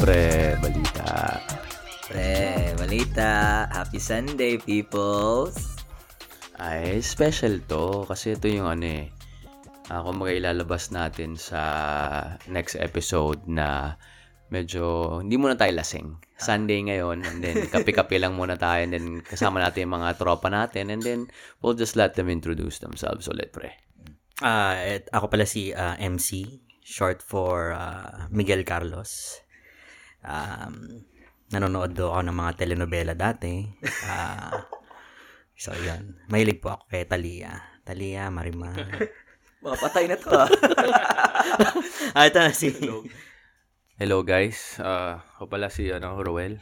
Pre, balita. Pre, balita. Happy Sunday, peoples. Ay, special to. Kasi ito yung ano eh. Uh, kumbaga ilalabas natin sa next episode na medyo hindi muna tayo lasing. Sunday ngayon and then kape-kape lang muna tayo and then kasama natin yung mga tropa natin and then we'll just let them introduce themselves ulit, pre. Ah, uh, ako pala si uh, MC, short for uh, Miguel Carlos. Um, nanonood do ako ng mga telenovela dati. Uh, so, yun. Mahilig po ako kay Talia. Talia, Marimar. Mga patay na to, ah. ah, ito na si... Hello, Hello guys. Uh, ako pala si ano, Roel.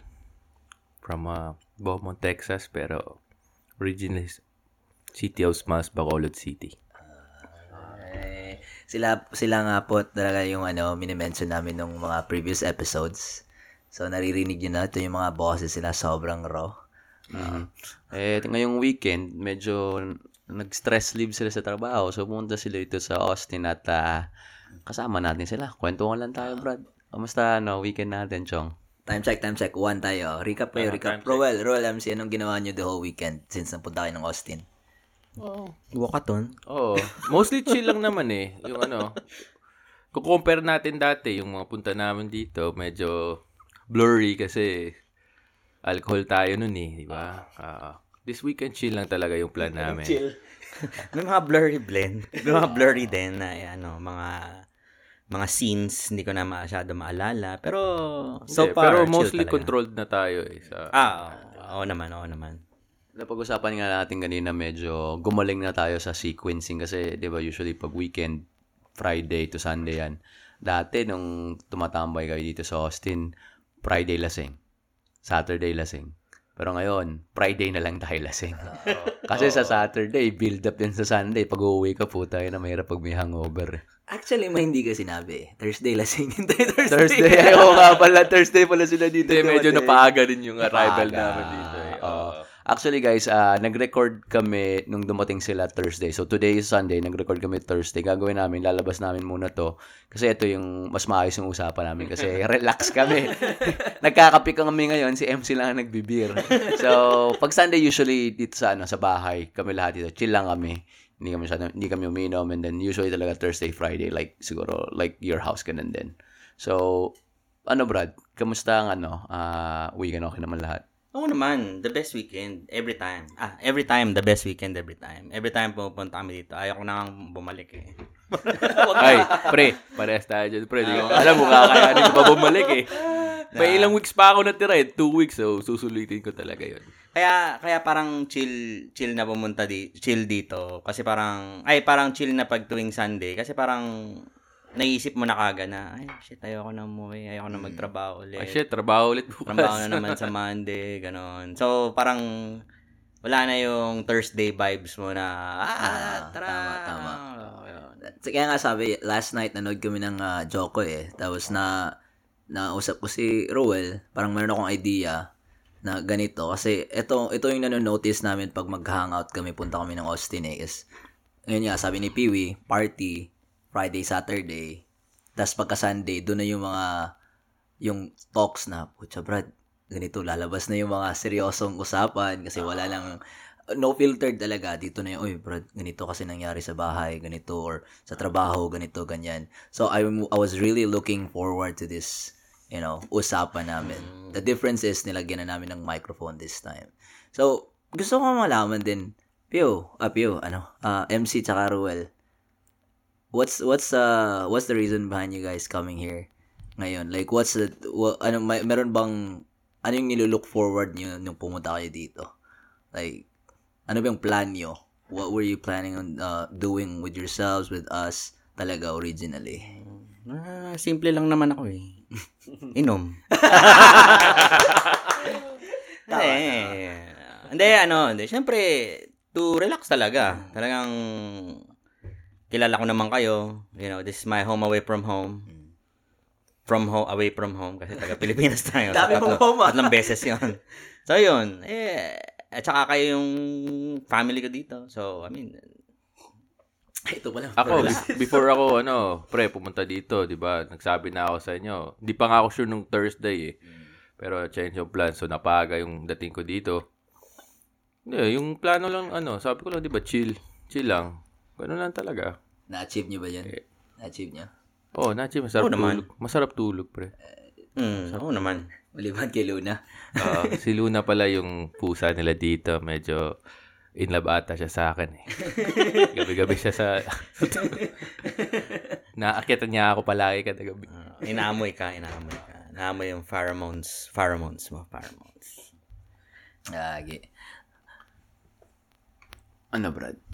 From uh, Beaumont, Texas. Pero originally City of Smiles, Bacolod City. Uh, sila, sila nga po talaga yung ano, minimension namin nung mga previous episodes. So, naririnig nyo na ito yung mga bosses sila sobrang raw. Uh, mm-hmm. Eh, ngayong weekend, medyo nag-stress leave sila sa trabaho. So, pumunta sila dito sa Austin at uh, kasama natin sila. Kwentuhan lang tayo, Brad. Kamusta, no, weekend natin, Chong? Time check, time check. One tayo. Recap kayo, uh, recap. Roel, Roel MC, anong ginawa nyo the whole weekend since napunta kayo ng Austin? Oh. Wakaton? Oo. Oh, mostly chill lang naman eh. Yung ano, kung compare natin dati, yung mga punta namin dito, medyo blurry kasi alcohol tayo nun eh, di ba? Uh, this weekend chill lang talaga yung plan namin. chill. May mga blurry blend. May mga blurry din na ano, mga mga scenes hindi ko na masyado maalala pero so hindi, far pero mostly talaga. controlled na tayo eh sa ah oo, oo naman oo naman napag-usapan nga natin kanina medyo gumaling na tayo sa sequencing kasi 'di ba usually pag weekend Friday to Sunday yan dati nung tumatambay kayo dito sa Austin Friday lasing Saturday lasing pero ngayon, Friday na lang tayo lasing. Kasi sa Saturday, build up din sa Sunday. Pag uuwi ka po tayo na mahirap pag may hangover. Actually, may hindi ka sinabi. Thursday lasing tayo Thursday. Thursday. Ay, oo nga pala. Thursday pala sila dito. Hindi, medyo napaaga din yung arrival namin dito. Actually guys, uh, nag-record kami nung dumating sila Thursday. So today is Sunday, nag-record kami Thursday. Gagawin namin, lalabas namin muna to. Kasi ito yung mas maayos yung usapan namin. Kasi relax kami. Nagkakapi kami ngayon, si MC lang ang nagbibir. So, pag Sunday usually dito sa, ano, sa bahay, kami lahat dito, chill lang kami hindi kami masyado, hindi kami uminom and then usually talaga Thursday, Friday like siguro like your house ganun din. So ano Brad, kamusta ang ano, uh, weekend okay naman lahat? Oo naman, the best weekend every time. Ah, every time the best weekend every time. Every time pumupunta kami dito, ayaw ko nang bumalik eh. Ay, pre, parehas tayo dyan, pre. Di ko alam mo kakayanin ko pa bumalik eh. May ilang weeks pa ako natira eh. Two weeks, so susulitin ko talaga yon kaya kaya parang chill chill na pumunta di chill dito kasi parang ay parang chill na pag tuwing Sunday kasi parang naisip mo na kaga na ay shit ayoko na umuwi ayoko na magtrabaho ulit. Ay shit, trabaho ulit bukas. Trabaho na naman sa Monday, ganon. So parang wala na yung Thursday vibes mo na ah, ah tara. Tama, tama. Kaya nga sabi, last night nanood kami ng uh, Joko eh. Tapos na nausap ko si Roel, parang meron akong idea na ganito kasi ito ito yung nano-notice namin pag mag-hangout kami punta kami ng Austin eh is ngayon nga sabi ni Peewee party Friday Saturday tas pagka Sunday doon na yung mga yung talks na putya brad ganito lalabas na yung mga seryosong usapan kasi wala lang no filter talaga dito na yung oy brad ganito kasi nangyari sa bahay ganito or sa trabaho ganito ganyan so I I was really looking forward to this you know, usapan namin. Mm. The difference is, nilagyan na namin ng microphone this time. So, gusto ko malaman din, Pio, ah, Pio, ano, uh, MC tsaka Ruel, what's, what's, uh, what's the reason behind you guys coming here ngayon? Like, what's the, what, ano, may, meron bang, ano yung nilulook forward nyo nung pumunta kayo dito? Like, ano ba yung plan nyo? What were you planning on uh, doing with yourselves, with us, talaga originally? Ah, simple lang naman ako eh. Inom. eh, hindi, ano, hindi. Siyempre, to relax talaga. Talagang, kilala ko naman kayo. You know, this is my home away from home. From home, away from home. Kasi taga Pilipinas tayo. Dami mong home, ah. Tatlong beses yon So, yun. Eh, at saka kayo yung family ko dito. So, I mean, Ito pala. Ako, be- before ako, ano, pre, pumunta dito, di ba? Nagsabi na ako sa inyo. Hindi pa nga ako sure nung Thursday eh. Pero change of plan. So, napaga yung dating ko dito. Hindi, yung plano lang, ano, sabi ko lang, di ba, chill. Chill lang. Ganun lang talaga. Na-achieve niyo ba yan? Na-achieve niyo? Oo, oh, na-chill. Masarap Oo naman. tulog. Masarap tulog, pre. Hmm, oo naman. Maliban kay Luna. Oo, si Luna pala yung pusa nila dito. Medyo in love ata siya sa akin eh. Gabi-gabi siya sa... Naakyatan niya ako palagi kada gabi. Ah, inaamoy ka, inaamoy ka. Inaamoy yung pheromones, pheromones mo, pheromones. Lagi. Ano, Brad?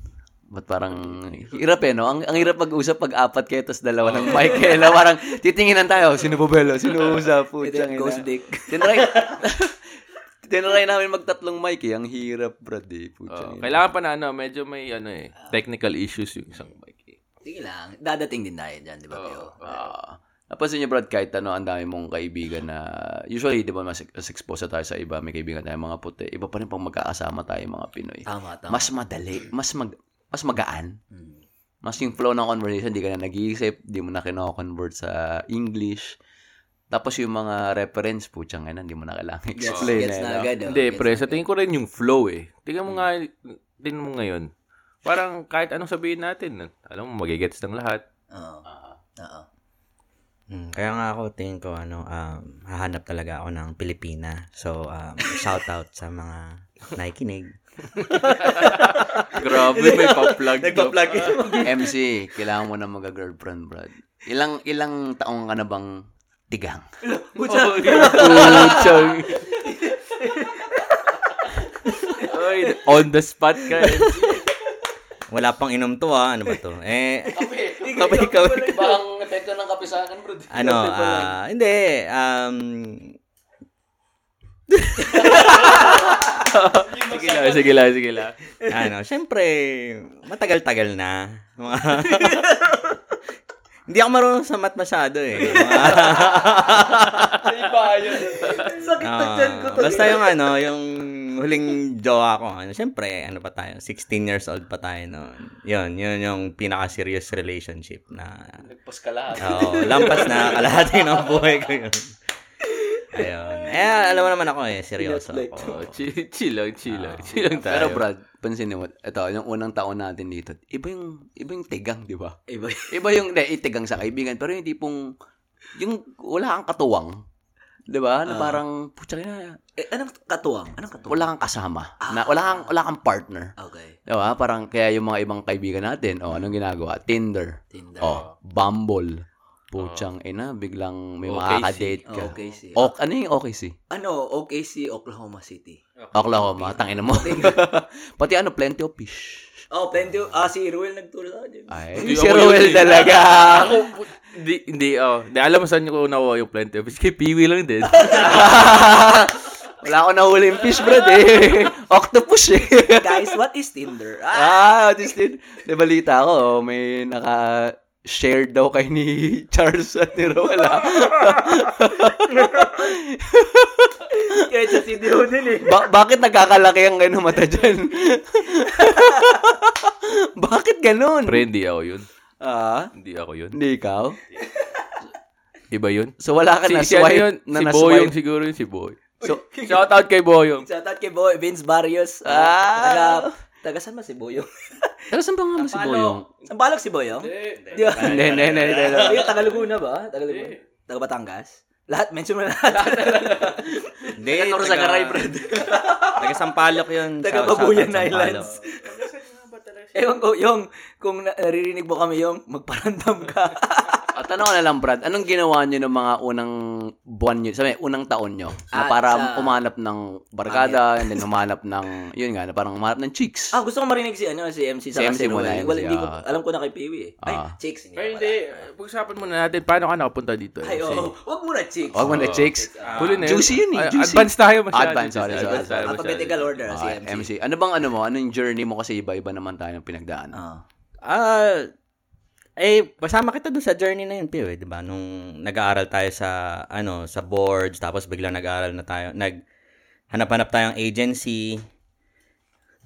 Ba't parang hirap eh, no? Ang, ang hirap mag-usap pag apat kayo, tapos dalawa ng mic eh. no? Parang titinginan tayo. Sino bubelo? Sino usap? Putsang ina. Ghost dick. Tinry, tinry namin magtatlong mic eh. Ang hirap, Brad eh. Ina. kailangan pa na ano, medyo may ano eh, technical issues yung isang mic eh. Sige lang. Dadating din tayo dyan, di ba, Pio? Ah. napansin niyo, Brad, kahit ano, ang dami mong kaibigan na, usually, di ba, mas, mas expose tayo sa iba, may kaibigan tayo mga puti. Iba pa rin pang magkakasama tayo mga Pinoy. Tama, tama. Mas madali, mas mag, mas magaan. Hmm. Mas yung flow ng conversation, di ka na nag-iisip, di mo na kino-convert sa English. Tapos yung mga reference, putsang ina, hindi mo na kailangan Gets, explain. gets eh, na no? agad. oh. Hindi, Gets pre, na sa agad. tingin ko rin yung flow eh. Tingnan mo nga, tingnan mo ngayon. Parang kahit anong sabihin natin, alam mo, magigets ng lahat. Oo. Oo. Hmm, kaya nga ako tingin ko ano um, hahanap talaga ako ng Pilipina. So um, shout out sa mga nakikinig. Grabe, may pa-plug. Nagpa-plug. MC, kailangan mo na mag-girlfriend, Brad. Ilang ilang taong ka na bang tigang? Putsang. Oy, on the spot ka. Wala pang inom to ah. Ano ba to? Eh Kape, kape. Bang epekto ng kape sa akin, Brad. ano ah hindi um sige lang, sige lang, sige lang. ano, syempre matagal-tagal na. Mga Hindi ako marunong sa math masyado eh. Mga, Iba yun. Sakit Ah, basta yung ano, yung huling jowa ko, ano, syempre, ano pa tayo, 16 years old pa tayo noon. Yun, yun yung pinaka-serious relationship na, Nagpos ka lahat. oh, lampas na kalahati ng buhay ko yun. Ayun. Eh, alam mo naman ako eh, seryoso ako. Oh, chill, chill lang, chill lang. Chill lang tayo. Pero Brad, pansin mo, ito, yung unang taon natin dito, iba yung, iba yung tigang, di ba? Iba. Iba yung, hindi, itigang sa kaibigan, pero yung tipong, yung wala kang katuwang. Di ba? Na Ah. parang, putya na, Eh, anong katuwang? Anong katuwang? wala kang kasama. Na, wala kang, wala kang partner. Okay. Di ba? Parang, kaya yung mga ibang kaibigan natin, oh, anong ginagawa? Tinder. Tinder. Oh, Bumble. Putsang ina, biglang may OKC. makaka-date ka. Oh, okay, si. O, ano yung OKC? Ano, OKC, Oklahoma City. Oklahoma, tangina mo. Pati ano, plenty of fish. Oh, plenty. Ah, si Ruel nagturo sa akin. Ay, Hindi si ako eh. talaga. Ako, hindi, hindi, oh. Di, alam mo saan ko nakuha yung plenty of fish? Kay Peewee lang din. Wala ako nahuli yung fish, bro, eh. Octopus, eh. Guys, what is Tinder? Ah, ah, this did. Di balita ko, oh, may naka shared daw kay ni Charles at ni Roel, kahit sa City Road din eh. Ba- bakit nagkakalaki ang ganun mata dyan? bakit ganun? Pre, hindi ako yun. Ah, Hindi ako yun. hindi ikaw? Iba yun. So, wala ka Si, na si ano swipe, yun? na si Boyong siguro yun, si Boy. So, Shout out kay Boyong. Shout out kay Boy, Vince Barrios. Ah. Ah. Taga, taga saan ba si Boyong? Pero saan ba nga mo si Boyong? Sampalok si Boyong? Di ba? Hindi, hindi, hindi, hindi. Di ba, taga Laguna ba? Taga Laguna? Taga Batangas? Lahat, mention mo na lahat. Hindi, Taga Sagaray, bro. Taga Sampaloc yun. taga Babuyan. Islands. Ewan ko, yung, kung na- naririnig mo kami yung, magparandam ka. Tanong na lang, Brad, anong ginawa nyo ng mga unang buwan nyo, sabi, unang taon nyo, na Ah, para sa- umanap ng barkada, and then umanap ng, yun nga, na parang umanap ng chicks. ah, gusto ko marinig si, ano, si MC sa Si MC muna, Well, MC, hindi ko, ah. alam ko na kay Peewee eh. Ay, Ah. chicks. Pero hindi, pag-usapan muna natin, paano ka nakapunta dito? Ay, oo. Wag muna chicks. Huwag mo na chicks. Huli na yun. Juicy yun eh. Advance tayo masyado. Advance, sorry, sorry, Advance tayo sorry. masyado. Alphabetical order, si Ah, MC. MC. Ano bang ano mo? Ano yung journey mo kasi iba-iba naman tayo ng pinagdaan. Ah. Eh, kasama kita doon sa journey na yun, Pio, eh, di ba? Nung nag-aaral tayo sa, ano, sa boards, tapos biglang nag-aaral na tayo, nag, hanap-hanap tayong agency.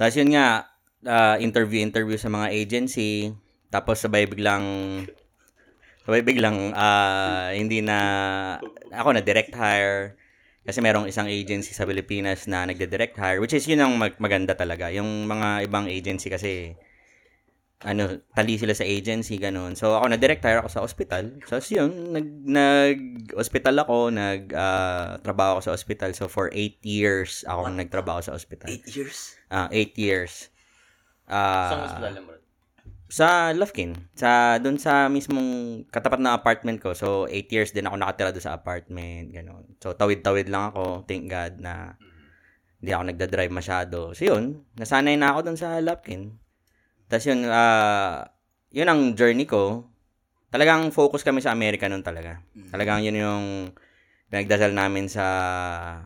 Tapos yun nga, ah, interview-interview sa mga agency. Tapos sabay biglang sabay biglang ah, hindi na ako na direct hire kasi merong isang agency sa Pilipinas na nagde-direct hire which is yun ang mag- maganda talaga. Yung mga ibang agency kasi ano, tali sila sa agency, ganun. So, ako na-direct hire ako sa hospital. So, yun, nag, nag-hospital ako, nag, ah, trabaho ako sa hospital. So, for eight years, ako nagtrabaho sa hospital. Eight years? Ah, eight years. Ah, Saan hospital mo? sa Lufkin. Sa, dun sa mismong katapat na apartment ko. So, eight years din ako nakatira doon sa apartment. Ganun. So, tawid-tawid lang ako. Thank God na hindi ako nagda-drive masyado. So, yun. Nasanay na ako doon sa Lufkin. Tapos yun, ah, yun ang journey ko. Talagang focus kami sa Amerika nun talaga. Talagang yun yung pinagdasal namin sa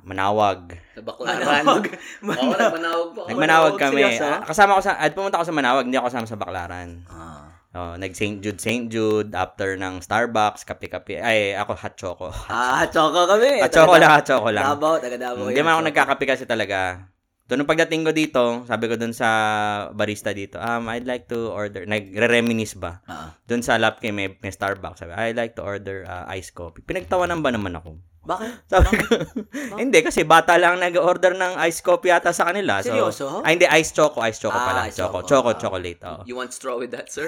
Manawag. Sa Baklaran. Oo, nagmanawag pa. Nagmanawag kami. seryoso? Ah, kasama ko sa, at pumunta ako sa Manawag, hindi ako kasama sa Baklaran. Ah. Oh, nag St. Jude, St. Jude, after ng Starbucks, kape-kape. Ay, ako hot choco. Ah, choco kami. Hot choco lang, hot choco lang. Davao, taga Davao. Hindi man ako nagkakape kasi talaga. Doon nung pagdating ko dito, sabi ko doon sa barista dito, um, I'd like to order, nagre-reminis ba? Ah. Doon sa Lapke may, may Starbucks. Sabi, I'd like to order uh, iced coffee. Pinagtawanan ba naman ako? Bakit? Sabi ko, hindi kasi bata lang nag-order ng iced coffee yata sa kanila. So, Seryoso? Ay, hindi, iced choco, iced choco Ah, pala. iced Choco, choco. choco, Ah. chocolate. Oh. You want straw with that, sir?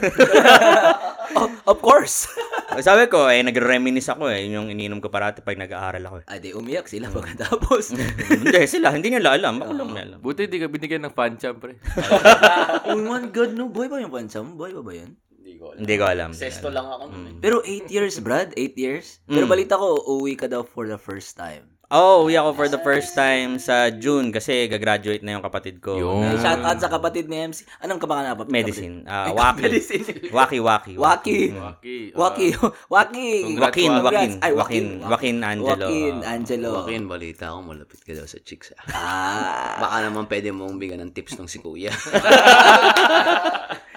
of, of course. Sabi ko, eh, nagre-reminis ako eh. Yun yung ininom ko parati pag nag-aaral ako eh. Ay, di umiyak sila pagkatapos. hindi, sila, hindi nila alam. Ako lang alam. Buti di ka binigyan ng fan champ, pre. oh my God, no. Boy ba yung pansam? Boy ba ba yun? Ko alam. Hindi ko alam. Sesto lang ako nun. eh. Pero 8 years, Brad. 8 years. Pero balita ko, uwi ka daw for the first time. Oh, uwi ako for the first time sa June kasi gagraduate na yung kapatid ko. Yung- na Shout out sa kapatid ni MC. Anong kapangalan na? medicine. Ah, Waki. Medicine. Waki, Waki. Waki. Waki. Waki. Waki. Congrats, Joaquin, Congrats. Joaquin. Ay, Joaquin. Joaquin Angelo. Ah. Angelo. Joaquin, balita ko, malapit ka daw sa chicks. ah. Ah. Baka naman pwede mong bigyan ng tips ng si kuya.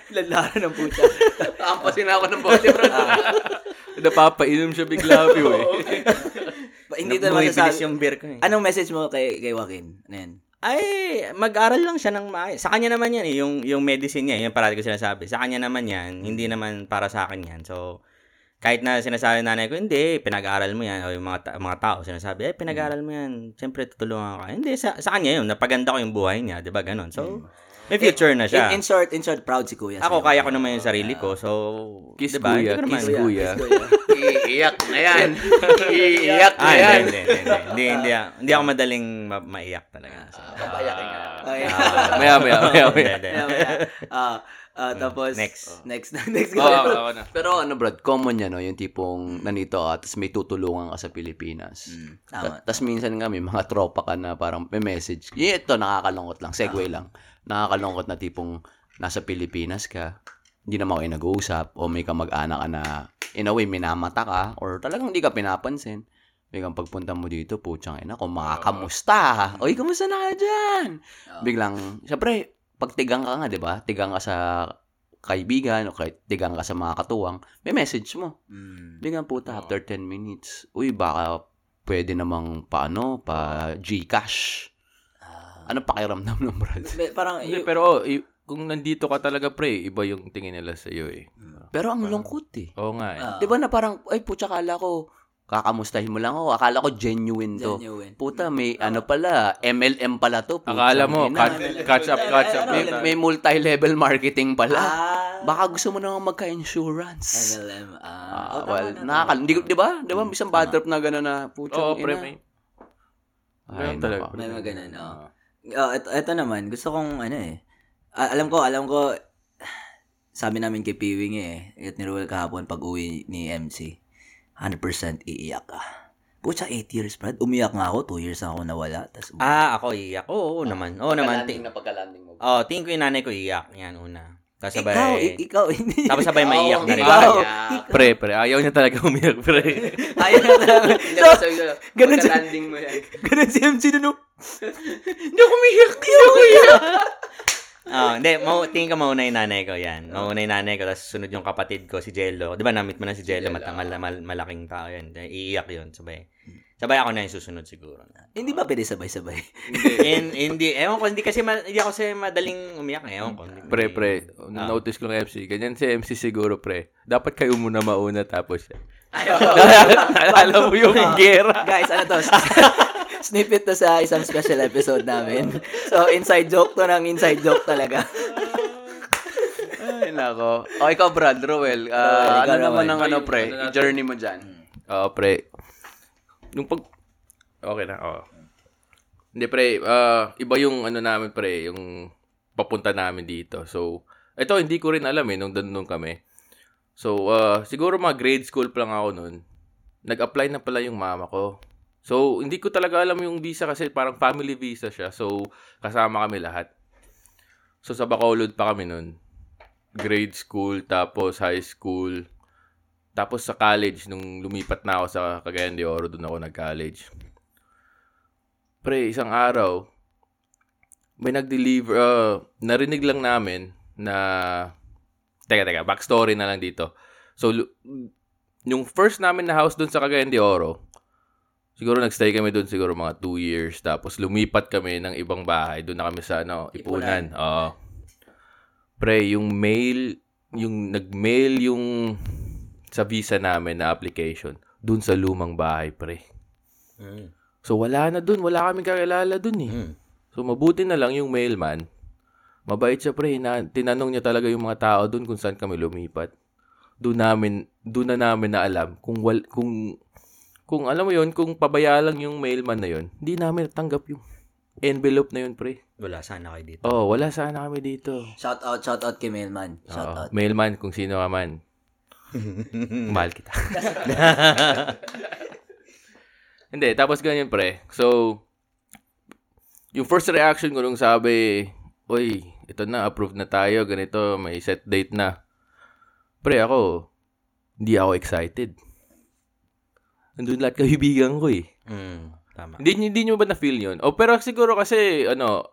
Lalaro ng puta. Tampasin ako ng bote, bro. Napapainom siya bigla, Pio, eh. Hindi Bumibilis masasabi. yung beer ko eh. Anong message mo kay kay Joaquin? Ano yan? Ay, mag-aral lang siya ng maayos. Sa kanya naman yan eh, yung, yung medicine niya, yung parati ko sinasabi. Sa kanya naman yan, hindi naman para sa akin yan. So, kahit na sinasabi nanay ko, hindi, pinag-aaral mo yan. O yung mga, ta- mga tao sinasabi, eh, pinag-aaral mo yan. Siyempre, tutulungan ka. Hindi, sa, sa kanya yun, napaganda ko yung buhay niya, di ba, ganon. So, may future na siya. In, in short, in short, proud si Kuya. Ako, kaya ko naman yung sarili ko. So, Kiss di ba? kuya, naman- kiss kuya. Iiyak na yan. Iiyak na Ah, yan. hindi, hindi, hindi, hindi, ako madaling ma- maiyak talaga. So, Papayakin ka. Ay, Maya, maya, maya, maya. Maya, maya. Ah, ah, tapos, Next. Next, next. Oo, ako, na. Pero ano, Brad, common yan, no? Yung tipong nanito ka, tapos may tutulungan ka sa Pilipinas. Mm, tama. Tapos minsan nga may mga tropa ka na parang may message. Ito, nakakalungkot lang. Segue lang. Nakakalungkot na tipong nasa Pilipinas ka, hindi naman kayo nag-uusap, o may kamag-anak ka na, in a way, minamata ka, or talagang hindi ka pinapansin. Biglang pagpunta mo dito, putsang ina, kung makakamusta. Oy, kamusta na ka dyan? Biglang, syempre, pag tigang ka nga, di ba? Tigang ka sa kaibigan, o kahit tigang ka sa mga katuwang, may message mo. Mm. Biglang puta, after 10 minutes, uy, baka pwede namang paano, pa Gcash. Ano pakiramdam ng brad? Be- Parang, Hindi, y- pero oh, i- kung nandito ka talaga, pre, iba yung tingin nila sa iyo, eh. Pero ang lungkot eh. Oo nga, eh. Ah. Di ba na parang, ay putya, kala ko, kakamustahin mo lang ako. Akala ko genuine to. Genuine. Puta, may ano pala, MLM pala to. Putsang Akala mo, catch, catch up, catch up. may, may multi-level marketing pala. ah, Baka gusto mo naman magka-insurance. MLM. Ah, Ah, oh, well, na, nakakal... Di, di ba? Di ba? Isang bad trip na gano'n na putsang Oo, ina. pre, may. Ay, talaga. May mga ganun, oh. Oh, ito, ito naman, gusto kong, ano eh, ah, alam ko, alam ko, sabi namin kay Piwing eh, at ni Ruel kahapon pag uwi ni MC, 100% iiyak ka. Pucha, 8 years, Brad. Umiyak nga ako, 2 years na ako nawala. Tas, umiyak. Ah, ako iyak. Oo, oo naman. Oo naman. Pagka-landing Ti- na pagka-landing mo. oh, tingin ko yung nanay ko iyak. Yan, una. Tapos sabay, ikaw, ikaw, hindi. tapos sabay maiyak na rin. Ikaw. Kaya, Pre, pre, ayaw niya talaga umiyak, pre. Ayaw na talaga. So, ganun siya. pagka-landing mo yan. ganun si MC na no. Hindi ako umiyak. Hindi ako umiyak. Ah, hindi, mau, tingin ko mauna yung nanay ko yan. Mauna yung nanay ko, tapos sunod yung kapatid ko, si Jello. Di ba, namit mo na si Jello, Jello. mata, mal, mal- malaking tao yan. Iiyak yun, sabay. Sabay ako na yung susunod siguro. Hindi ba pwede sabay-sabay? In, hindi, ewan ko, hindi kasi, ma, hindi ako kasi madaling umiyak. eh. Ewan ko. Hindi, Pre, pre, notice ko ng MC, ganyan si MC siguro, pre. Dapat kayo muna mauna tapos siya. Alam mo yung gera. Guys, ano to? Snippet to sa isang special episode namin. So, inside joke to ng inside joke talaga. Ay, nako. O, ikaw, Brad, Roel. ah, ikaw, ano naman ang ano, pre? Journey mo dyan. Oo, pre. Nung pag... Okay na, oo. Hindi, pre. ah, iba yung ano namin, pre. Yung papunta namin dito. So, ito, hindi ko rin alam eh, nung doon kami. So, ah, siguro mga grade school pa lang ako noon. Nag-apply na pala yung mama ko. So, hindi ko talaga alam yung visa kasi parang family visa siya. So, kasama kami lahat. So, sa Bacolod pa kami noon. Grade school, tapos high school, tapos sa college, nung lumipat na ako sa Cagayan de Oro, doon ako nag-college. Pre, isang araw, may nag-deliver, uh, narinig lang namin na, teka, teka, backstory na lang dito. So, yung first namin na house doon sa Cagayan de Oro, siguro nagstay kami doon siguro mga 2 years. Tapos lumipat kami ng ibang bahay. Doon na kami sa ano, Ipunan. Oo. Pre, yung mail, yung nag-mail yung sa visa namin na application doon sa lumang bahay, pre. Mm. So wala na doon, wala kaming kakilala doon eh. Mm. So mabuti na lang yung mailman. Mabait siya pre, na, tinanong niya talaga yung mga tao doon kung saan kami lumipat. Doon namin, doon na namin na alam kung wal, kung kung alam mo yon kung pabaya lang yung mailman na yon, hindi namin natanggap yung envelope na yun, pre. Wala sana kayo dito. Oh, wala sana kami dito. Shout out, shout out kay Mailman. Shout Oo, out. mailman, kung sino ka man. Mahal kita. Hindi, tapos ganyan pre. So, yung first reaction ko nung sabi, Uy, ito na, approved na tayo, ganito, may set date na. Pre, ako, hindi ako excited. Nandun lahat kaibigan ko eh. Mm, tama. Hindi, hindi nyo ba na-feel yun? O, pero siguro kasi, ano,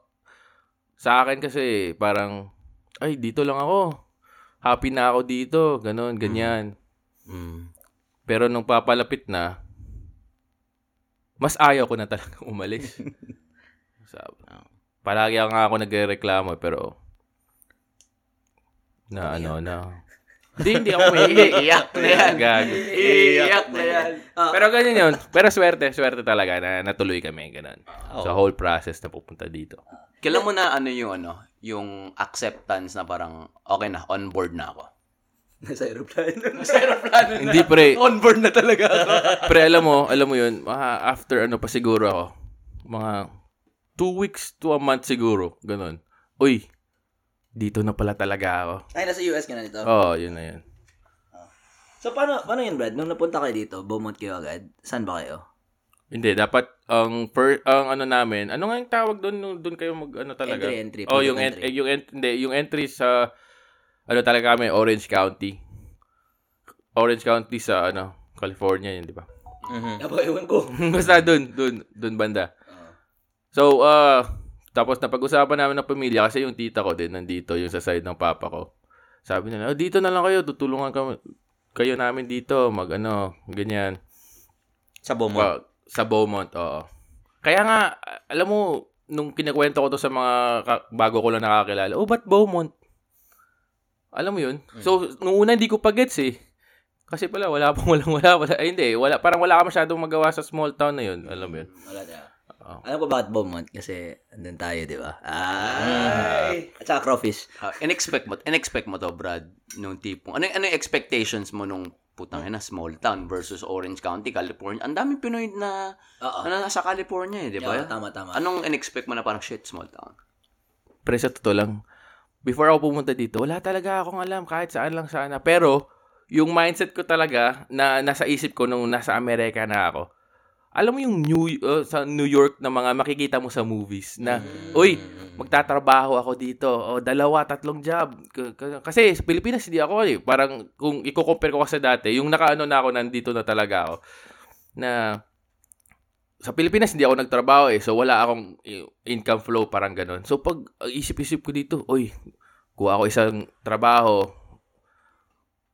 sa akin kasi, parang, ay, dito lang ako. Happy na ako dito. Ganon, ganyan. Mm. Pero nung papalapit na, mas ayaw ko na talaga umalis. Sabi, palagi nga ako nagrereklamo, pero, na ano, na, hindi, hindi ako may Iiyak na yan. Gago. Iiyak na yan. Pero ganyan yun. Pero swerte, swerte talaga na natuloy kami, ganun. Sa whole process na pupunta dito. Kailan mo na ano yung ano, yung acceptance na parang, okay na, on board na ako. Nasa aeroplano. Sa aeroplano na. Hindi, pre. On board na talaga ako. Pre, alam mo, alam mo yun, after ano pa siguro ako, mga two weeks to a month siguro, ganun. Uy, dito na pala talaga ako. Ay, nasa US ka na nito. Oo, oh, yun na yun. So, paano, paano yun, Brad? Nung napunta kayo dito, Beaumont kayo agad, saan ba kayo? Hindi, dapat ang per, ang ano namin, ano nga yung tawag doon nung doon kayo mag ano talaga? Entry, entry, Oh, yung en, entry. eh, yung ent, hindi, yung entry sa ano talaga kami, Orange County. Orange County sa ano, California yun, di ba? Mhm. Aba, ewan ko. Basta doon, doon, doon banda. So, uh, tapos napag-usapan namin ng pamilya kasi yung tita ko din nandito, yung sa side ng papa ko. Sabi nila, oh, dito na lang kayo, tutulungan kami, kayo namin dito, mag ano, ganyan. Sa Beaumont. Wa- sa Beaumont, oo. Kaya nga, alam mo, nung kinakwento ko to sa mga ka- bago ko lang nakakilala, oh, ba't Beaumont? Alam mo yun? So, nung una hindi ko pa gets eh. Kasi pala, wala pang walang wala. wala ay, hindi. Wala, parang wala ka masyadong magawa sa small town na yun. Alam mo yun? Wala na. Oo. Alam ko bakit Beaumont? Kasi andun tayo, di ba? Ay! At saka crawfish. Ah, in-expect mo, in-expect mo to, Brad, nung tipong, ano, ano yung expectations mo nung putang ina, small town versus Orange County, California. Ang daming Pinoy na, ano, nasa California eh, di ba? Yeah, tama, tama. Anong in-expect mo na parang shit, small town? Pre, sa totoo lang, before ako pumunta dito, wala talaga akong alam kahit saan lang sana. Pero, yung mindset ko talaga na nasa isip ko nung nasa Amerika na ako, alam mo yung New, uh, sa New York na mga makikita mo sa movies na, uy, magtatrabaho ako dito, o dalawa, tatlong job. Kasi sa Pilipinas, hindi ako eh. Parang kung i-compare ko kasi dati, yung nakaano na ako, nandito na talaga ako, na sa Pilipinas hindi ako nagtrabaho eh. So wala akong i- income flow parang ganun. So pag uh, isip-isip ko dito, oy, kuha ako isang trabaho.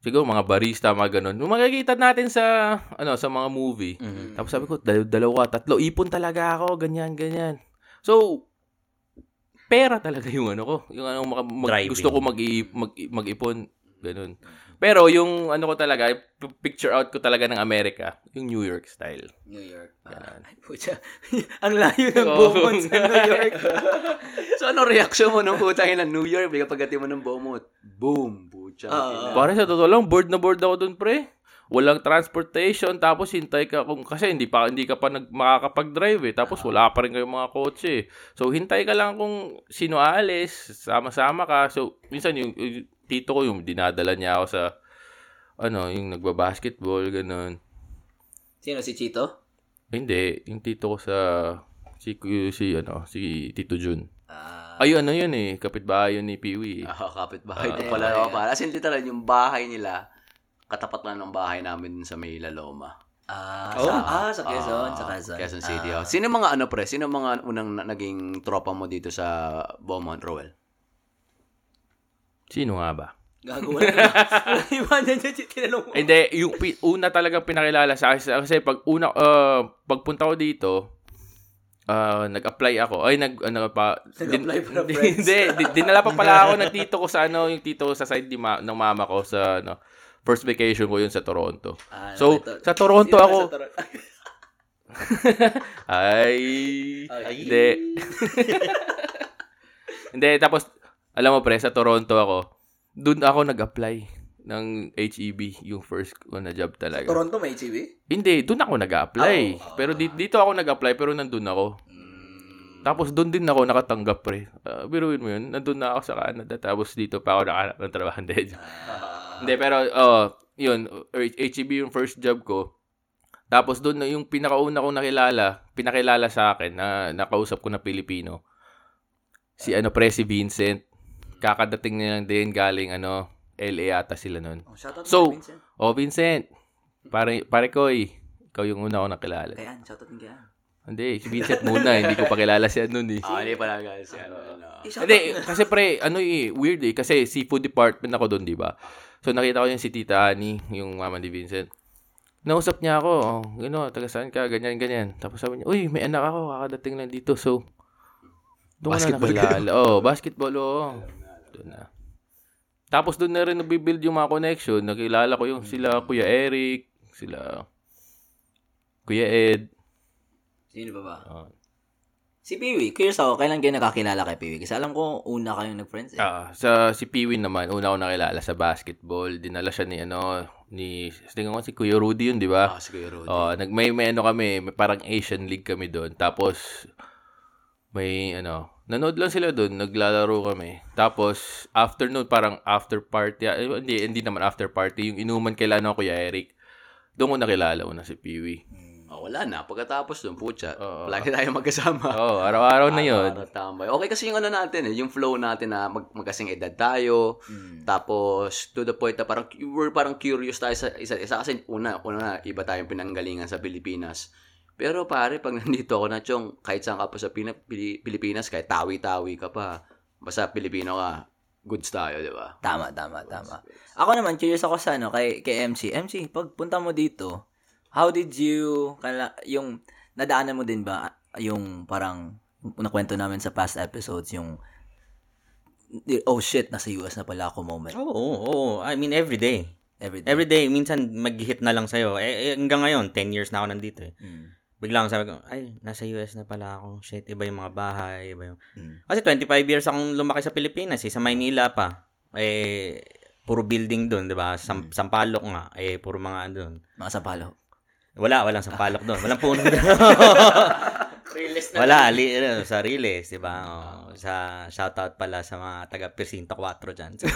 Siguro mga barista, mga ganun. Yung makikita natin sa, ano, sa mga movie. Mhm. Tapos sabi ko, dal- dalawa, tatlo, ipon talaga ako, ganyan, ganyan. So, pera talaga yung ano ko. Yung ano, maka- mag- Driving. gusto ko mag, mag, mag-ipon. Ganun. Pero yung ano ko talaga, picture out ko talaga ng Amerika, yung New York style. New York. Yan. Ay, pucha. Ang layo ng Oo. Beaumont sa New York. so, ano reaction mo nung putang ina New Year? Bigla pagdating mo ng Beaumont. Boom! Pucha. Oo. Pare sa totoo lang, bored na bored ako dun, pre. Walang transportation, tapos hintay ka kung kasi hindi pa hindi ka pa nag, makakapag-drive eh. Tapos wala pa rin kayong mga kotse. eh. So hintay ka lang kung sino aalis, sama-sama ka. So minsan yung, yung tito ko yung dinadala niya ako sa ano, yung nagba-basketball ganun. Sino si Chito? Hindi, yung tito ko sa si si ano, si Tito Jun. Ah, Ay, ano yun eh, kapitbahay yun ni Piwi. eh. Ah, kapit bahay Ah, ko eh, pala. eh. Oh, para. As in, literal, yung bahay nila, katapat lang ng bahay namin sa may Laloma. ah, Oh. sa, ah, sa Quezon, Ah, sa Quezon. Quezon City. Ah. oh. Sino mga ano pre? Sino mga unang na- naging tropa mo dito sa Beaumont, Roel? Sino nga ba? Gago wala na. Wala iba na dyan, tinanong mo. Hindi, yung una talagang pinakilala sa akin kasi pag una uh, pagpunta ko dito, uh, nag-apply ako. Ay nag ano pa Nag-apply para friends. Hindi, di- dinala pa pala ako ng tito ko sa ano, yung tito ko sa side ni ma- ng mama ko sa ano, first vacation ko yun sa Toronto. Ah, So, ito. sa Toronto ako, sa Toronto? ay, Ay. hindi. hindi, tapos, alam mo pre, sa Toronto ako, doon ako nag-apply ng HEB, yung first ko na job talaga. Toronto may HEB? Hindi, doon ako nag-apply. Ah, oo. pero di- dito ako nag-apply, pero nandun ako. Tapos doon din ako nakatanggap, pre. Uh, biruin mo yun, nandun na ako sa Canada. Tapos dito pa ako nakahanap ng trabaho. Hindi, Hindi, pero, oh, yun, HEB yung first job ko. Tapos doon, yung pinakauna kong nakilala, pinakilala sa akin, na nakausap ko na Pilipino. Si ano, pre, si Vincent. Kakadating nilang din galing, ano, LA ata sila nun. Oh, shoutout So, mo, Vincent. Oh, Vincent. Pare, pare ko eh. Ikaw yung una ko nakilala. Kayan, shoutout mo kayan. Hindi, si Vincent muna. hindi ko pa kilala siya nun eh. Ah, hindi pala guys. Ano, ano. Eh, shoutout Hindi, kasi pre, ano eh, weird eh. Kasi seafood department ako doon, di ba? So, nakita ko yung si Tita Annie, yung mama ni Vincent. Nausap niya ako, oh, gano'n, taga saan ka, ganyan, ganyan. Tapos sabi niya, uy, may anak ako, kakadating lang dito. So, doon ko na Basketball nakilala. Oo, oh, basketball, oo. Doon na. Tapos doon na rin nabibuild yung mga connection. Nakilala ko yung sila Kuya Eric, sila Kuya Ed. Sino ba ba? Oh. Si Piwi. Curious ako, kailan kayo nakakilala kay Piwi? Kasi alam ko, una kayong nag-friends eh. Ah, sa si Piwin naman, una ko nakilala sa basketball. Dinala siya ni ano, ni tingnan ko si Kuya Rudy yun, di ba? Ah, si Kuya Rudy. Oh, nag may, may ano kami, may parang Asian League kami doon. Tapos may ano, nanood lang sila doon, naglalaro kami. Tapos afternoon parang after party, eh, hindi hindi naman after party, yung inuman kailan ako Kuya Eric. Doon ko nakilala una si Piwi. Ah, wala na. Pagkatapos dun, pucha. Oo. Lagi tayo magkasama. Oh, araw-araw na 'yon. Araw-araw tambay. Okay kasi yung ano natin eh, yung flow natin na mag magkasing edad tayo. Mm. Tapos to the point na parang we're parang curious tayo sa isa isa kasi una una na iba tayong pinanggalingan sa Pilipinas. Pero pare, pag nandito ako na chong, kahit saan ka pa sa Pina- Pili- Pilipinas, kahit tawi-tawi ka pa, basta Pilipino ka, goods tayo, di ba? Tama, tama, tama. Ako naman, curious ako sa ano, kay, kay MC. MC, pag punta mo dito, how did you, kala, yung, nadaanan mo din ba, yung parang, nakwento namin sa past episodes, yung, oh shit, nasa US na pala ako moment. Oo, oo, oo. I mean, every day. Every day. Every day, minsan mag-hit na lang sa'yo. Eh, eh, hanggang ngayon, 10 years na ako nandito eh. Mm. Biglang sabi ko, ay, nasa US na pala ako. Shit, iba yung mga bahay, iba yung... Mm. Kasi 25 years akong lumaki sa Pilipinas eh, sa Maynila pa. Eh, puro building doon, di ba? Sam- Sampalok nga, eh, puro mga doon. Mga sapalo. Wala, walang sampalok doon. Walang puno doon. Wala, li, ano, sa Riles, di ba? Oh, sa shoutout pala sa mga taga Presinto 4 dyan. So,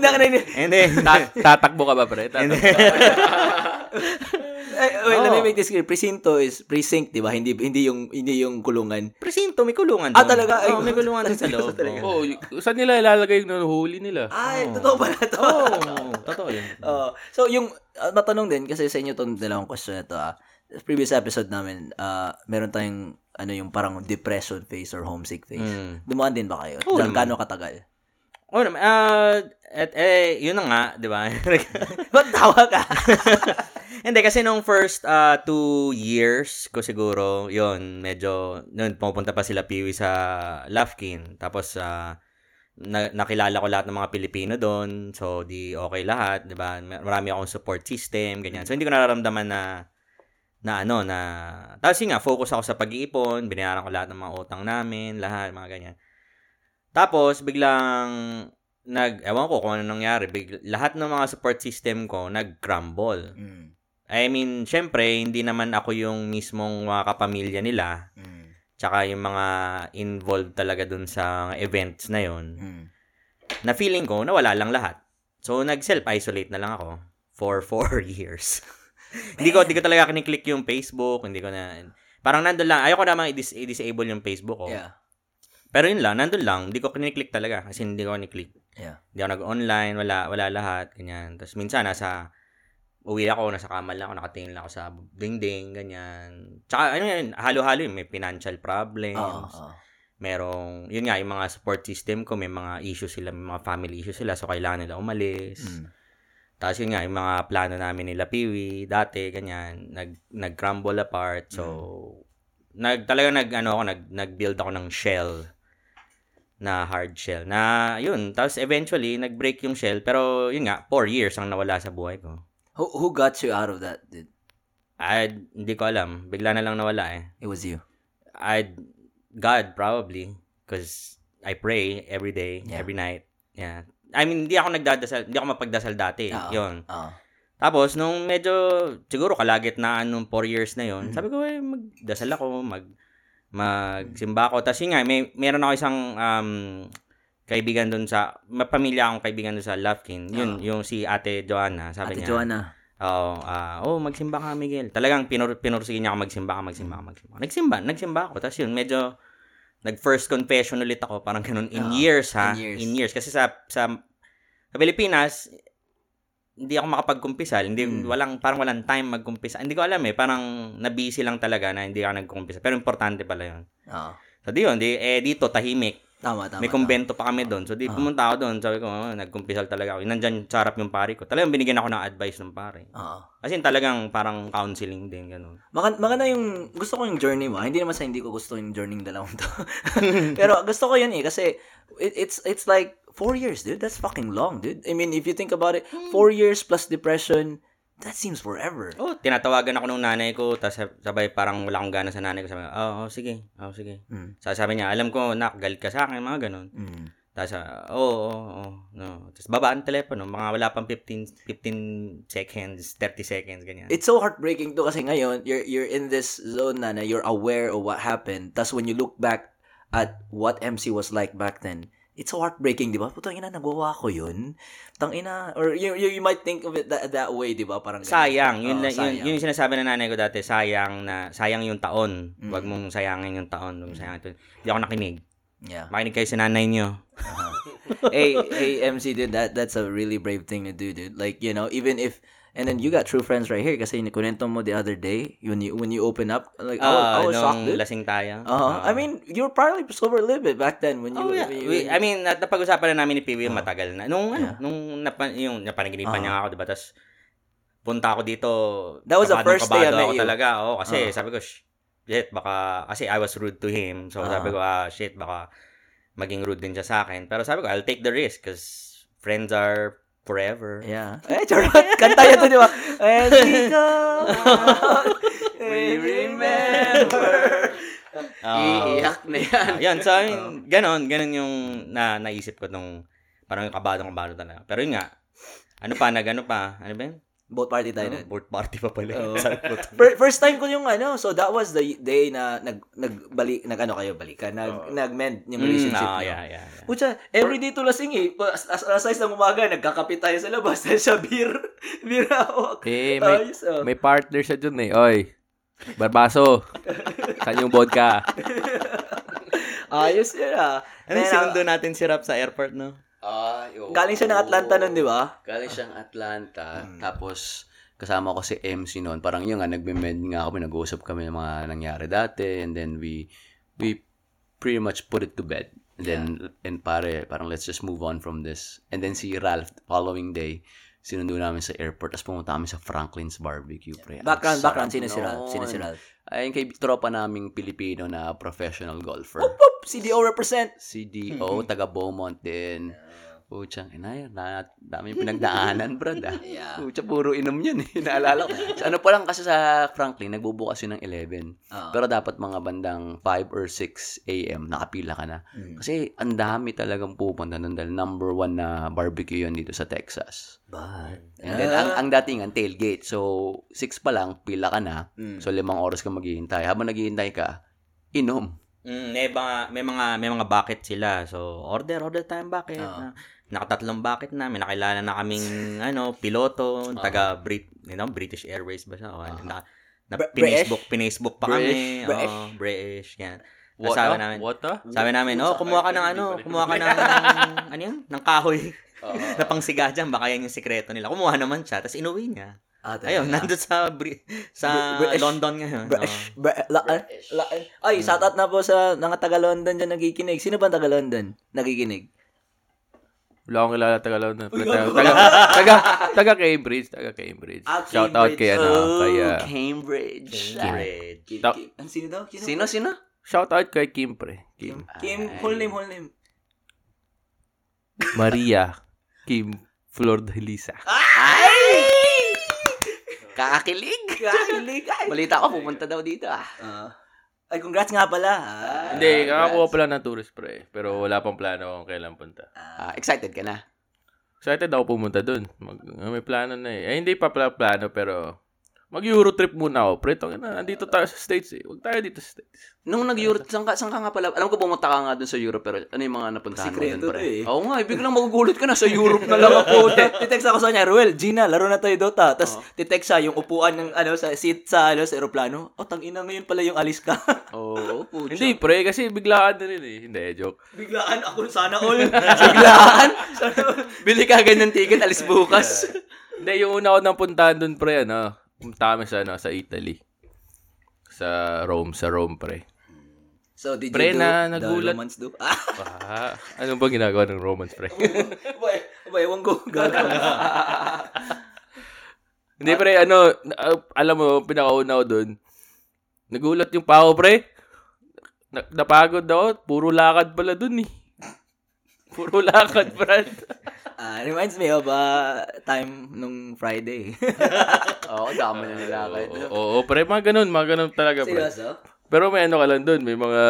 Nakarinig. Hindi. Ta- tatakbo ka ba, pre? Tatakbo. Ay, wait, let me make this clear. Presinto is precinct, di ba? Hindi, hindi yung, hindi yung kulungan. Presinto, may kulungan Ah, doon. talaga? Ay, Oo, may kulungan doon sa loob. oh, y- saan nila ilalagay yung nahuhuli nila? Ay, Oo. totoo pala to. Oo, totoo yun. Oo. so, yung, uh, matanong din, kasi sa inyo itong dalawang question na to, ah. Previous episode namin, ah, meron tayong, ano yung parang depression phase or homesick phase. Mm. Dumaan din ba kayo? Oo Diyan. Gano'ng katagal? Oh, naman, ah, at, eh, yun na nga, di ba? Ba't tawa ka? Hindi, kasi nung first uh, two years ko siguro, yon medyo, nun, pumunta pa sila Piwi sa Lafkin. Tapos, uh, na, nakilala ko lahat ng mga Pilipino doon. So, di okay lahat, di ba? Marami akong support system, ganyan. So, hindi ko nararamdaman na na ano, na, tapos yun nga, focus ako sa pag-iipon, binayaran ko lahat ng mga utang namin, lahat, mga ganyan. Tapos, biglang, nag, ewan ko kung ano nangyari, bigla, lahat ng mga support system ko, nag-crumble. Mm. I mean, syempre, hindi naman ako yung mismong mga kapamilya nila, Mm. tsaka yung mga involved talaga dun sa events na yon Mm. na feeling ko, nawala lang lahat. So, nag-self-isolate na lang ako for four years. hindi ko, hindi ko talaga kiniklik yung Facebook, hindi ko na, parang nandun lang, ayoko naman i-dis- i-disable yung Facebook ko. Yeah. Pero yun lang, nandun lang, hindi ko kiniklik talaga, kasi hindi ko kiniklik. Yeah. Hindi ako nag-online, wala, wala lahat, ganyan. Tapos minsan, nasa, uwi ako, nasa kama lang ako, nakatingin lang ako sa dingding, ganyan. Tsaka, ano yan, halo-halo yun, may financial problems. Oo. oo. Merong, yun nga, yung mga support system ko, may mga issues sila, may mga family issues sila, so kailangan nila umalis. Mm. Tapos yun nga, yung mga plano namin nila Piwi, dati, ganyan, nag, nag-crumble apart. So, nag, talaga nag, ano ako, nag, nag-build ako ng shell na hard shell. Na, yun, tapos eventually, nag-break yung shell. Pero, yun nga, four years ang nawala sa buhay ko. Who, who got you out of that, dude? I, hindi ko alam. Bigla na lang nawala eh. It was you. I, God, probably. Because I pray every day, Yeah. every night. Yeah. I mean, hindi ako nagdadasal, hindi ako mapagdasal dati. Oo. Yun. Oo. Tapos, nung medyo, siguro kalagitnaan nung four years na yon Mhm. sabi ko, eh, magdasal ako, mag, magsimba ako. Tapos yun nga, may, meron ako isang um, kaibigan dun sa, mapamilya akong kaibigan dun sa Lufkin. Yun, Oo. yung si Ate Joanna, sabi Ate niya. Joanna. Oo, ah, oh, magsimba ka, Miguel. Talagang pinur pinursige niya ako magsimba ka, magsimba ka, magsimba ka. Nagsimba, nagsimba ako. Tapos yun, medyo, nag-first confession ulit ako, parang ganun, in Oo, years, ha? in years. Kasi sa, sa, sa Pilipinas, hindi ako makapagkumpisal. Hindi, Mm. walang, parang walang time magkumpisa. Hindi ko alam eh, parang nabisi lang talaga na hindi ako nagkumpisa. Pero importante pala yun. Oo. So, di yun, di, eh, dito, tahimik. Tama, tama. May kumbento pa kami doon. So, di, pumunta ako doon. Sabi ko, oh, nagkumpisal talaga ako. Nandyan sa harap yung pare ko. Talagang binigyan ako ng advice ng pare. Oo. As in, talagang parang counseling din, ganun. Maganda, maganda yung, gusto ko yung journey mo. Hindi naman sa hindi ko gusto yung journey ng dalawang to. Pero gusto ko yun eh, kasi it, it's, it's like, four years, dude. That's fucking long, dude. I mean, if you think about it, four years plus depression, that seems forever. Oh, tinatawagan ako ng nanay ko, tapos sabay parang wala akong gana sa nanay ko. Sabi oh, oh, sige, oh, sige. Mm. Sabi, sabi niya, alam ko, nak, galit ka sa akin, mga ganun. Mm. Tapos, ah, oo, oo, oo, no. Tapos, babaan telepono, mga wala pang 15, 15 seconds, 30 seconds, ganyan. It's so heartbreaking to kasi ngayon, you're, you're in this zone na, na you're aware of what happened. Tapos when you look back at what MC was like back then, it's heartbreaking, di ba? Putang ina, nagawa ko yun. Tang ina, or you, you, you might think of it that, that way, di ba? Parang ganun. sayang, yun, Oo, lang- yun, sayang. yun yung sinasabi ng nanay ko dati, sayang na, sayang yung taon. Mm. Huwag mong sayangin yung taon. Huwag mong sayangin ito. Hindi ako nakinig. Yeah. Makinig kayo sa nanay niyo. hey, hey, MC, dude, that that's a really brave thing to do, dude. Like, you know, even if, and then you got true friends right here kasi kunento mo the other day, when you, when you open up, like, I was, I Ah, was shocked, dude. lasing tayo. Uh-huh. Ah. I mean, you were probably sober a little bit back then when you, Oh, yeah. when you- We- I mean, nat- napag-usapan na namin ni Piwi Oh. matagal na. Nung, ano, Yeah. nung napa, yung napanaginipan Oh. niya ako, diba? Tapos, punta ako dito. That was the kabadong first day I kabado met you. talaga. Oo, kasi Oh. sabi ko, "Sh- shit, baka, kasi I was rude to him. So, Oh. sabi ko, ah, shit, baka maging rude din siya sa akin. Pero sabi ko, I'll take the risk because friends are forever. Yeah. Eh, charot. Kanta yun to, di ba? As we go, we remember. Oo. Iiyak na yan. Yan, so, I mean, ganon, ganon yung na, naisip ko nung, parang yung kabadong-kabado talaga. Pero yun nga, ano pa, nag, ano pa, ano ba yun? Both party tayo Ano, nun. party pa pala. Fir- First time ko yung ano, so that was the day na nag nagbalik nag ano kayo balikan, nag nag-mend yung Mm, relationship ah, niyo. yeah, yeah, yeah. Pucha, every day to lasing eh. As, as, alas 6 ng umaga, nagkakapit tayo sa labas. Siya beer. Beer hawak. Eh, may, Ayos, oh. may partner siya dun eh. Oy, Barbaso, saan yung vodka? Ayos yun ah. Ano sinundo natin si Rap sa airport, no? Ah, oo. Galing siya ng Atlanta nun, di ba? Galing siyang Atlanta. Mm. Tapos, kasama ko si MC noon. Parang yun nga, nagme-med nga kami, nag-uusap kami ng mga nangyari dati. And then we, we pretty much put it to bed. And then, and pare, parang let's just move on from this. And then si Ralph, following day, sinundo namin sa airport, tapos pumunta kami sa Franklin's Barbecue, pre. Background, background. Sino si Ralph? Sino si. Ralph? Ayun kay tropa naming Pilipino na professional golfer. Whoop! CDO represent. CDO, taga Beaumont din. Puchang, inay, na, dami yung pinagdaanan, brad. Ah. Yeah. Pucha, puro inom yun. Eh. Naalala ko. Sa ano pa lang kasi sa Franklin, nagbubukas yun ng 11. Oo. Pero dapat mga bandang 5 or 6 a.m. nakapila ka na. Mm. Kasi ang dami talagang pupunta nun dahil number one na barbecue yun dito sa Texas. But, And then, ang, ang datingan, tailgate. So, 6 pa lang, pila ka na. Mm. So, limang oras ka maghihintay. Habang naghihintay ka, inom. Mm, may mga may mga may mga bucket sila. So, order order tayong bucket. Oo. Na, nakatatlong bucket na. May nakilala na kaming ano, piloto, taga Brit, you know, British Airways ba siya? O, na, na Br- pinacebook, pinacebook pa British? kami. British? Oo, British, yan. What? Sabi namin, What? sabi namin, oh, kumuha ka ng ano, kumuha ka ng, ano yan, ng kahoy na pangsiga dyan, baka yan yung sikreto nila. Kumuha naman siya, tapos inuwi niya. ah, Ayun, nandun sa Bri- sa Br- British- London ngayon. British, Oo. Br- la, la, ay, shoutout na po sa mga taga-London dyan nagikinig. Sino ba ang taga-London nagikinig? Wala akong kilala taga London. Pero Taga, taga, taga, taga Cambridge. Taga Cambridge. Ah, Shout out kay ano, Oh, kay, uh, Cambridge. Cambridge. Kim, sino daw? Sino? Sino, sino? shout out kay Kim pre. Kim. Kim, whole name, whole name. Maria Kim Flor de Lisa. Ay! Kaakilig. Kakilig. Ay. Balita ko, pupunta daw dito ah. Ah. Ay, congrats nga pala. Ah. Hindi, kakakuha pala ng tourist pre. Pero wala pang plano kung kailan punta. Ah, excited ka na? Excited ako pumunta dun. Mag, may plano na eh. Eh, hindi pa pala plano pero mag-Euro trip muna ako. Pre, tangin na, nandito tayo sa States eh. Huwag tayo dito sa States. Nung nag-Europe, saan ka, saan ka nga pala? Alam ko pumunta ka nga dun sa Europe, pero ano yung mga napuntahan mo Sikreto dun, pre? eh. Oo nga, eh, biglang magugulat ka na sa Europe na lang ako. Titext ako sa kanya, Ruel, Gina, laro na tayo Dota. Tapos titext siya yung upuan ng ano sa seat sa ano sa eroplano. Oh, tangina ngayon pala yung alis ka. Oo, oh, Hindi, pre, kasi biglaan na rin eh. Hindi, joke. Biglaan ako sana all. Biglaan. Bili ka agad ng ticket, alis bukas. Hindi, yung una ko nang puntahan dun, pre, ano, pumunta kami sa, ano, sa Italy. Sa Rome, sa Rome, pre. So, did Pre, you do na- the nagulat. romance do? Ah, Ah, ano ba ginagawa ng romance, pre? boy, boy, ewan ko. Hindi, pre, ano, alam mo, pinakauna ko dun, nagulat yung pao, pre. Na, napagod ako, puro lakad pala dun eh. Puro lakad, Brad. Ah, reminds me of uh, time nung Friday. Oo, dami na nila kahit. Oo, oo, pre, mga ganun, mga ganun talaga, pre. Seryoso? Pero may ano ka lang dun, may mga,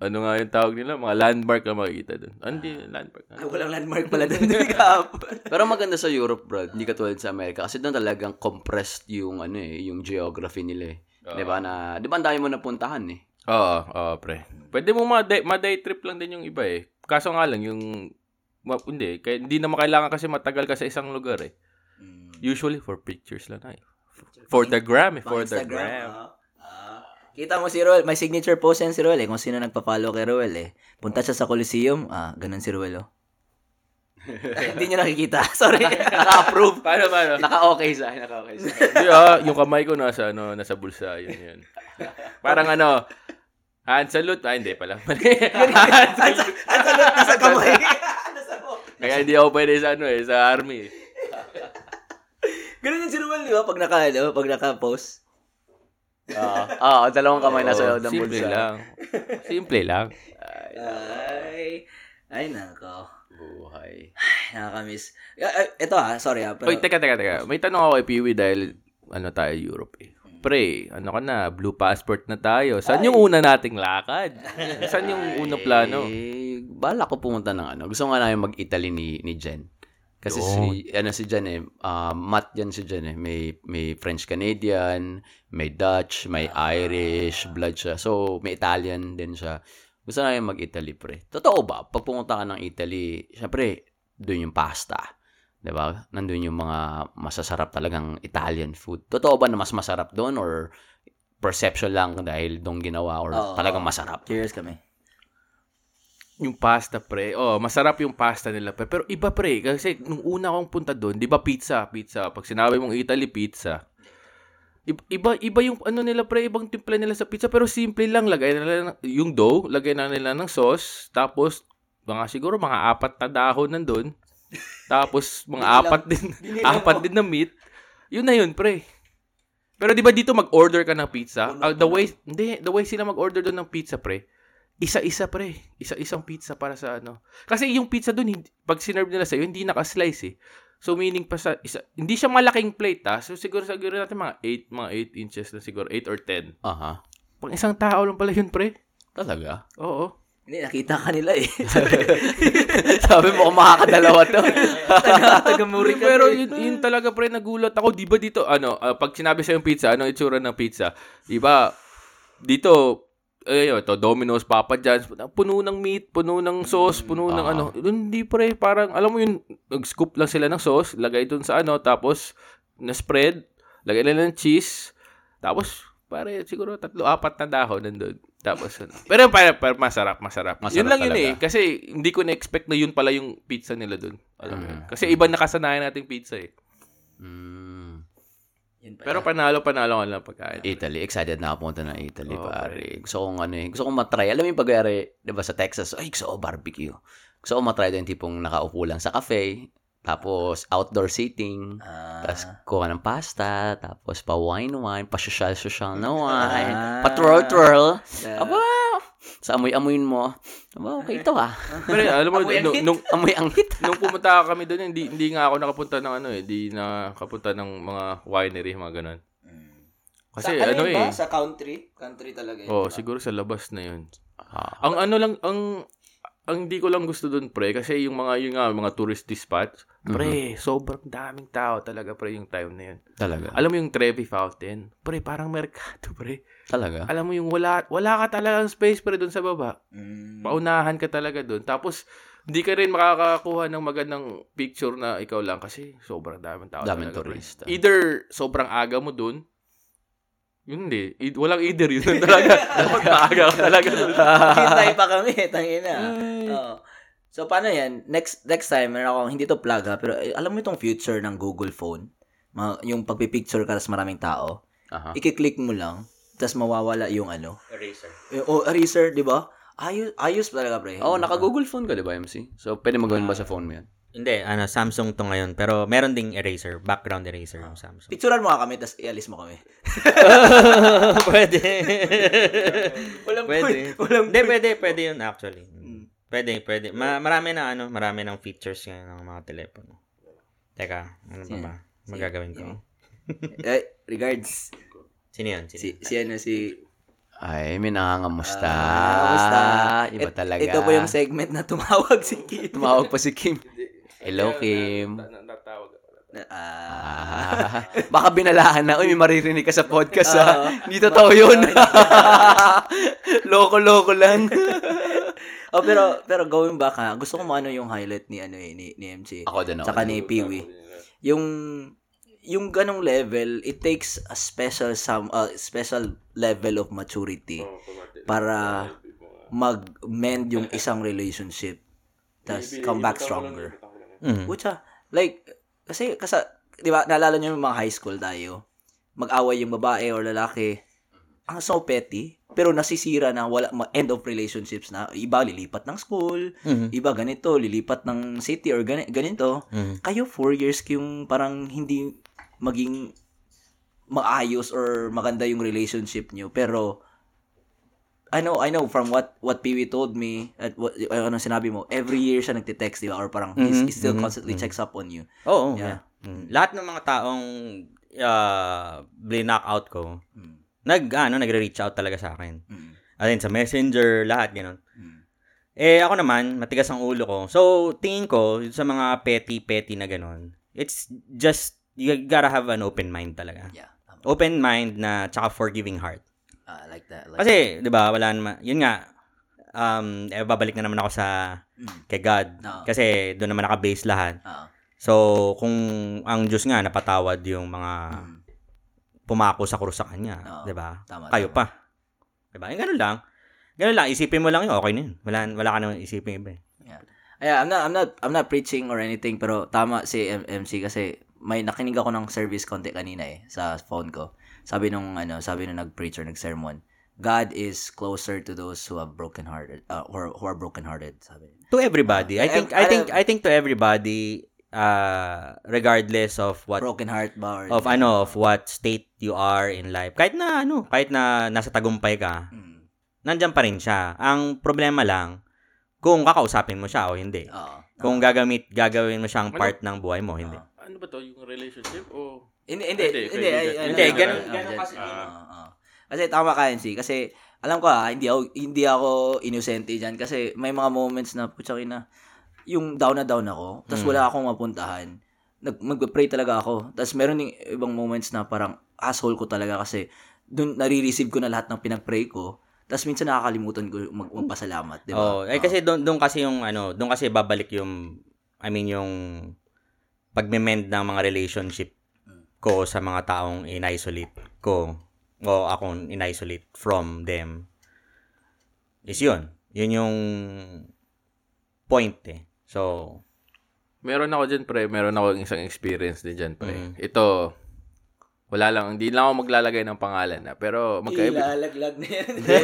ano nga yung tawag nila, mga landmark ka makikita dun. Ah, Hindi, landmark. Ay, walang landmark pala doon. Kap. Pero maganda sa Europe, bro. Hindi katulad sa Amerika. Kasi doon talagang compressed yung, ano eh, yung geography nila eh. Di ba na, di ba ang dami mo napuntahan eh. Oo, oo, pre. Pwede mo ma-day, ma-day trip lang din yung iba eh. Kaso nga lang, yung, ma, hindi, kaya, hindi naman kailangan kasi matagal ka sa isang lugar eh. Usually for pictures lang ay. For the gram, eh, for the gram. Ah. kita mo si Roel, may signature post yan si Roel eh. Kung sino nagpa-follow kay Roel eh. Punta siya sa Coliseum, ah, ganun si Roel oh. Hindi niya nakikita. Sorry. Naka-approve. Paano, paano? Naka-okay akin, naka-okay akin. Hindi, ah, yung kamay ko nasa, ano, nasa bulsa, yun, yun. Parang ano, hand salute, ah, hindi pala. Hand salute. Ang sagot nasa kamay. Kaya hindi ako pwede sa, ano, eh, sa army. eh. Ganun yung si Roel, di ba? Pag naka, ano, pag naka-post. Oo, Oo, dalawang kamay nasa loob ng Simple bulsa. lang. Simple lang. Ay, ay nako. Buhay. Nakakamiss. Ah, ah, Ito ha, sorry ha. Pero, Oy, teka, teka, teka. May tanong ako kay Piwi dahil ano tayo, Europe eh. Pre, ano ka na, blue passport na tayo. Saan yung una nating lakad? Saan yung una plano? Eh, bala ko pumunta ng ano. Gusto nga namin mag-Italy ni, ni Jen. Kasi si, ano si Jen eh, uh, mat yan si Jen eh. May, may French-Canadian, may Dutch, may Irish, blood siya. So, may Italian din siya. Gusto namin mag-Italy, pre. Totoo ba? Pag pumunta ka ng Italy, syempre, doon yung pasta. 'Di ba? Nandun yung mga masasarap talagang Italian food. Totoo ba na mas masarap doon or perception lang dahil doon ginawa or Oo. talagang masarap? curious kami. Yung pasta, pre. Oh, masarap yung pasta nila, pre. Pero iba, pre. Kasi nung una akong punta doon, di ba pizza, pizza. Pag sinabi mong Italy, pizza. Iba, iba, iba yung ano nila pre, ibang timpla nila sa pizza pero simple lang lagay na nila ng- yung dough, lagay na nila ng sauce, tapos mga siguro mga apat na dahon nandun. Tapos mga apat din, apat din na meat. Yun na yun, pre. Pero 'di ba dito mag-order ka ng pizza? Ah, the way hindi, the way sila mag-order doon ng pizza, pre. Isa-isa, pre. Isa-isang pizza para sa ano. Kasi yung pizza doon, hindi, pag sinerve nila sa'yo, hindi naka-slice eh. So meaning pa sa isa, hindi siya malaking plate ha. So siguro siguro natin mga 8, mga 8 inches na siguro, 8 or 10. Aha. Pang isang tao lang pala yun, pre. Talaga? Oo. Hindi, nakita ka nila eh. Sabi mo, makakadalawa to. Taga-muri ka. Pero yun, yun talaga pre, nagulat ako. Di ba dito, ano, ah, pag sinabi sa yung pizza, ano itsura ng pizza? Di ba, dito, eh, ito, Domino's, Papa John's, puno ng meat, puno ng sauce, puno ng Ah. ano. Hindi pre, parang, alam mo yun, nag-scoop lang sila ng sauce, lagay dun sa ano, tapos, na-spread, lagay nila ng cheese, tapos, pare, siguro tatlo, apat na dahon nandun. Tapos, ano. Pero, para, para, masarap, masarap. Masarap yun lang yun talaga. eh. Kasi, hindi ko na-expect na yun pala yung pizza nila dun. Alam mo yun. Mm. Kasi, iba nakasanayan nating pizza eh. Mm. Yun. Pero panalo, panalo ka lang pagkain. Italy. Excited na ako pumunta ng Italy, Oo, pare. Gusto kong ano eh. Gusto kong matry. Alam mo yung pag di ba sa Texas, ay, gusto ko barbecue. Gusto ko matry din tipong nakaupo lang sa cafe, tapos outdoor seating, Ah. tapos kuha ng pasta, tapos pa wine-wine, pa social-social na wine, Ah. pa twirl-twirl. Yeah. Aba, sa amoy-amoyin mo, aba, okay ito ah. Pero alam mo, Amoy ang nung, hit. nung, Amoy ang hit. nung pumunta kami doon, hindi, hindi nga ako nakapunta ng ano eh. Hindi nakapunta ng mga winery, mga ganun. Kasi sa, ano, yun eh. ba? Sa country? Country talaga yun. Oh, di ba? siguro sa labas na yun. Ah, Ang ano lang, ang ang hindi ko lang gusto doon pre kasi yung mga yung nga mga touristy spots pre sobrang daming tao talaga pre yung time na yun talaga. alam mo yung Trevi Fountain pre parang merkado pre Talaga. alam mo yung wala wala ka talagang space pre doon sa baba Mm. paunahan ka talaga doon. Tapos, hindi ka rin makakakuha ng magandang picture na ikaw lang kasi sobrang daming tao Daming talaga. pre. turista. Either sobrang aga mo doon, yun hindi. I- walang either yun talaga. Dapat maaga ka talaga. Hintay pa kami, tangina. Oo. So, paano yan? Next next time, meron akong, hindi to plug ha, pero eh, alam mo itong future ng Google phone? Mga, yung pagpipicture ka tas maraming tao, Aha. i-click mo lang, tas mawawala yung ano. Eraser. Eh, oh, eraser, di ba? Ayos, ayos talaga, pre. Oh, naka-Google phone ka, di ba, MC? So, pwede mo gawin ba sa phone mo yan? Hindi, ano, Samsung to ngayon. Pero meron ding eraser, background eraser yung Samsung. Picturean mo nga kami, tas ialis mo kami. pwede. Walang pwede. point. Walang Hindi, pwede, pwede yun actually. Mm. Pwede, pwede. Ma- marami na ano, marami ng features ngayon ng mga telepono. Teka, ano ba ba? Magagawin ko. Eh, regards. Sino yun? Sino? Si, si ano, si... Ay, may nangangamusta. Ah, kamusta? Iba Et- talaga. Ito po yung segment na tumawag si Kim. Tumawag pa si Kim. Hello, Kim. Natawag ako. Ah. Ah, baka binalaan na. Uy, may maririnig ka sa podcast, ha? Hindi totoo yun. Loko-loko lang. oh, pero pero going back ha, gusto ko maano yung highlight ni ano eh, ni, ni MC. Ako din ako. Tsaka ni Peewee. Yung yung ganong level, it takes a special some uh, special level of maturity para mag-mend yung isang relationship. Tapos come back stronger. Mhm. Pucha, like, kasi, kasi, di ba, naalala nyo yung mga high school tayo, mag-away yung babae or lalaki, ang so petty, pero nasisira na wala, end of relationships na, iba lilipat ng school, Mhm. iba ganito, lilipat ng city or gani- ganito, Mhm. kayo four years yung parang hindi maging maayos or maganda yung relationship nyo, pero, I know, I know from what what Peewee told me at what ano sinabi mo, every year siya nagte-text, di ba? Or parang he's- Mhm, he still mhm, constantly checks up on you. Oo, Yeah. yeah. Mm. Lahat ng mga taong uh, knock out ko, Mm. nag, ano, nagre-reach out talaga sa akin. Mm. Alin, sa messenger, lahat, gano'n. Mm. Eh, ako naman, matigas ang ulo ko. So, tingin ko, sa mga petty-petty na gano'n, it's just, you gotta have an open mind talaga. Yeah. Open mind na, tsaka forgiving heart. I like that. Like Kasi, di ba, wala naman, yun nga, um, eh, babalik na naman ako sa, Mm. kay God. Oo. Kasi, doon naman nakabase lahat. Ah. So, kung ang Diyos nga, napatawad yung mga Mm. pumako sa krus sa Kanya, di ba? Tama, Kayo tama. pa. Di ba? Yung ganun lang. Ganun lang, isipin mo lang yun, okay na yun. Wala, wala ka naman isipin iba eh. Yeah, I'm not I'm not I'm not preaching or anything pero tama si M- MC kasi may nakinig ako ng service konti kanina eh sa phone ko. Sabi nung ano, sabi nung nag-preach or nag-sermon, God is closer to those who have broken hearted uh, who, are, who are broken hearted sabi to everybody. I Uh, think ev- I think I think to everybody uh regardless of what broken heart ba or of ano of what state you are in life. Kahit na ano, kahit na nasa tagumpay ka, Mm. nandiyan pa rin siya. Ang problema lang kung kakausapin mo siya o hindi. Oo. Kung gagamit gagawin mo siyang Ano? part ng buhay mo, hindi. Oo. Ano ba to? Yung relationship o... Hindi, hindi, Hindi, hindi, ay- Hindi, ganun- ganun kasi-. Kasi tama ka NC, kasi alam ko ah, hindi ako hindi ako inosente diyan kasi may mga moments na putya na yung down na down ako, tapos Mm. wala akong mapuntahan. Nag magpe-pray talaga ako. Tapos meron ding ibang moments na parang asshole ko talaga kasi doon nare-receive ko na lahat ng pinag-pray ko. Tapos minsan nakakalimutan ko mag- magpasalamat, di ba? Oh, eh kasi doon doon kasi yung ano, doon kasi babalik yung I mean yung pagme-mend ng mga relationship ko sa mga taong in-isolate ko o akong in-isolate from them is yun. Yun yung point eh. So, Meron ako dyan, pre. Meron ako isang experience din dyan, pre. Mm. Ito, wala lang. Hindi lang ako maglalagay ng pangalan na. Pero magkaiba. Ilalaglag na yan. Hindi.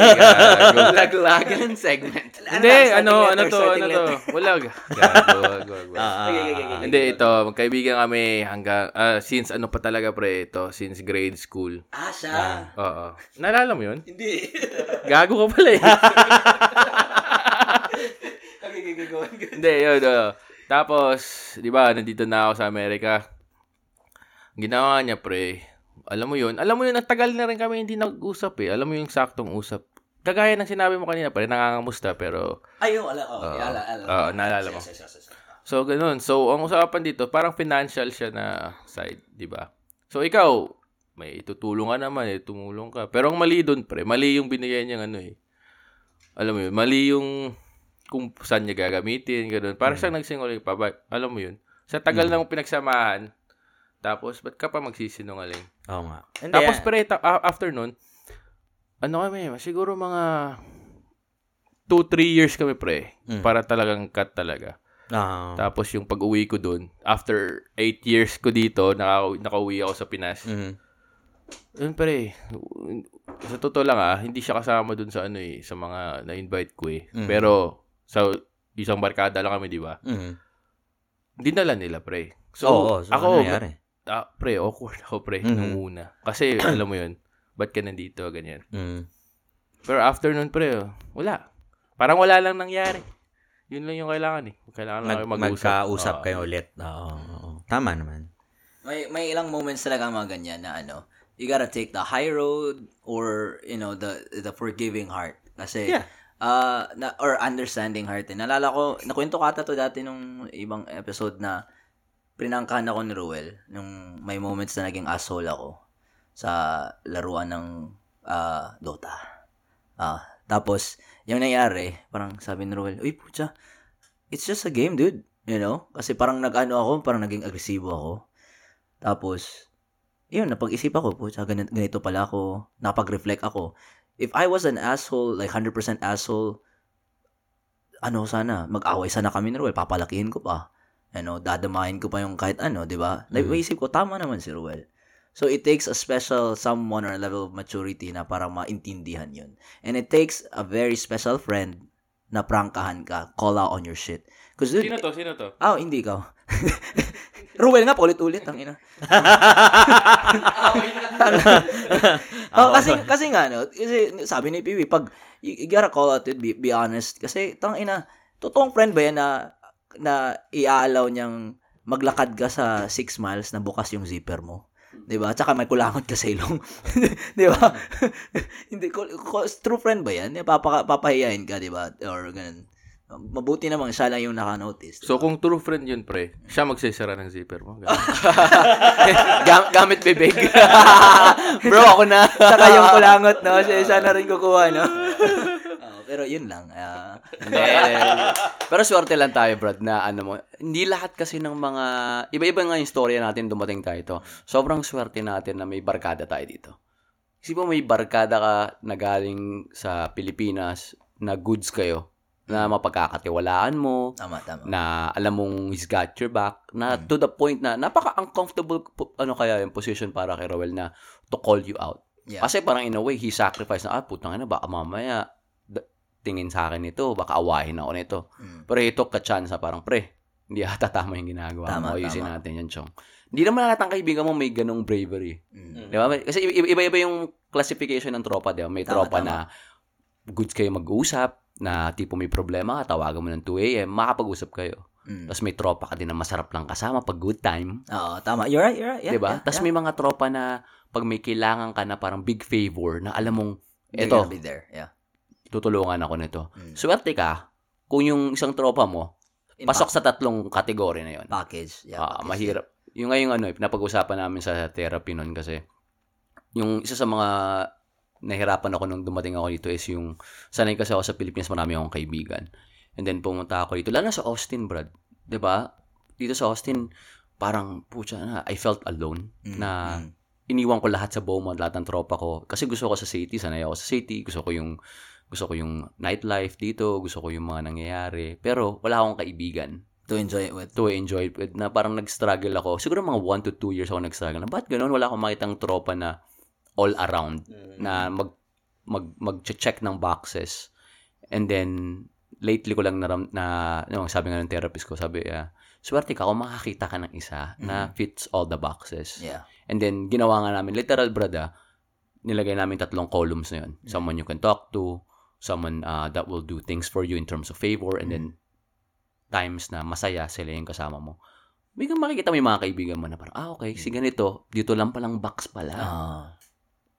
Laglagan segment. Hindi, Starting ano, ano to, ano to. Wala. Gago, gago, gago. ah, okay, okay. Hindi, ito, magkaibigan kami hanggang, ah, since ano pa talaga, pre, ito, since grade school. Ah, siya. Oo. Naalala mo yun? Hindi. Gago ka pala eh. Hindi, yun. oh. Tapos, di ba, nandito na ako sa Amerika. Ginawa niya, pre. Alam mo yun? Alam mo yun, ang tagal na rin kami hindi nag-usap eh. Alam mo yung saktong usap. Kagaya ng sinabi mo kanina, pre, nangangamusta, pero... Ayun, ala, oh, Oo. ala, ala. Oo, naalala mo. So, ganun. So, ang usapan dito, parang financial siya na side, di ba? So, ikaw, may itutulong ka naman eh, tumulong ka. Pero ang mali doon, pre, mali yung binigay niya ano eh. Alam mo yun, mali yung kung saan niya gagamitin, ganun. Parang siyang nagsinungaling pa. Alam mo yun? Sa tagal na mong pinagsamahan, tapos, ba't ka pa magsisinungaling? oo nga. Hindi, Tapos, ah, pre, ta- a- after nun, ano kami, siguro mga 2-3 years kami, pre, Mm. para talagang cut talaga. ah, Tapos yung pag-uwi ko doon, after 8 years ko dito, naka, nakauwi ako sa Pinas. mhm. Yun pre, sa totoo lang ah, hindi siya kasama doon sa ano eh, sa mga na-invite ko eh. Mhm. Pero, sa isang barkada lang kami, di ba? Mhm. Dinala nila pre. So, Oo, so ako, ano nangyari? Ah, pre, awkward ako pre, Mhm. nung una. Kasi, alam mo yun, ba't ka nandito, ganyan. Mhm. Pero after nun pre, oh, wala. Parang wala lang nangyari. Yun lang yung kailangan eh. Kailangan lang Mag, kayo mag-usap. magkausap Oo. kayo ulit. Oo, oo. Tama naman. May may ilang moments talaga mga ganyan na ano, you gotta take the high road or you know the the forgiving heart kasi Yeah. uh, na, or understanding heart. Eh. Nalala ko, nakwento ko ata to dati nung ibang episode na prinangkahan ako ni Ruel nung may moments na naging asshole ako sa laruan ng ah, Dota. Ah, tapos yung nangyari, parang sabi ni Ruel, "Uy, putya, it's just a game, dude." You know? Kasi parang nag-ano ako, parang naging agresibo ako. Tapos, yun, napag-isip ako, putya, ganito, ganito pala ako. Napag-reflect ako. If I was an asshole, like 100% asshole, ano sana, mag-away sana kami ni Ruel, papalakihin ko pa. Ano, dadamahin ko pa yung kahit ano, di ba? Like, maisip ko, tama naman si Ruel. So, it takes a special someone or a level of maturity na parang maintindihan yun. And it takes a very special friend na prangkahan ka, call out on your shit. Dude, Sino to? Sino to? Ah, hindi ikaw. Ruel nga, paulit-ulit, ang ina. oh, kasi, kasi nga, no, kasi sabi ni Piwi, pag, you, you gotta call out it, be, be honest. Kasi, tang ina, totoong friend ba yan na, na i-allow niyang maglakad ka sa 6 miles na bukas yung zipper mo? 'Di ba? Tsaka may kulangot ka sa ilong. 'Di ba? Hindi ko true friend ba 'yan? Papa papahiyain ka, 'di ba? Or ganun. Mabuti naman siya lang yung naka-notice. So, kung true friend yun, pre, siya magsisara ng zipper mo. Gam- gamit bibig. Bro, ako na. Saka yung kulangot, no? Siya, siya na rin kukuha, no? Pero yun lang. Hindi. Pero swerte lang tayo, Brad, na ano mo, hindi lahat kasi ng mga, iba-iba nga yung storya natin dumating tayo ito. Sobrang swerte natin na may barkada tayo dito. Kasi mo may barkada ka na galing sa Pilipinas na goods kayo. na mapagkakatiwalaan mo, Tama, tama. na alam mong he's got your back, na Mm. to the point na napaka-uncomfortable ano kaya yung position para kay Roel na to call you out. Yeah. Kasi parang in a way, he sacrificed na, ah, putang ina, baka mamaya tingin sa akin ito, baka awahin ako nito. Mm. Pero he took a chance parang, pre, hindi ata tama yung ginagawa Tama, mo. Ayusin tama. natin yan, Chong. Hindi naman lahat ng kaibigan mo may ganong bravery. Mm. Di ba? Kasi iba-iba yung classification ng tropa, di ba? May Tama, tropa tama. na goods kayo mag-usap, na tipo may problema ka, tawagan mo ng 2 a.m., makapag-usap kayo. Mm. Tapos may tropa ka din na masarap lang kasama pag good time. Oo, tama. You're right, you're right. Yeah, di ba? yeah, Tapos yeah. may mga tropa na pag may kailangan ka na parang big favor na alam mong, eto, be there. Yeah. Tutulungan ako nito. Mm. Swerte ka kung yung isang tropa mo, In pasok sa tatlong kategory na yon. package. Yeah, Ah, package. mahirap. Yung ngayong ano, eh, pinapag-usapan namin sa therapy nun kasi yung isa sa mga nahirapan ako nung dumating ako dito is yung sanay kasi ako sa Pilipinas, marami akong kaibigan. And then pumunta ako dito, lalo na sa Austin, Brad. 'Di ba? Dito sa Austin, parang pucha na, I felt alone Mm, na mm. iniwan ko lahat sa Beaumont, lahat ng tropa ko. Kasi gusto ko sa city, sanay ako sa city, gusto ko yung gusto ko yung nightlife dito, gusto ko yung mga nangyayari. Pero wala akong kaibigan to enjoy it with. to enjoy it with na parang nag-struggle ako. Siguro mga 1 to 2 years ako nag-struggle. Na, ba't ganun? Wala akong makitang tropa na all around na mag mag mag-check ng boxes. And then lately ko lang naram na yung sabi nga ng therapist ko, sabi uh, swerte ka kung makakita ka ng isa na fits all the boxes. Yeah. And then ginawa nga namin literal brada, nilagay namin tatlong columns na yun. Someone you can talk to, someone uh, that will do things for you in terms of favor, and then times na masaya sila yung kasama mo. May kang makikita mo yung mga kaibigan mo na parang, ah, okay, si ganito, dito lang palang box pala. Ah.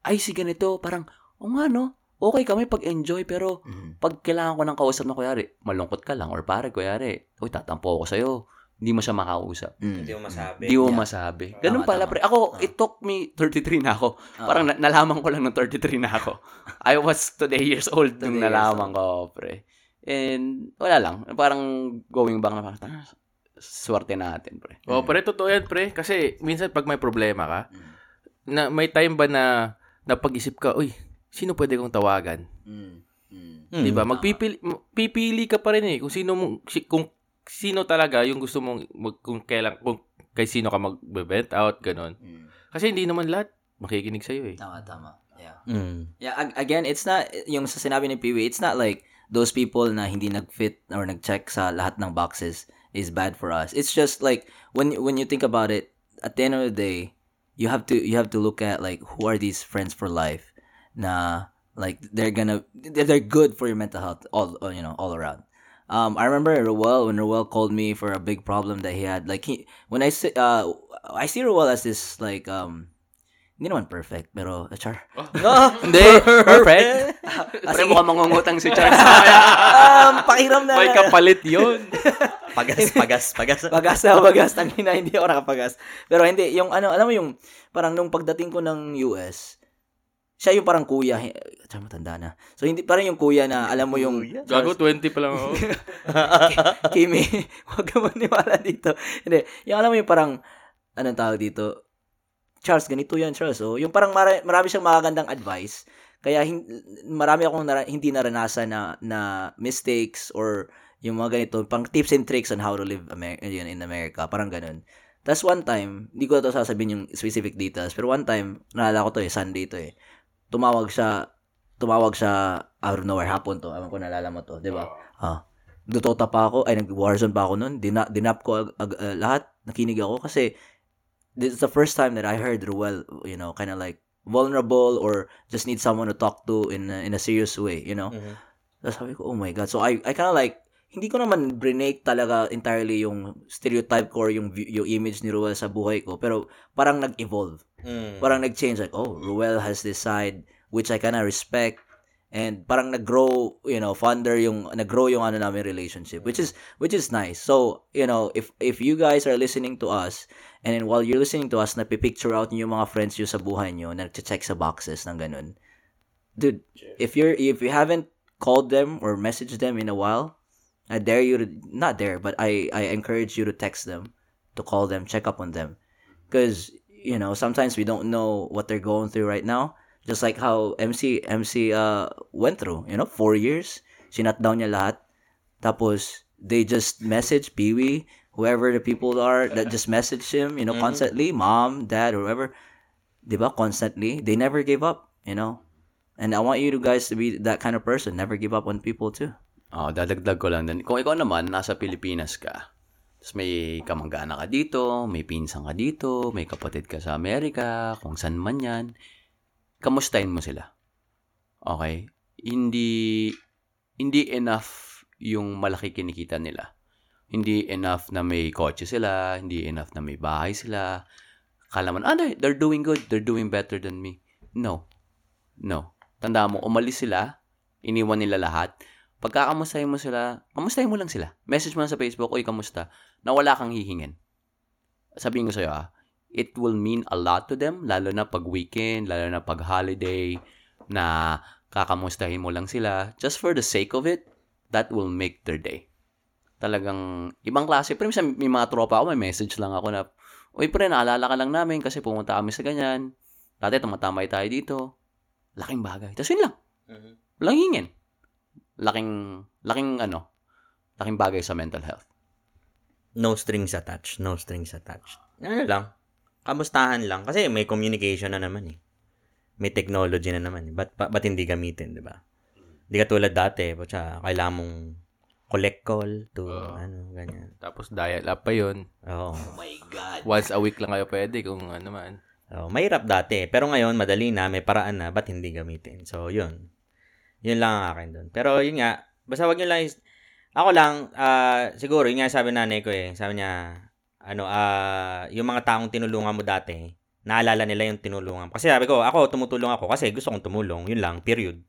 Ay, si ganito, parang, o nga, no? Okay kami pag-enjoy, pero Mm. pag kailangan ko ng kausap na, kuyari, malungkot ka lang, or pare, kuyari, uy, tatampo ako sa'yo. Hindi mo siya makausap. Mm. Hindi mo masabi. Hindi mo Yeah. masabi. Ganun Tama, pala, tama. pre. Ako, Ah. it took me, 33 na ako. Ah. Parang na- nalaman ko lang ng 33 na ako. I was today years old nung Today years nalaman ko, pre. And wala lang. Parang going back na parang, "Ah, swerte natin, pre. Oh, pre, totoo yan, pre. Kasi minsan pag may problema ka, Mm. na may time ba na napag-isip ka, uy, sino pwede kong tawagan? Mm. Mm. Mm. 'Di ba? Magpipili pipili ka pa rin eh kung sino mo kung sino talaga yung gusto mong mag, kung kailan kung kay sino ka magbe-vent out ganon. Mm. Kasi hindi naman lahat makikinig sa iyo eh. Tama, tama. Yeah. Mm. Yeah, ag- again, it's not, yung sa sinabi ni Peewee, it's not like those people na hindi nag-fit or nag-check sa lahat ng boxes is bad for us. It's just like, when when you think about it, at the end of the day, you have to you have to look at like who are these friends for life na like they're gonna they're they're good for your mental health all all, you know all around um i remember Roel when Roel called me for a big problem that he had like he when i see uh i see Roel as this like um hindi naman perfect pero uh, char hindi perfect Pre, mukhang mangungutang si Charles. um pakiram na May kapalit 'yon. Pagas, pagas, pagas. Pagas na pagas. Tangina, hindi ako nakapagas. Pero hindi, yung ano, alam mo yung, parang nung pagdating ko ng US, siya yung parang kuya. Tsaka matanda na. So, hindi, parang yung kuya na, alam mo yung, Gago 20 pa lang ako. Kimi, huwag ka maniwala dito. Hindi, yung alam mo yung parang, anong tawag dito, Charles, ganito yan, Charles. So, yung parang marami, marami siyang magagandang advice. Kaya hin- marami akong nara- hindi naranasan na, na mistakes or yung mga ganito, pang tips and tricks on how to live Amer- in America. Parang ganun. Tapos one time, hindi ko ito sasabihin yung specific details, pero one time, naalala ko to eh, Sunday to eh. Tumawag siya, tumawag siya out of nowhere, hapon to. Ewan ko naalala mo to, di ba? Ah. Dotota pa ako, ay nag-warzone pa ako noon. Dina, dinap ko ag, ag- uh, lahat, nakinig ako kasi this is the first time that I heard Ruel, you know, kind of like vulnerable or just need someone to talk to in a, in a serious way, you know. Mhm. Tapos sabi ko, oh my God. So I, I kind of like, hindi ko naman brinake talaga entirely yung stereotype ko or yung, yung image ni Ruel sa buhay ko. Pero parang nag-evolve. Mm. Parang nag-change. Like, oh, Ruel has this side which I kind of respect. And parang nag-grow, you know, fonder yung, nag-grow yung ano namin relationship. Which is, which is nice. So, you know, if, if you guys are listening to us, and then while you're listening to us, napipicture out niyo yung mga friends nyo sa buhay nyo, na nag-check sa boxes ng ganun. Dude, if you're, if you haven't called them or messaged them in a while, I dare you to, not dare, but I, I encourage you to text them, to call them, check up on them. Because, you know, sometimes we don't know what they're going through right now. Just like how MC, MC uh, went through, you know, four years. she Sinat down niya lahat. Tapos, they just message Pee-wee, whoever the people are that just message him, you know, constantly, mom, dad, or whoever. Diba? Constantly. They never gave up, you know. And I want you guys to be that kind of person. Never give up on people too. Oh, dadagdag ko lang din. Kung ikaw naman, nasa Pilipinas ka, tapos may kamanggana ka dito, may pinsan ka dito, may kapatid ka sa Amerika, kung saan man yan, kamustahin mo sila. Okay? Hindi, hindi enough yung malaki kinikita nila. Hindi enough na may kotse sila, hindi enough na may bahay sila. Kala mo, ah, they're- doing good, they're doing better than me. No. No. Tanda mo, umalis sila, iniwan nila lahat, Pagkakamustahin mo sila, kamustahin mo lang sila. Message mo lang sa Facebook, oy, kamusta? Na wala kang hihingin. Sabihin ko sa'yo ah, it will mean a lot to them, lalo na pag weekend, lalo na pag holiday, na kakamustahin mo lang sila. Just for the sake of it, that will make their day. Talagang ibang klase. Pero minsan may mga tropa ako, may message lang ako na, Uy, pre, naalala ka lang namin kasi pumunta kami sa ganyan. Dati tumatamay tayo dito. Laking bagay. Tapos yun lang. Walang hingin. Laking, laking ano, laking bagay sa mental health. No strings attached. No strings attached. Ano lang. Kamustahan lang. Kasi may communication na naman eh. May technology na naman eh. Ba't, ba- ba't hindi gamitin, di ba? Hindi ka tulad dati. Basta kailangan mong collect call to ano, ganyan. Tapos dial up pa yun. Oo. my God. Once a week lang kayo pwede kung ano man. Oh, mahirap dati. Pero ngayon, madali na. May paraan na. Ba't hindi gamitin? So, yun. Yun lang ang akin doon. Pero yun nga, basta wag nyo lang, is- ako lang, ah, siguro, yun nga sabi nanay ko eh. Sabi niya, ano, ah, yung mga taong tinulungan mo dati, naalala nila yung tinulungan. Kasi sabi ko, ako, tumutulong ako kasi gusto kong tumulong. Yun lang, period.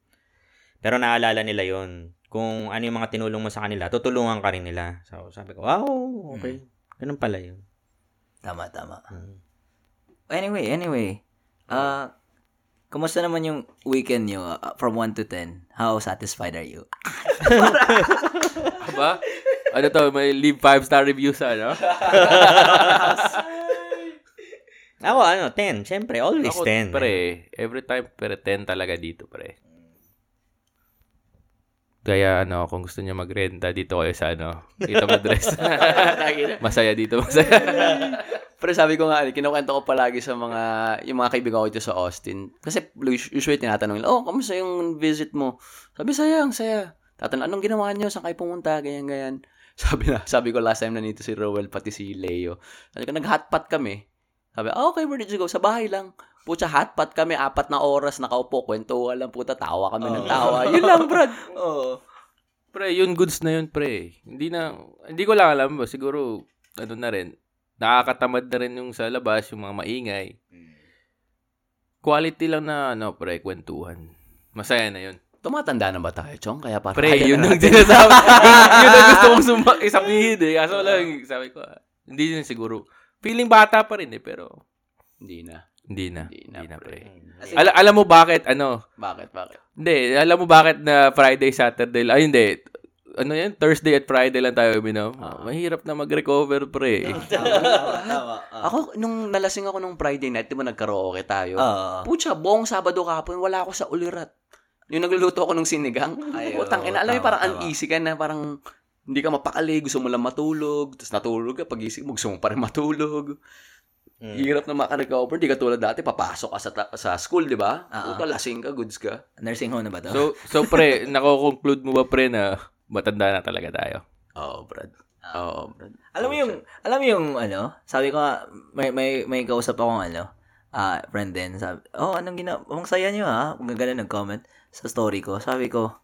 Pero naalala nila yun. Kung ano yung mga tinulong mo sa kanila, tutulungan ka rin nila. So, sabi ko, wow, okay. Ganun pala yun. Tama, tama. Mm. Anyway, anyway. Uh, kumusta naman yung weekend nyo uh, from 1 to 10? How satisfied are you? Aba? ano to, may leave 5 star review sa ano? Ako, ano, 10. Siyempre, always Ako, 10. pre, every time, pre, 10 talaga dito, pre. Kaya, ano, kung gusto niya magrenta, dito kayo sa, ano, dito madress. masaya dito, masaya. Pero sabi ko nga, kinukwento ko palagi sa mga, yung mga kaibigan ko dito sa Austin. Kasi usually tinatanong nila, oh, kamusta yung visit mo? Sabi, saya, ang saya. Tatanong, anong ginawa niyo? Saan kayo pumunta? Ganyan, ganyan. Sabi na, sabi ko last time na nito si Rowell, pati si Leo. Sabi ko, nag-hotpot kami. Sabi, ah, okay, where did you go? Sa bahay lang. Pucha, hotpot kami, apat na oras, nakaupo, kwentuhan lang, puta, tawa kami ng tawa. Yun lang, brad. Oo. Pre, yun goods na yun, pre. Hindi na, hindi ko lang alam ba, siguro, ano na rin, nakakatamad na rin yung sa labas, yung mga maingay. Quality lang na, ano, pre, kwentuhan. Masaya na yun. Tumatanda na ba tayo, Chong? Kaya parang Pre, yun ang sinasabi. yun, yun ang gusto kong suma- isabihin eh. Kaso lang, sabi ko, ah, hindi din siguro. Feeling bata pa rin eh, pero Hindi na. Hindi na. Hindi Hindi na, na, pre. Kasi- Al- alam mo bakit, ano, Bakit, bakit? hindi, alam mo bakit na Friday, Saturday, ay hindi, ano yan, Thursday at Friday lang tayo uminom. Mahirap na mag-recover, pre. tama, tama. ah. Ako, nung nalasing ako nung Friday night, di ba nagkaraoke tayo? Oo. Pucha, buong Sabado kapon, wala ako sa ulirat. Yung nagluluto ako ng sinigang. Ay, Putang ina, alam mo, parang tama. uneasy ka na, parang hindi ka mapakali, gusto mo lang matulog, tapos natulog ka, pagising mo, gusto mo pa rin matulog. Mm. Hirap na makarecover, di ka tulad dati, papasok ka sa, ta- sa school, di ba? Oo. Puta, lasing ka, goods ka. Nursing home na ba to? So, so pre, nako-conclude mo ba, pre, na matanda na talaga tayo? Oo, Brad. Oo, Brad. alam mo yung, alam mo yung, ano, sabi ko nga, may, may, may kausap akong, ano, ah friend din, sabi, oh, anong gina, ang saya niyo, ha? Kung ganun nag-comment sa story ko. Sabi ko, "Th-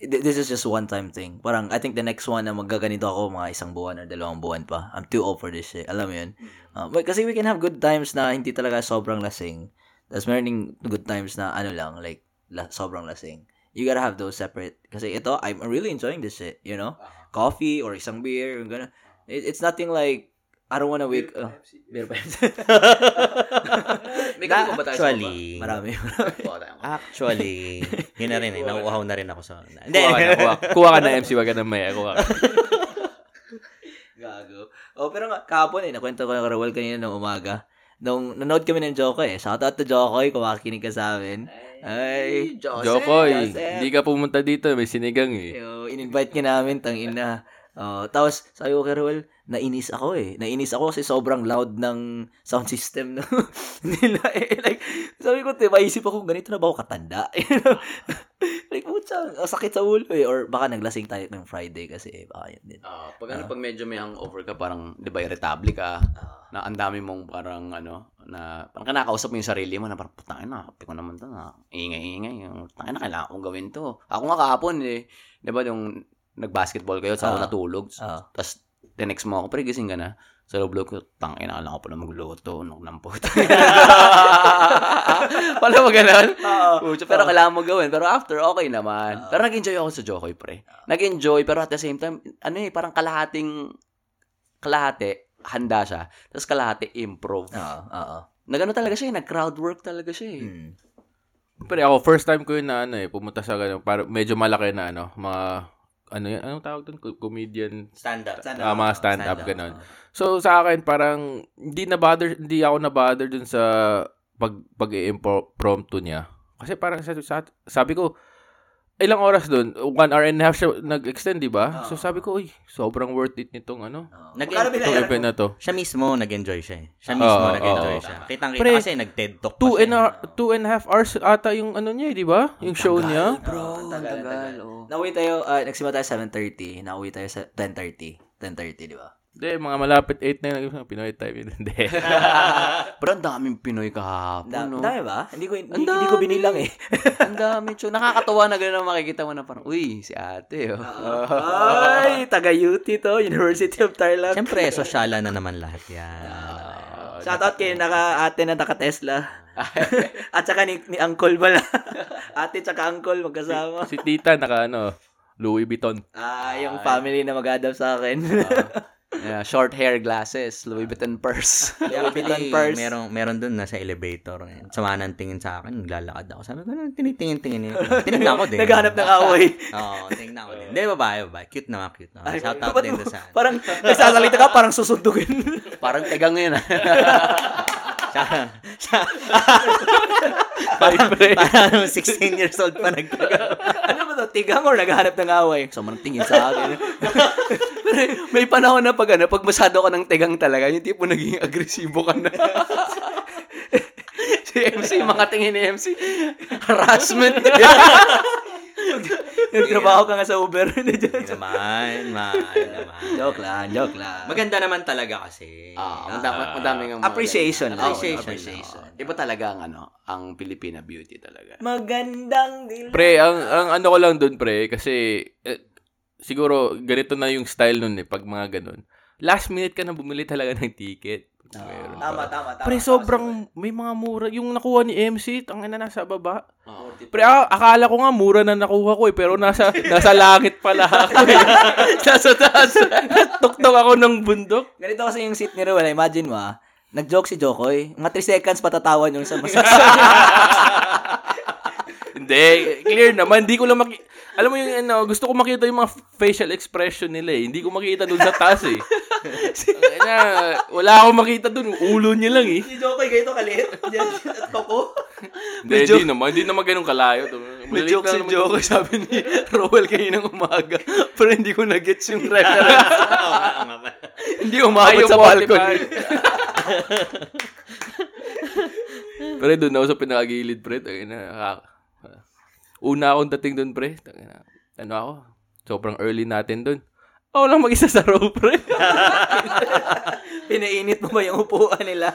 this is just one time thing. Parang, I think the next one na magaganito ako, mga isang buwan or dalawang buwan pa. I'm too old for this shit. Alam mo yun? Ah, but kasi we can have good times na hindi talaga sobrang lasing. Tapos meron good times na, ano lang, like, la- sobrang lasing. You gotta have those separate. Kasi ito, I'm really enjoying this shit, you know? Coffee or isang beer, yung gano'n. It, it's nothing like, I don't wanna wake up. Beer pa May kape ba tayo sa Actually, Marami. tayo. actually, yun na rin eh. Nauuhaw na rin ako sa... Hindi. Kuha ka na, kuha, kuha ka na MC, wag ka na maya, kuha ka. Gago. Oh, pero nga, kahapon eh, nakwento ko na Rawal kanina ng umaga. nung nanood kami ng Jokoy eh. Shoutout to Jokoy kung makikinig ka sa amin. Ay, Jokoy, Joseph. hindi ka pumunta dito, may sinigang eh. Yo, in-invite ka namin, tangin na. Oh, tapos, sabi ko kay Ruel, nainis ako eh. Nainis ako kasi sobrang loud ng sound system no? nila eh. Like, sabi ko, te, maisip ako, ganito na ba ako katanda? like, putsa, sakit sa ulo eh. Or baka naglasing tayo ng Friday kasi eh, baka yun din. Ah, pag ano, pag medyo may hangover ka, parang, di ba, irritable ka, na ang dami mong parang, ano, na, parang kinakausap mo yung sarili mo, na parang, putangin na, kapi ko naman to, na, ingay-ingay, putangin na, kailangan kong gawin to. Ako nga kahapon, eh, di ba, yung, nag-basketball kayo, sa ako Ah. natulog, Ah. tapos, tinext mo ako, pre, gising ka na, sa loob ko, tangin na, alam ko pala magluto, nung nampot. Wala mo ganun? Pucha, pero kailangan mo gawin. Pero after, okay naman. Pero nag-enjoy ako sa Jokoy, pre. Nag-enjoy, pero at the same time, ano eh, parang kalahating, kalahati, handa siya. Tapos kalahati, improv. Oo, oo. Nagano talaga siya, eh, nag-crowd work talaga siya eh. Hmm. Pero ako, first time ko yun na ano eh, pumunta sa ganun, para medyo malaki na ano, mga, ano yan, anong tawag doon? Co- Comedian, Stand-up. ah, mga stand-up, Stand-up, ganun. So, sa akin, parang, hindi na bother, hindi ako na bother dun sa pag, pag impromptu niya. Kasi parang, sa, sa- sabi ko, ilang oras dun? One hour and a half siya nag-extend, di ba? So, sabi ko, uy, sobrang worth it nitong ano, Nag- Magkano itong event na to. siya mismo nag-enjoy siya eh. Siya mismo Oo, nag-enjoy oo. siya. Kitang-kita Pre, kasi nag-TED Talk pa Two siya. and, a, two and a half hours ata yung ano niya, eh, di ba? Yung show niya. Bro, tagal, tagal. tagal. oh. Nauwi tayo, ah, nagsimula tayo 7.30. Nauwi tayo sa 10.30. 10.30, di ba? Hindi, mga malapit 8 na yung Pinoy time yun. Hindi. Pero ang daming Pinoy kahapon, Da- no? Dami ba? Hindi ko, hindi, hindi ko binilang eh. ang dami, Chu. Nakakatawa na gano'n makikita mo na parang, uy, si ate, oh. Ay, taga-UT to, University of Tarlac. Siyempre, sosyala na naman lahat yan. Shoutout kay naka ate na naka Tesla. At saka ni, ni Uncle pala. ate tsaka Uncle magkasama. si Tita, naka ano, Louis Vuitton. Ah, yung family na mag-adapt sa akin. Yeah, short hair glasses, Louis Vuitton purse. Louis Vuitton purse. meron, meron dun nasa elevator. Sama ng tingin sa akin, naglalakad ako. Sabi ko, ano, tinitingin-tingin niya. Tinignan ko din. Naghanap ng away. Oo, tingnan ko din. Hindi, babae, babae. Cute naman, cute naman. Shout out din doon sa... Parang nagsasalita ka, parang susundugin. parang tegang yun, Parang 16 years old pa nagtaga. ano ba to? Tigang or naghahanap ng away? So, manang tingin sa akin. Pero may panahon na pag ano, pag masado ka ng tegang talaga, yung tipo naging agresibo ka na. si MC, mga tingin ni MC, harassment. Nagtrabaho ka nga sa Uber. Hindi naman, ma, naman. joke lang, joke lang. Maganda naman talaga kasi. Ah, ang dami, ang dami ng mga- Appreciation lang. Appreciation. Appreciation. Iba talaga ang ano, ang Filipina beauty talaga. Magandang dila. Pre, ang, ang ano ko lang dun, pre, kasi eh, siguro ganito na yung style nun eh, pag mga ganun. Last minute ka na bumili talaga ng ticket. Meron. Tama, tama, tama. Pre, tama, sobrang may mga mura. Yung nakuha ni MC, ang ina nasa baba. Oh. Pre, ah, akala ko nga mura na nakuha ko eh, pero nasa nasa langit pala ako eh. nasa taas. Tuktok ako ng bundok. Ganito kasi yung seat ni Ruel. Imagine mo ah. Nag-joke si Jokoy. Mga 3 seconds patatawan yung sa masas. Hindi, clear naman. Hindi ko lang maki... Alam mo yung ano, gusto ko makita yung mga facial expression nila eh. Hindi ko makita dun sa taas eh. na, wala akong makita dun. Ulo niya lang eh. si Jokoy ganito kaliit. At pako. Hindi, hindi naman. Hindi naman ganun kalayo. May joke si Joko, sabi ni Rowell kaninang umaga. Pero hindi ko na-gets yung reference. hindi umabot sa balcony. Pero doon ako sa pinakagilid, pre. Tangin na, Una akong dating doon, pre. Ano ako? Sobrang early natin doon. Ako lang mag-isa sa row, pre. Pinainit mo ba yung upuan nila?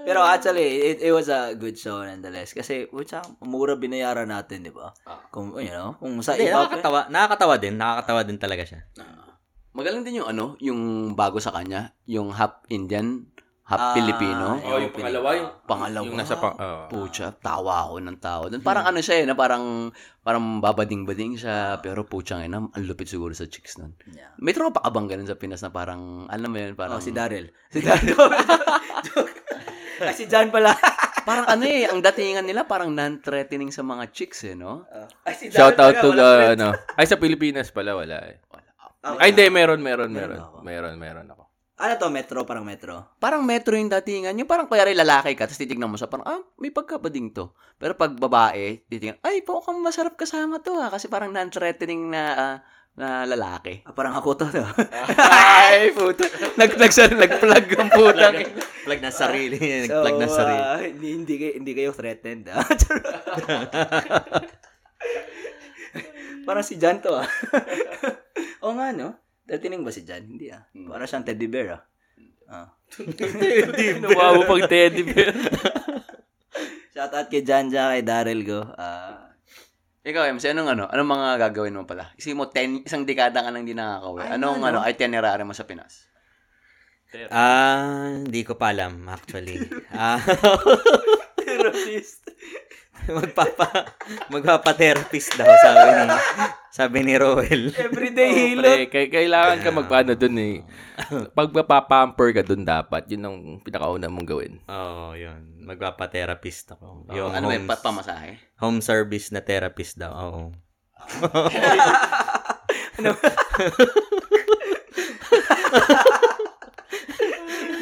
Pero actually, it, it was a good show nonetheless. Kasi, putya, mura binayaran natin, di ba? Kung, you know, kung sa Hindi, iba, nakakatawa. Nakakatawa din. Nakakatawa din talaga siya. Magaling din yung ano, yung bago sa kanya, yung half Indian, half Ah, Filipino. Oh, yung pangalawa, yung, Pangalawa. yung nasa pang... oh. Pucha, tawa ako ng tao. Doon parang ano siya eh, na parang parang babading-bading siya, pero pucha nga ang lupit siguro sa chicks nun. Yeah. May tropa ka bang ganun sa Pinas na parang, alam mo yun, parang... Oh, si Daryl. Si Daryl. Joke. Ay, si John pala. parang ano eh, ang datingan nila parang non-threatening sa mga chicks eh, no? Ay, si Shout out to the, ano. Ay, sa Pilipinas pala, wala eh. Ah, Ay, hindi, meron, meron, meron. ako. Meron, meron ako. Ano to, metro, parang metro? Parang metro yung datingan. Yung parang kaya lalaki ka, tapos titignan mo sa parang, ah, may pagkabading to. Pero pag babae, titignan, ay, po kang masarap kasama to ha. Kasi parang non-threatening na, ah, na lalaki. Ah, parang ako to, no? ay, puto. Nag, nag, nag-plug ang putang. Plug na sarili. Nag-plug na sarili. ah, hindi, hindi, kayo, hindi kayo threatened. ah. parang si Jan to, ah. Oo nga, no? Threatening ba si Jan? Hindi, ah. Para siyang teddy bear, ah. Ah. Nawa mo pag teddy bear. Shoutout kay Jan Jan, kay Daryl Go. Ah, Ikaw, MC, anong ano? Anong mga gagawin mo pala? Isipin mo, ten, isang dekada ka nang hindi nakakauwi. Anong ano? ano, itinerary mo sa Pinas? Ah, hindi ko pa alam actually. Ah, therapist. magpapa magpapa-therapist daw sabi ni sabi ni Roel. Everyday hilot. Pre, kay- kailangan ka magpaano dun eh. Pag mapapamper ka dun dapat, yun ang pinakauna mong gawin. Oo, oh, yun. Magpapa-therapist ako. Yung Yung ano, may home, pa- pamasahe? home service na therapist daw. Oo.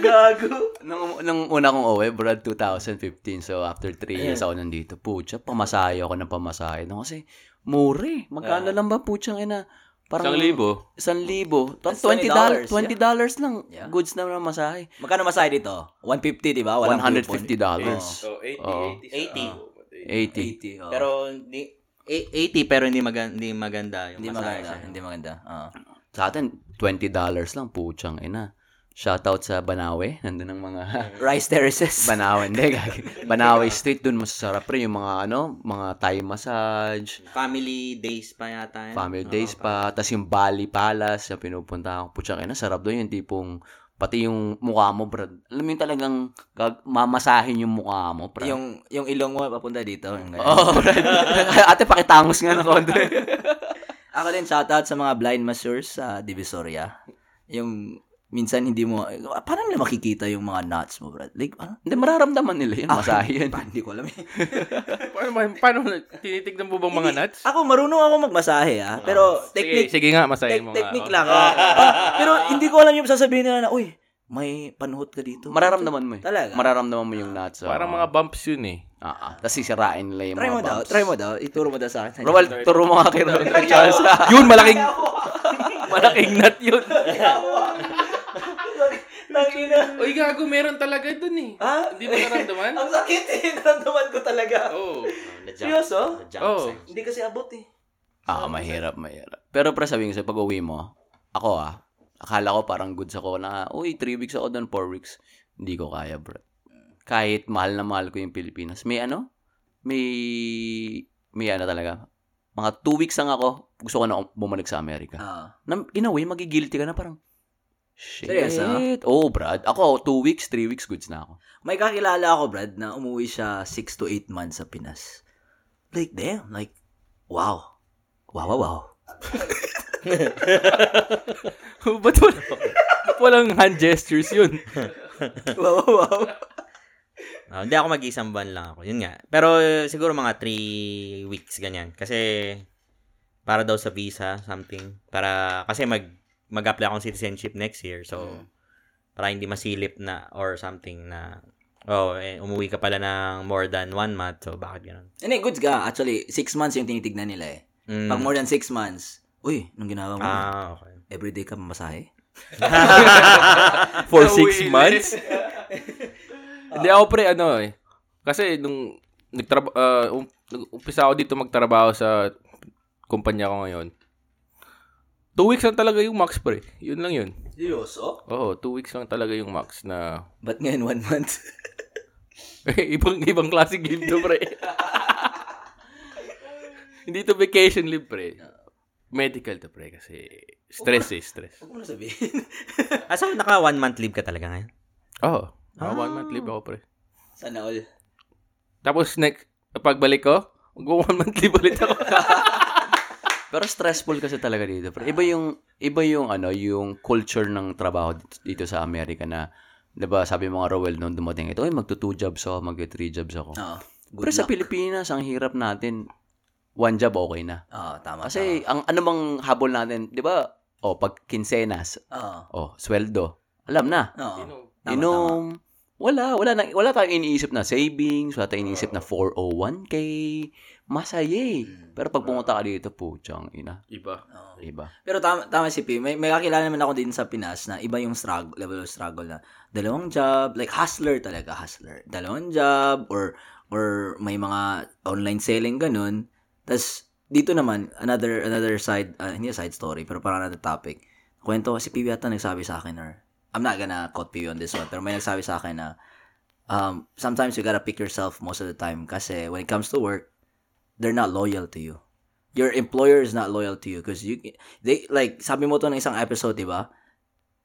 Gago. Nung, nung una kong uwi, Brad, 2015. So, after 3 years ako nandito. Pucha, pamasahe ako ng pamasahe. No, kasi, mure. Magkano lang ba, puchang ina? Parang, Isang libo. Isang libo. That's $20, $20, $20 dollars lang. Yeah. Goods na ng masahe. Magkano masahe dito? 150, di ba? Walang $150. coupon. So, 80, Oo. 80. 80. 80. oh. Pero hindi eh, 80 pero hindi maganda hindi maganda yung hindi masahe maganda. sa'yo. Hindi maganda. Ah. Sa atin, $20 dollars lang, puchang ina. Shoutout sa Banawe. Nandun ang mga Rice terraces. Banawe. Hindi. Banawe Street, dun masasarap rin yung mga ano, mga Thai massage, Family days pa yata yan. family Oo, days pa, tas yung Bali Palace, yung pinupunta ko. Puchang ina, sarap doon yung tipong pati yung mukha mo, brad. Alam mo yung talagang gag- mamasahin yung mukha mo, brad. yung yung ilong mo papunta dito. Yung ganyan. Oh, brad. Ate, pakitangos nga na konti. Ako din shoutout sa mga blind masseurs sa Divisoria. Yung minsan hindi mo ah, paano nila makikita yung mga nuts mo, Brad? Like, ano? Hindi, mararamdaman nila yun. Masahe yan. Pa, hindi ko alam eh. Paano, paano, paano tinitignan mo bang mga nuts? Ako marunong ako magmasahe ah, pero technique Sige, sige nga, masahin tek- mo nga. technique oh. lang. ah. Ah, pero hindi ko alam yung sasabihin nila na, uy, may panuhot ka dito. Mararamdaman mo eh. Talaga? Mararamdaman mo yung nuts. oh. Parang mga bumps yun eh. Ah, ah. Tapos sisirain nila yung Try mga mo daw, bumps. try mo daw. Ituro mo daw sa akin. Roel, turo mo nga kay. Charles. Yun, malaking... malaking nut yun. Tangina. Uy, gago, meron talaga dun eh. Ha? Hindi mo naramdaman? Ang sakit eh. Naramdaman ko talaga. Oo. The jump- Seryoso? jump Oh. Hindi kasi abot eh. Ah, mahirap, mahirap. Pero pre, sabihin ko sa'yo, pag uwi mo, ako ah, akala ko parang goods ako na, uy, 3 weeks ako doon, 4 weeks. Hindi ko kaya, bro. Kahit mahal na mahal ko yung Pilipinas. May ano? May, may ano talaga. Mga 2 weeks lang ako, gusto ko na bumalik sa Amerika. Ah. Na, in a way, magigilty ka na parang, shit. Seryoso? Oo, Brad. Ako, 2 weeks, 3 weeks, goods na ako. May kakilala ako, Brad, na umuwi siya 6 to 8 months sa Pinas. Like, damn. Like, wow. Wow, wow, wow. Ba't wala, ba't walang hand gestures yun? wow, wow, wow. Ah, hindi ako mag-isang buwan lang ako. Yun nga. Pero siguro mga 3 weeks ganyan. Kasi para daw sa visa, something. Para, kasi mag, mag-apply akong citizenship next year. So, para hindi masilip na or something na, oh, eh, umuwi ka pala ng more than one month. So, bakit ganun? Hindi, goods ka. Actually, 6 months yung tinitignan nila eh. Mm. Pag more than 6 months, uy, nung ginawa mo, Ah, okay. everyday ka mamasahe? For six months? Hindi ako pre, ano eh. Kasi nung nagtraba, uh, um, umpisa ako dito magtrabaho sa kumpanya ko ngayon. Two weeks lang talaga yung max pre. Yun lang yun. Seryoso? Oo, two weeks lang talaga yung max na Ba't ngayon 1 month? ibang ibang klase leave to pre. Hindi to vacation leave pre. Medical to pre kasi stress eh, stress. Huwag mo na sabihin. Ah, so, naka one month leave ka talaga ngayon? Oo. Oh, one month leave ako pre. Sana all. Tapos next, pagbalik ko, mag one month leave ulit ako. Pero stressful kasi talaga dito. Pero iba yung iba yung ano, yung culture ng trabaho dito, dito sa Amerika na 'di ba, sabi mo nga Rowell nung dumating ito, ay magto two jobs ako, mag three jobs ako. Oo. Good Pero sa luck. Pilipinas, ang hirap natin one job okay na. Oo, tama. Kasi ang ano bang habol natin, 'di ba? O pag kinsenas, tama. Oo. o sweldo, alam na. Oo. Tama, Inom. Wala, wala na, wala tayong iniisip na savings, wala tayong iniisip na 401k. Masaya eh. Mm. Pero pag pumunta ka dito, puchang ina. Iba. Oo. Iba. Pero tama, tama si P. May, may kakilala naman ako din sa Pinas na iba yung struggle, level of struggle na dalawang job, like hustler talaga, hustler. Dalawang job or or may mga online selling ganun. Tapos dito naman another another side uh, hindi side story pero parang another topic. Kwento si Piwi ata nagsabi sa akin or I'm not gonna quote Piwi on this one pero may nagsabi sa akin na um, sometimes you gotta pick yourself most of the time kasi when it comes to work they're not loyal to you your employer is not loyal to you because you they like sabi mo to ng isang episode, 'di ba?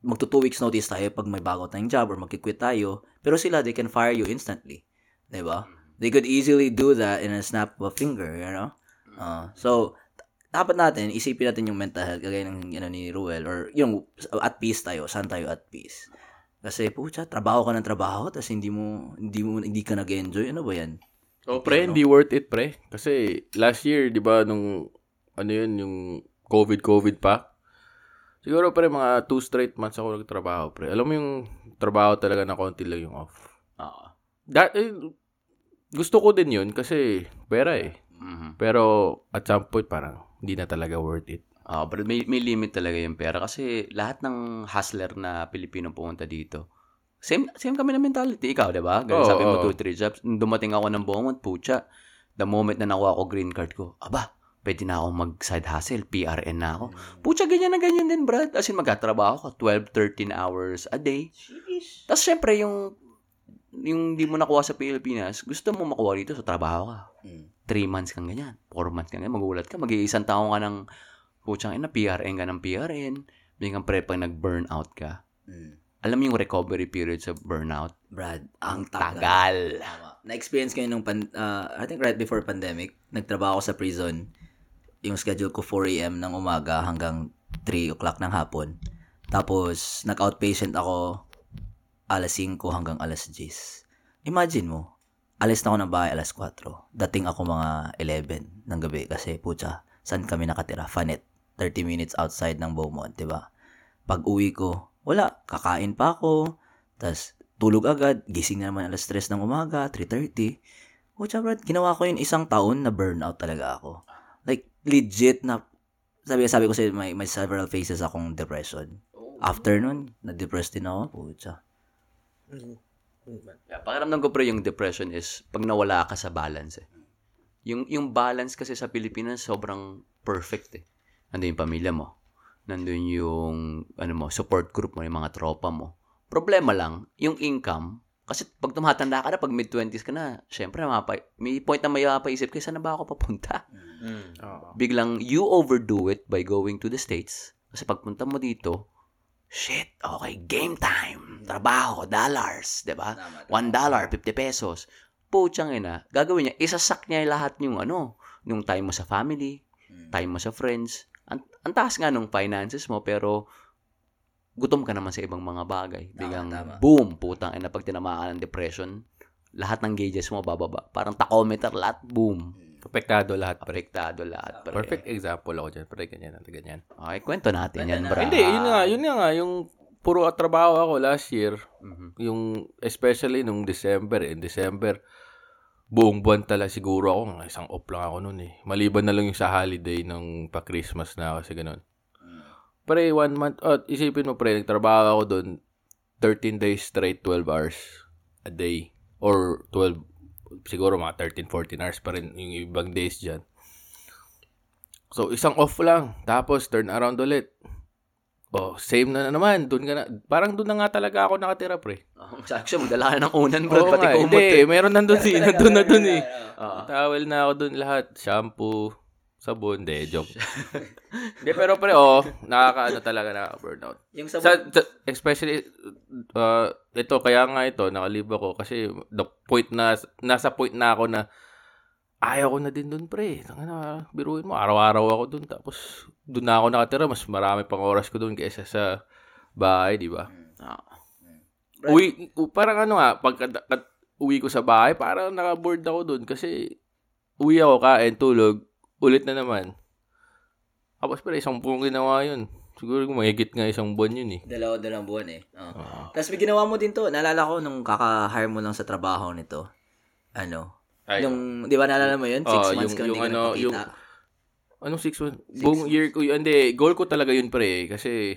Magto two weeks notice tayo pag may bago tayong job or magki-quit tayo. Pero sila they can fire you instantly. 'Di ba? They could easily do that in a snap of a finger, you know? Uh, so dapat natin isipin natin yung mental health kagaya ng know, ni Ruel or yung at peace tayo, saan tayo at peace. Kasi pucha, trabaho ka ng trabaho tapos hindi mo hindi mo hindi ka nag-enjoy. Ano ba 'yan? Oh, pre, hindi worth it, pre. Kasi last year, di ba, nung, ano yun, yung COVID-COVID pa, siguro, pre, mga two straight months ako nagtrabaho, pre. Alam mo yung trabaho talaga na konti lang yung off. Oo. That, eh, gusto ko din yun kasi pera eh. Mhm. Pero at some point, parang hindi na talaga worth it. Ah, pero may, may limit talaga yung pera kasi lahat ng hustler na Pilipino pumunta dito, same same kami na mentality. Ikaw, di ba? Ganun Oo, sabi mo, oo. two, three jobs. Nung dumating ako ng Beaumont, pucha, the moment na nakuha ko green card ko, aba, pwede na ako mag-side hustle, PRN na ako. Pucha, ganyan na ganyan din, Brad. As in, magkatrabaho ko 12, 13 hours a day. Tapos, syempre, yung yung di mo nakuha sa Pilipinas, gusto mo makuha dito sa trabaho ka. Mm. Three months kang ganyan. Four months kang ganyan. Magulat ka. Mag-iisang taong ka ng putsang ina, PRN ka ng PRN. Bigyan pre pag nag-burnout ka. Mm. Alam mo yung recovery period sa burnout? Brad, ang tagal. tagal. Na-experience ko yun nung, pan, uh, I think right before pandemic, nagtrabaho ako sa prison. Yung schedule ko 4 a.m. ng umaga hanggang 3 o'clock ng hapon. Tapos, nag-outpatient ako alas 5 hanggang alas 10. Imagine mo, alis na ako ng bahay alas 4. Dating ako mga 11 ng gabi kasi, putya, saan kami nakatira? Fanet. 30 minutes outside ng Beaumont, di ba? Pag uwi ko, wala, kakain pa ako, tas tulog agad, gising na naman alas 3 ng umaga, 3.30. Pucha, Brad, ginawa ko yun isang taon na burnout talaga ako. Like, legit na, sabi, sabi ko sa'yo, may, may several phases akong depression. After nun, na-depressed din ako, pucha. Yeah, pakiramdam ko pre yung depression is pag nawala ka sa balance eh. Yung, yung balance kasi sa Pilipinas sobrang perfect eh. Nandun yung pamilya mo. Nandun yung ano mo, support group mo, yung mga tropa mo. Problema lang, yung income, kasi pag tumatanda ka na, pag mid-20s ka na, syempre, mapa, may point na may mapaisip ka, saan na ba ako papunta? Oo. Biglang you overdo it by going to the States. Kasi pagpunta mo dito, shit, okay, game time. Trabaho, dollars, 'di ba? One dollar, 50 pesos. Puchang ina, gagawin niya, isasak niya lahat yung ano, yung time mo sa family, time mo sa friends. Ang, ang taas nga nung finances mo, pero gutom ka naman sa ibang mga bagay. Biglang, tama. boom, putang ina, pag tinamaan ng depression, lahat ng gauges mo bababa. Parang tachometer, lahat, boom. Apektado lahat. Apektado lahat. pre. Perfect example ako dyan, pre. Ganyan, ganyan. Okay, kwento natin yan, Kwento bro. na. Hindi, yun nga, yun nga, yung puro trabaho ako last year, Mhm. yung especially nung December, in December, buong buwan talaga siguro ako, mga isang off lang ako noon eh. Maliban na lang yung sa holiday ng pa-Christmas na kasi ganun. Pre, one month, oh, isipin mo pre, nagtrabaho ako doon 13 days straight, 12 hours a day. Or 12, siguro mga 13, 14 hours pa rin yung ibang days dyan. So, isang off lang. Tapos, turn around ulit. Oh, same na naman. Doon ka na. Parang doon na nga talaga ako nakatira, pre. Oh, actually, magdala ka ng unan, bro. Oo pati nga, kumot hindi. eh. Meron nandun si, nandun na dun eh. Oo. Towel na ako dun lahat. Shampoo, sabon, de, joke. Hindi, pero pre, oh, nakakaano talaga nakaka-burnout. Yung Sa, sabon, sa- especially, uh, ito, kaya nga ito, nakalib ako kasi the point na, nasa point na ako na ayaw ko na din dun, pre. Tangina, biruin mo, araw-araw ako dun. Tapos, dun na ako nakatira. Mas marami pang oras ko dun kaysa sa bahay, di ba? Ah. Uwi, u- parang ano nga, pag uwi ko sa bahay, parang naka-board ako dun kasi uwi ako, kain, tulog, ulit na naman. Tapos pala, isang buong ginawa yun. Siguro mahigit nga isang buwan yun eh. Dalawa, dalawang buwan eh. Oh. Tapos may ginawa mo din to. Naalala ko nung kaka-hire mo lang sa trabaho nito. Ano? Ay, Yung, di ba naalala mo yun? Six Oo, months yung- hindi yung ano, yung- Anong six months? Buong year ko yun. Hindi, goal ko talaga yun pre. Kasi,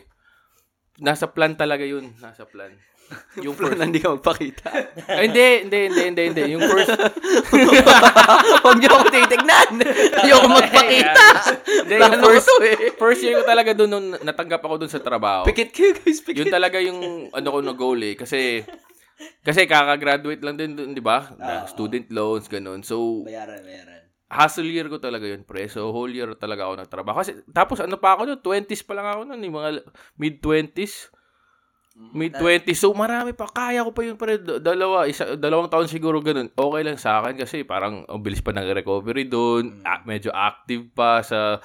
nasa plan talaga yun. Nasa plan. Yung Pero hindi ka magpakita. Ay, hindi, hindi, hindi, hindi, hindi. Yung first, Huwag niyo ako titignan. Ayoko magpakita. hindi, yung ko first, eh. first year ko talaga doon nung natanggap ako doon sa trabaho. Pikit kayo guys, pikit. Yun talaga yung ano ko na goal eh. Kasi, kasi kaka-graduate lang din doon, di ba? Na student loans, ganun. So, Bayaran, bayaran. hustle year ko talaga yun, pre. So, whole year talaga ako nagtrabaho. Kasi, tapos ano pa ako doon? 20s pa lang ako noon. Yung mga mid-20s. Mid-20s. So, marami pa. Kaya ko pa yun, pre. Dalawa, isa, dalawang taon siguro ganun. Okay lang sa akin kasi parang ang bilis pa ng recovery doon. Ah, medyo active pa sa,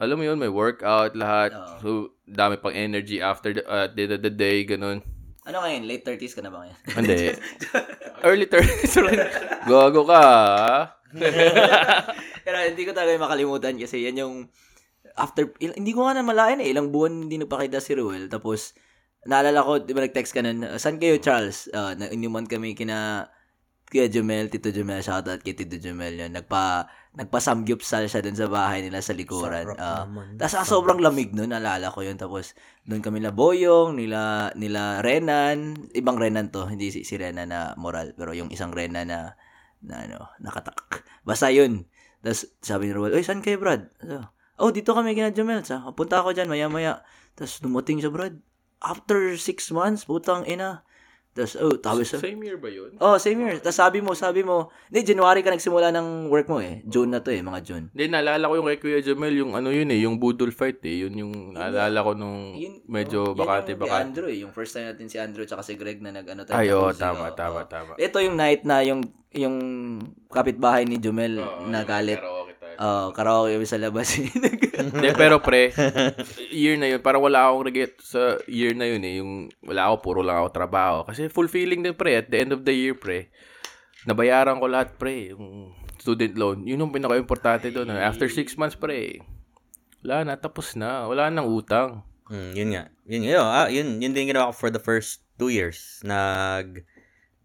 alam mo yun, may workout, lahat. Oo. So, dami pang energy after the, uh, the, the, the day, ganun. Ano ngayon? Late 30s ka na ba ngayon? Hindi. Early 30s rin. Gago ka. Pero hindi ko talaga makalimutan kasi yan yung after, il- hindi ko nga na malayan eh. Ilang buwan hindi nagpakita si Ruel. Tapos, naalala ko, di ba nag-text ka nun, saan kayo Charles? Uh, inuman kami kina Kuya Jumel, Tito Jumel, shoutout kay Tito Jumel yun. Nagpa, nagpa-samgyupsal siya dun sa bahay nila sa likuran. Sarap Ah. Tapos ah, sobrang lamig nun, naalala ko yun. Tapos doon kami na Boyong, nila, nila Renan, ibang Renan to, hindi si, si Renan na moral, pero yung isang Renan na, na ano, nakatak. Basta yun. Tapos sabi ni Ruel, Uy, saan kayo, Brad? So, oh, dito kami kina Jumel. Sa, punta ako dyan, maya-maya. Tapos dumating siya, Brad. After six months, putang ina. Tapos, oh, tapos, Same year ba yun? oh, same year. Tapos sabi mo, sabi mo, hindi, January ka nagsimula ng work mo eh. June na to eh, mga June. Hindi, naalala ko yung kay Kuya Jamel, yung ano yun eh, yung budol fight eh. Yun yung naalala ko nung Yun- medyo yung kay bakante. Andrew eh. Yung first time natin si Andrew tsaka si Greg na nag-ano tayo. Ay, tapusin, tama, tama, oo. tama. Ito yung night na yung yung kapitbahay ni Jumel Oo, nagalit. karaoke tayo. Oh, karaoke kami sa labas. Hindi, pero pre, year na yun, parang wala akong regret sa year na yun eh. Yung wala ako, puro lang ako trabaho. Kasi fulfilling din pre, at the end of the year pre, nabayaran ko lahat pre, yung student loan. Yun yung pinaka-importante doon. After six months pre, wala na, tapos na. Wala nang utang. Mm, yun nga. Yun, yun, ah, yun, yun din ginawa ko for the first two years. Nag,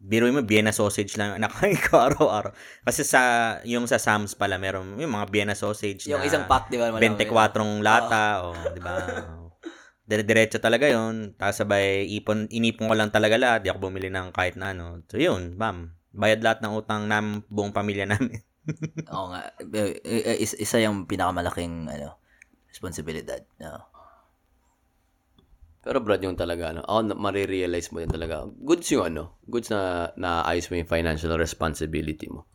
biro mo, Vienna sausage lang nakain ko araw-araw. Kasi sa, yung sa Sam's pala, meron yung mga Vienna sausage yung na isang pack, di ba? malaki? 24 lata, o, di ba? Dire-diretso talaga yon Tapos sabay, ipon, inipon ko lang talaga lahat. Di ako bumili ng kahit na ano. So, yun, bam. Bayad lahat ng utang ng buong pamilya namin. Oo nga. Eh, eh, is- isa yung pinakamalaking ano, responsibilidad. No. Pero Brad, yung talaga, ano, ako na- marirealize mo din talaga, goods yung ano, goods na naayos mo yung financial responsibility mo.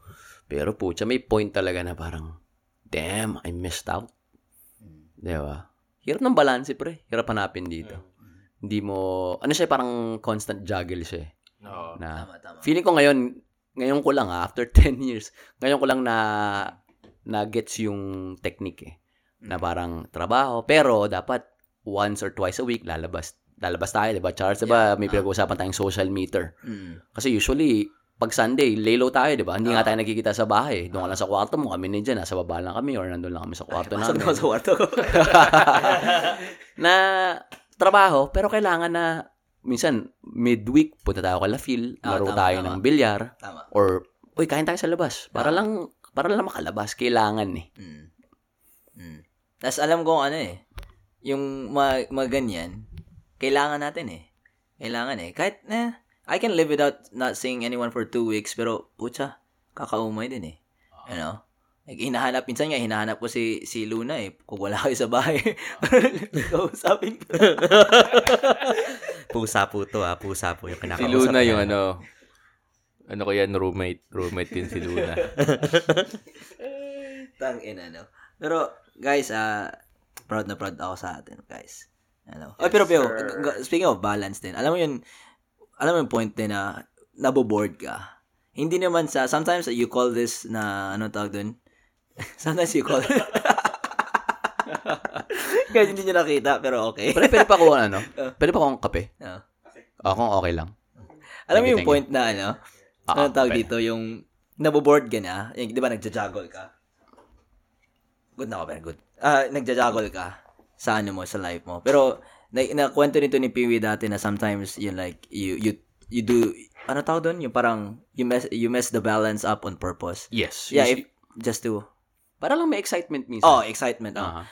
Pero pucha, may point talaga na parang, damn, I missed out. Di ba? Hirap ng balance, pre. Hirap hanapin dito. Hindi mo, ano siya, parang constant juggle siya. eh. No. Na, Tama, tama. feeling ko ngayon, ngayon ko lang ha, after 10 years, ngayon ko lang na, na gets yung technique eh. Na parang trabaho, pero dapat once or twice a week lalabas. Lalabas tayo, di ba? Charles, di ba? May pinag-uusapan tayong social meter. Mm. Kasi usually, pag Sunday, lay low tayo, di ba? Hindi nga tayo nagkikita sa bahay. Doon ka lang sa kwarto mo, kami na dyan, nasa baba lang kami, or nandun lang kami sa kwarto Pasok namin. sa kwarto ko. na trabaho, pero kailangan na, minsan, midweek, punta tayo kala Phil, Ah, laro tama, tayo tama. ng bilyar, Tama. or, uy, kain tayo sa labas. Para Ah. lang, para lang makalabas. Kailangan eh. Mm. Mm. Tapos alam ko ano eh, yung mga, mga ganyan, kailangan natin eh. Kailangan eh. Kahit, eh, I can live without not seeing anyone for two weeks, pero, putya, kakaumay din eh. You know? Like, hinahanap, minsan nga, hinahanap ko si, si Luna eh, kung wala kayo sa bahay. Kausapin ko. pusa po to, ah. Pusa po yung Si kinakausap. Luna niya. yung ano, ano ko yan, roommate. Roommate din si Luna. Tang ina, no? Pero, guys, ah, proud na proud ako sa atin, guys. Ano? Ay, pero, pero, g- speaking of balance din, alam mo yun, alam mo yung point din na naboboard ka. Hindi naman sa, sometimes you call this na, ano tawag dun? sometimes you call Guys, hindi nyo nakita, pero okay. Pero pwede pa ako, ano? Pwede pa akong kape? Ah. Ako, okay lang. Alam mo yung point na, ano? Ah, ano tawag dito, yung naboboard ka na, yung, di ba, nagja-juggle ka? Good na ako, very good. Ah, nagja-juggle ka. sa ano mo, sa life mo. Pero, na, na kwento nito ni Peewee dati na sometimes, you like, you, you, you do, ano tawag doon? Yung parang, you mess, you mess the balance up on purpose. Yes. Yeah, Yes, if, just to, para lang may excitement minsan. oh, excitement. Oh. Aha.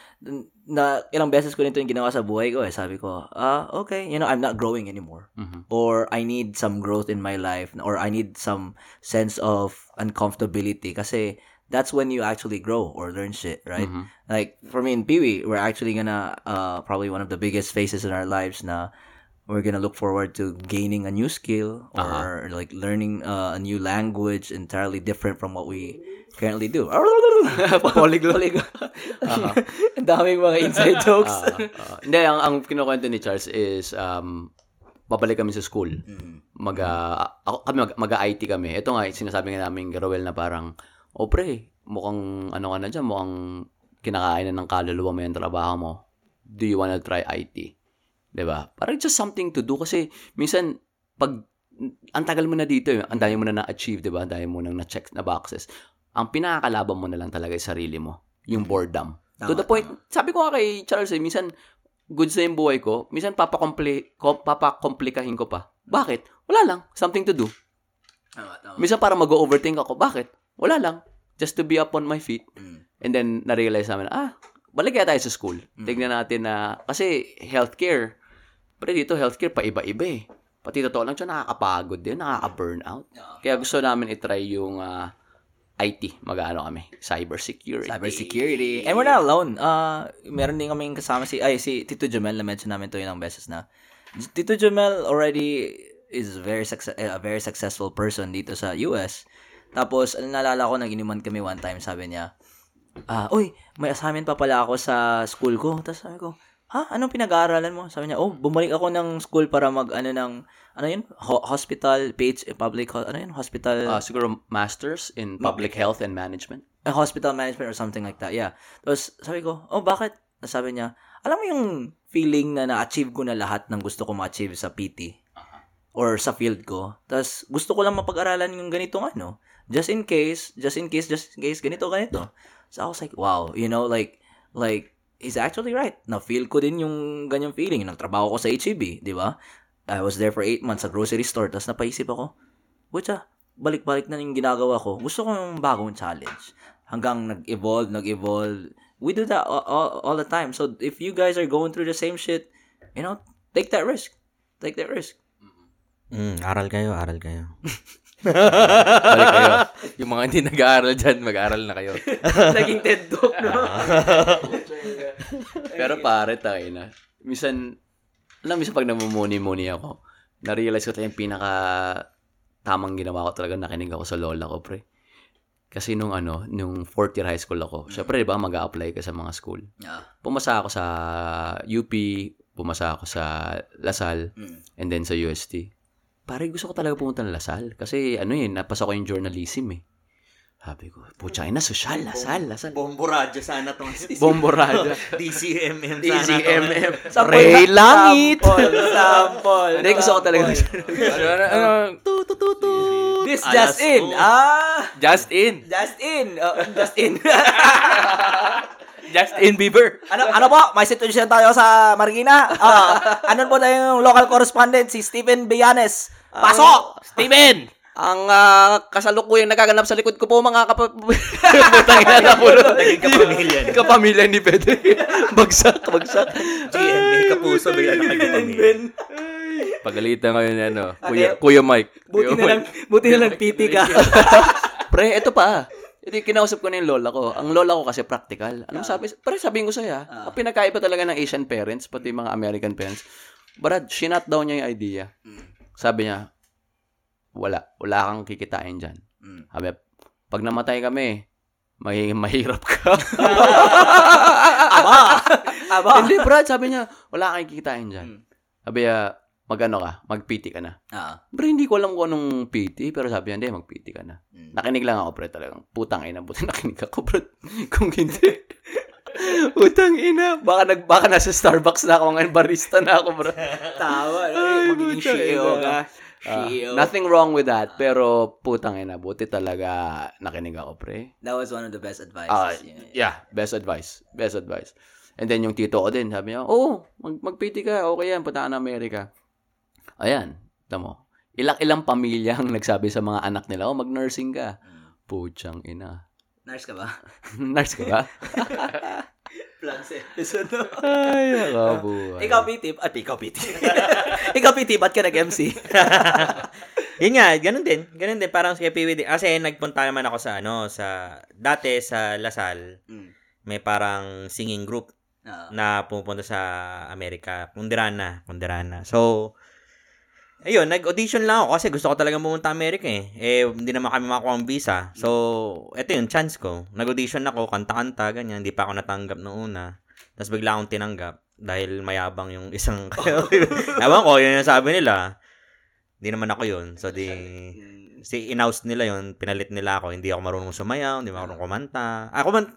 Na, ilang beses ko nito yung ginawa sa buhay ko eh. Sabi ko, ah, okay, you know, I'm not growing anymore. Mhm. Or I need some growth in my life. Or I need some sense of uncomfortability. Kasi, that's when you actually grow or learn shit, right? Mhm. Like, for me and Peewee, we're actually gonna, uh, probably one of the biggest phases in our lives na we're gonna look forward to gaining a new skill or like learning uh, a new language entirely different from what we currently do. Polyglot. Ang daming mga inside jokes. Ah. hindi, ang, ang kinukwento ni Charles is, um, babalik kami sa school. Mag, ah, ako, kami, mag, mag-IT kami. Ito nga, sinasabi nga namin, Rowel, na parang, oh pre, mukhang, ano ka na dyan, mukhang kinakain na ng kaluluwa mo yung trabaho mo. Do you wanna try IT? ba? Parang just something to do kasi minsan pag ang tagal mo na dito, eh, ang dami mo na na-achieve, 'di ba? Ang dami mo nang na-check na boxes. Ang pinakakalaban mo na lang talaga yung sarili mo, yung boredom. to the point, sabi ko nga kay Charles, eh, minsan goods na yung buhay ko, minsan papakompli, ko, papakomplikahin ko pa. Bakit? Wala lang, something to do. Tama, tama. Minsan para mag-overthink ako, bakit? Wala lang, just to be up on my feet. Mm. And then, na-realize namin, ah, balik kaya tayo sa school. Tignan natin na, kasi healthcare, pero dito healthcare pa iba-iba eh. Pati totoo lang siya, nakakapagod din, nakaka-burnout. Kaya gusto namin itry yung ah, IT, mag-ano kami, cybersecurity. Cybersecurity. And we're not alone. Uh, meron din kaming kasama si, ay, si Tito Jamel, na-mention namin to ilang beses na. Tito Jamel already is very success, a very successful person dito sa US. Tapos, naalala ko, nag-inuman kami one time, sabi niya, ah, uy, may assignment pa pala ako sa school ko. Tapos sabi ko, ha? Anong pinag-aaralan mo? Sabi niya, oh, bumalik ako ng school para mag, ano, ng, ano yun? Ho- hospital, page, public, ho- ano yun? Hospital, Ah, siguro masters in public health and management. a hospital management or something like that. Yeah. Tapos sabi ko, oh, bakit? Sabi niya, alam mo yung feeling na na-achieve ko na lahat ng gusto ko ma-achieve sa PT or sa field ko. Tapos gusto ko lang mapag-aralan yung ganitong ano. Just in case, just in case, just in case, ganito, ganito. So I was like, wow, you know, like, like, he's actually right. Na-feel ko din yung ganyang feeling. Nagtrabaho ko sa HEB, di ba? I was there for 8 months sa grocery store. Tapos napaisip ako, Butya, balik-balik na yung ginagawa ko. Gusto ko yung bagong challenge. Hanggang nag-evolve, nag-evolve. We do that all, all, all the time. So, if you guys are going through the same shit, you know, take that risk. Take that risk. Mm, aral kayo, aral kayo. Balik kayo. Yung mga hindi nag-aaral dyan, mag-aaral na kayo. Naging TED Talk, no? Pero pare, tayo na. Minsan, alam, minsan pag namumuni-muni ako, na-realize ko talaga yung pinaka tamang ginawa ko talaga, nakinig ako sa lola ko, pre. Kasi nung ano, nung fourth year high school ako, syempre, di ba, mag apply ka sa mga school. Yeah. Pumasa ako sa UP, pumasa ako sa Lasal, Mm. and then sa UST. Pare, gusto ko talaga pumunta ng Lasal. Kasi ano yun, napasa ko yung journalism eh. Sabi ko, pucha, na social, Lasal, Lasal. Bombo radyo sana tong Bomborada. DCMM sana DCMM. to. Ray Langit. Sample, sample. Hindi, gusto ko talaga. ano, ano, ano, This Alas just in. Ah, just in. just in. Uh, just in. Just in, Bieber. ano ano po? May sitwasyon tayo sa Marikina. Ah, ano po tayo yung local correspondent si Stephen Villanes. Pasok! Steven! Ang uh, kasalukuyang nagaganap sa likod ko po mga ina na po. Naging kapamilya. Kapamilya ni Pedro. bagsak, bagsak. GMA kapuso bigla na kapamilya. Pagalitan kayo ni ano, Kuya, Kuya Mike. Buti na lang, buti na lang PT ka. Pre, ito pa. Ito yung kinausap ko na yung lola ko. Ang lola ko kasi practical. Ano sabi? Pre, sabihin ko sa'yo, ah. ang pinakaiba talaga ng Asian parents, pati mga American parents, Brad, shinut down niya yung idea. Sabi niya, wala. Wala kang kikitain dyan. Mm. Sabi, pag namatay kami, may mahirap ka. Aba! Aba! Hindi, Brad, sabi niya, wala kang kikitain dyan. Sabi niya, mag-ano ka, mag-PT ka na. Ah. Bro, hindi ko alam kung anong PT, pero sabi niya, hindi, mag-PT ka na. Mm. Nakinig lang ako, pre, talagang. Putang ina, buti nakinig ako, bro. Kung hindi, putang ina. Baka, nag, baka nasa Starbucks na ako ngayon, barista na ako, bro. Tawa. Ay, Magiging CEO ka. Ah, CEO. nothing wrong with that, pero putang ina, buti talaga nakinig ako, pre. That was one of the best advices. Ah, Yeah. yeah, best advice. Best advice. And then yung tito ko din, sabi niya, oh, mag mag-PT ka, okay yan, punta ka na Amerika. Ayan, tamo. Ilang-ilang pamilyang nagsabi sa mga anak nila, oh, mag-nursing ka. Puchang ina. Nurse ka ba? Nurse ka ba? Plugs episode no? Ay, nakabuhay. Ikaw, PT. At ikaw, PT. ikaw, PT. Ba't ka nag-MC? Yun nga, ganun din. Ganun din. Parang si PWD. Kasi nagpunta naman ako sa, ano, sa, dati sa Lasal, Mm. may parang singing group Oo. na pupunta sa Amerika. Pundirana. Pundirana. So, ayun, nag-audition lang ako kasi gusto ko talaga pumunta Amerika eh. Eh, hindi naman kami makakuha ang visa. So, eto yung chance ko. Nag-audition ako, kanta-kanta, ganyan. Hindi pa ako natanggap noong una. Tapos bigla akong tinanggap dahil mayabang yung isang... Ewan ko, yun yung sabi nila. Hindi naman ako yun. So, di... Si in-house nila yun, pinalit nila ako. Hindi ako marunong sumayaw, hindi marunong kumanta. Ako man,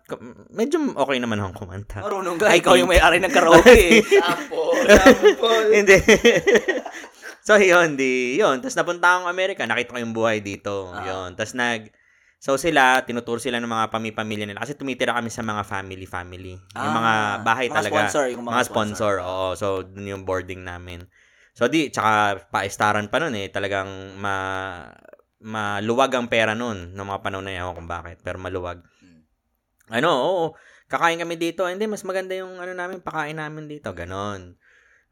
medyo okay naman akong kumanta. Marunong ka. I Ikaw yung may-ari ng karaoke. eh. Hindi. So, yun, di, yun. Tapos napunta akong Amerika, nakita ko yung buhay dito. Ah. Yun. Tapos nag, so sila, tinuturo sila ng mga pami-pamilya nila. Kasi tumitira kami sa mga family-family. Yung mga Ah, bahay mga talaga. sponsor, yung mga mga sponsor. Oo. So, dun yung boarding namin. So, di, tsaka pa-estaran pa nun eh. Talagang ma, maluwag ang pera nun. Noong mga panahon na yun, kung bakit. Pero maluwag. Mm. Ano, oo. Kakain kami dito. Hindi, mas maganda yung ano namin, pakain namin dito. Ganon.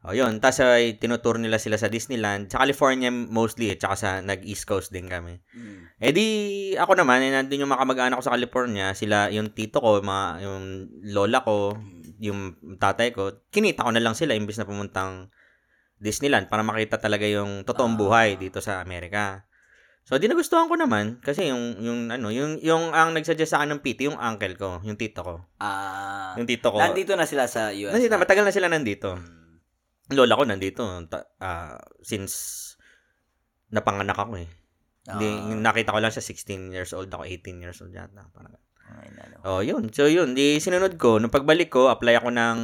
O, yun. Tapos ay tinutour nila sila sa Disneyland. Sa California mostly, at saka sa nag-East Coast din kami. Mm. Eh di, ako naman, eh, nandun yung mga kamag-anak ko sa California. Sila, yung tito ko, mga, yung lola ko, yung tatay ko. Kinita ko na lang sila imbis na pumuntang Disneyland para makita talaga yung totoong Ah. buhay dito sa Amerika. So, di nagustuhan ko naman kasi yung, yung, ano, yung, yung ang nagsuggest sa akin ng PT, yung uncle ko, yung tito ko. Ah. Yung tito ko. Nandito na sila sa US. Nandito, matagal na sila nandito. Mm. Lola ko nandito ah, since napanganak ako eh. Hindi, Ah. nakita ko lang siya 16 years old ako, 18 years old yata. Parang, Ay, oh, yun. So, yun. Di, sinunod ko. Nung pagbalik ko, apply ako ng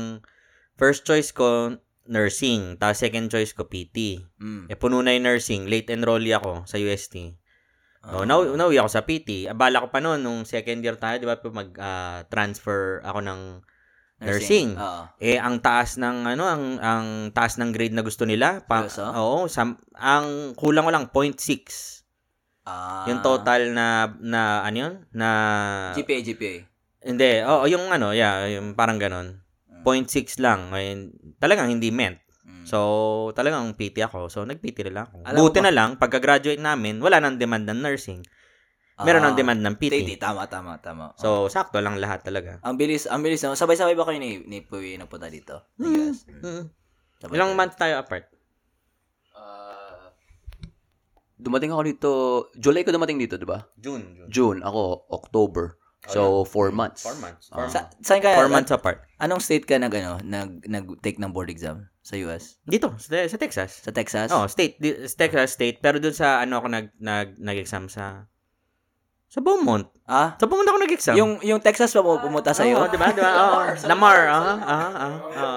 first choice ko, nursing. Tapos second choice ko, PT. Mm. Eh, puno na yung nursing. Late enrollee ako sa UST. Ah. Oh, now, nauwi ako sa PT. Abala ko pa noon, nung second year tayo, di ba, mag-transfer ako ng nursing. Oo. Eh, ang taas ng, ano, ang, ang taas ng grade na gusto nila. Pa, Seryoso? oo, sam, ang kulang ko lang, 0.6. Ah. Yung total na, na, ano yun? Na, GPA, GPA. hindi, oo, yung ano, yeah, yung parang ganon. 0.6 lang. Ngayon, talagang hindi meant. Mm. So, talagang PT ako. So, nag-PT lang ako. Alam Buti ba- na lang, pagka-graduate namin, wala nang demand ng nursing. Meron Ah, ng demand ng PT. TT, tama, tama, tama. So, sakto lang lahat talaga. ang bilis, ang bilis. No? Sabay-sabay ba kayo ni, ni Puy na punta dito? Hmm. Yes. Mm. Sabay Ilang kayo. month tayo apart? Ah, dumating ako dito, July ko dumating dito, di ba? June. June. June, ako, October. So, four months. Four months. Ah. Sa, saan ka? Four months apart. Anong state ka nag, ano, nag, nag-take ng board exam sa US? Dito, sa, sa Texas. Sa Texas? Oh, state. Di, Texas State. Pero dun sa, ano ako nag, nag, nag-exam sa, sa Beaumont. Ah? Sa Beaumont ako nag-exam. Yung, yung Texas pa pumunta sa iyo? Oo, di ba? Di ba? Oo. Lamar. aha, aha, aha, aha.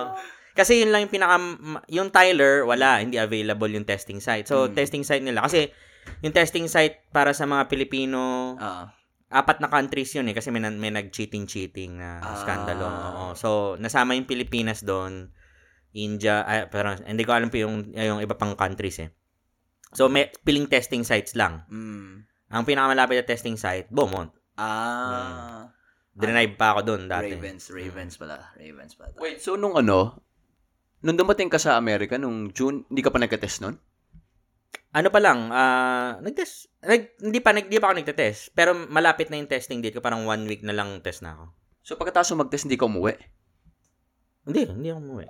Kasi yun lang yung pinaka, yung Tyler, wala, hindi available yung testing site. So, Mm. testing site nila. Kasi, yung testing site para sa mga Pilipino, Ah. apat na countries yun eh. Kasi may, may nag-cheating-cheating na Ah. skandalo. Oo. So, nasama yung Pilipinas doon, India, ay, pero hindi ko alam po yung, yung iba pang countries eh. So, may piling testing sites lang. Mm. Ang pinakamalapit na testing site, Beaumont. Ah. Denied pa ako doon dati. Ravens, Ravens pala. Ravens pala. Wait, so nung ano, nung dumating ka sa Amerika, nung June, hindi ka pa nagka-test nun? Ano pa lang, ah, nag-test. Nag, hindi pa, nag, hindi pa ako nagte-test. Pero malapit na yung testing date ko. Parang one week na lang test na ako. So pagkatapos mo mag-test, hindi ka umuwi? Hindi, hindi ako umuwi.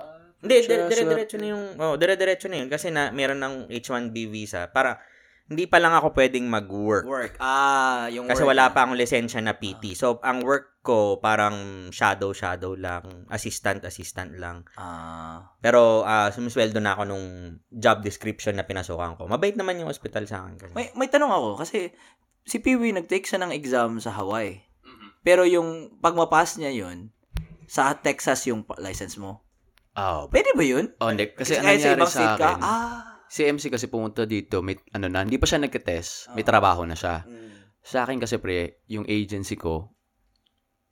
Hindi, dire- dire-diretso na yung, oh, dire-diretso na yun. Kasi na, meron ng H1B visa. Para, hindi pa lang ako pwedeng mag-work. Work. Ah, yung Kasi work wala na. pa akong lisensya na PT. So, ang work ko, parang shadow-shadow lang. Assistant-assistant lang. Ah. Pero, ah sumisweldo na ako nung job description na pinasukan ko. Mabait naman yung hospital sa akin. Kasi. May, may tanong ako kasi si Peewee nag-take siya ng exam sa Hawaii. Pero yung pag mapass niya yun, sa Texas yung license mo. Oh, Pwede ba yun? oh hindi. Kasi, ano kahit nangyari ibang sa state ka, akin, ah. Si MC kasi pumunta dito, may, ano na, hindi pa siya nagka-test, may trabaho na siya. Sa akin kasi pre, yung agency ko,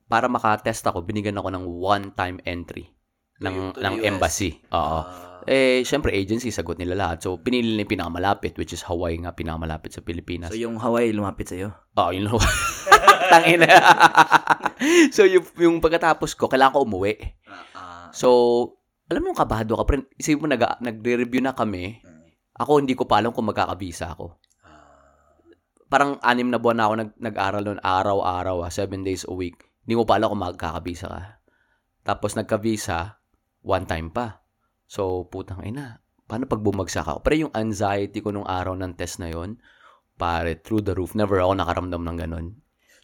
para makatest ako, binigyan ako ng one-time entry. ng ng embassy. Oo. Ah. eh, syempre agency sagot nila lahat. So pinili nila yung pinakamalapit which is Hawaii nga pinakamalapit sa Pilipinas. so, yung Hawaii lumapit sa'yo? Oh, yun lang. Tangina. so yung, yung pagkatapos ko, kailangan ko umuwi. Ah, So, alam mo yung kabado ka, pre, isipin mo, nag, nagre-review na kami. Ako, hindi ko pa alam kung magkakabisa ako. Parang anim na buwan na ako nag, nag-aral noon, araw-araw, ah, seven days a week. Hindi mo pa alam kung magkakabisa ka. Tapos nagka-visa, one time pa. So, putang ina. Paano pag bumagsak ako? Pero yung anxiety ko nung araw ng test na yon pare, through the roof. Never ako nakaramdam ng ganun.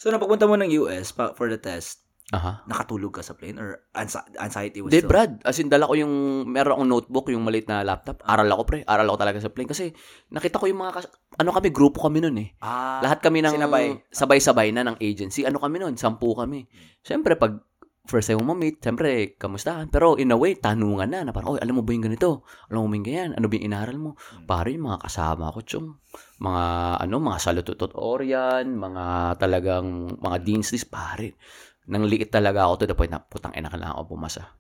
So, napagpunta mo ng US pa, for the test, Aha. nakatulog ka sa plane or ansi- anxiety was Hindi, still? Brad. As in, dala ko yung, meron akong notebook, yung maliit na laptop. Aral ako, pre. Aral ako talaga sa plane. Kasi, nakita ko yung mga, kas- ano kami, grupo kami nun eh. Ah, Lahat kami ng, sinabay. sabay-sabay na ng agency. Ano kami nun? Sampu kami. Siyempre, pag first time mo ma-meet, siyempre, kamustahan. Pero in a way, tanungan na, na parang, oy, alam mo ba yung ganito? Alam mo ba yung ganyan? Ano ba yung inaral mo? Pare, yung mga kasama ko, chong. Mga, ano, mga salututut-oryan, mga talagang, mga dean's list, pare. Nang liit talaga ako to the point na, putang ina, kailangan ako pumasa.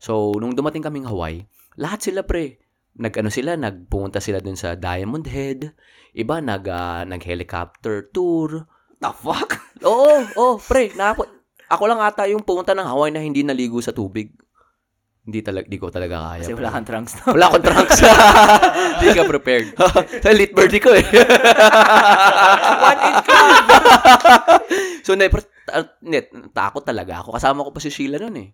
So, nung dumating kaming Hawaii, lahat sila, pre, nag-ano sila, nagpunta sila dun sa Diamond Head. Iba, nag, ah, nag-helicopter tour. the fuck? Oo, oh, pre, napo, ako lang ata yung pumunta ng Hawaii na hindi naligo sa tubig. Hindi talaga, di ko talaga kaya. Kasi wala kang trunks na. Wala akong trunks. Hindi ka prepared. sa late birdie ko eh. One inch so, ne, uh, net, takot talaga ako. Kasama ko pa si Sheila noon eh.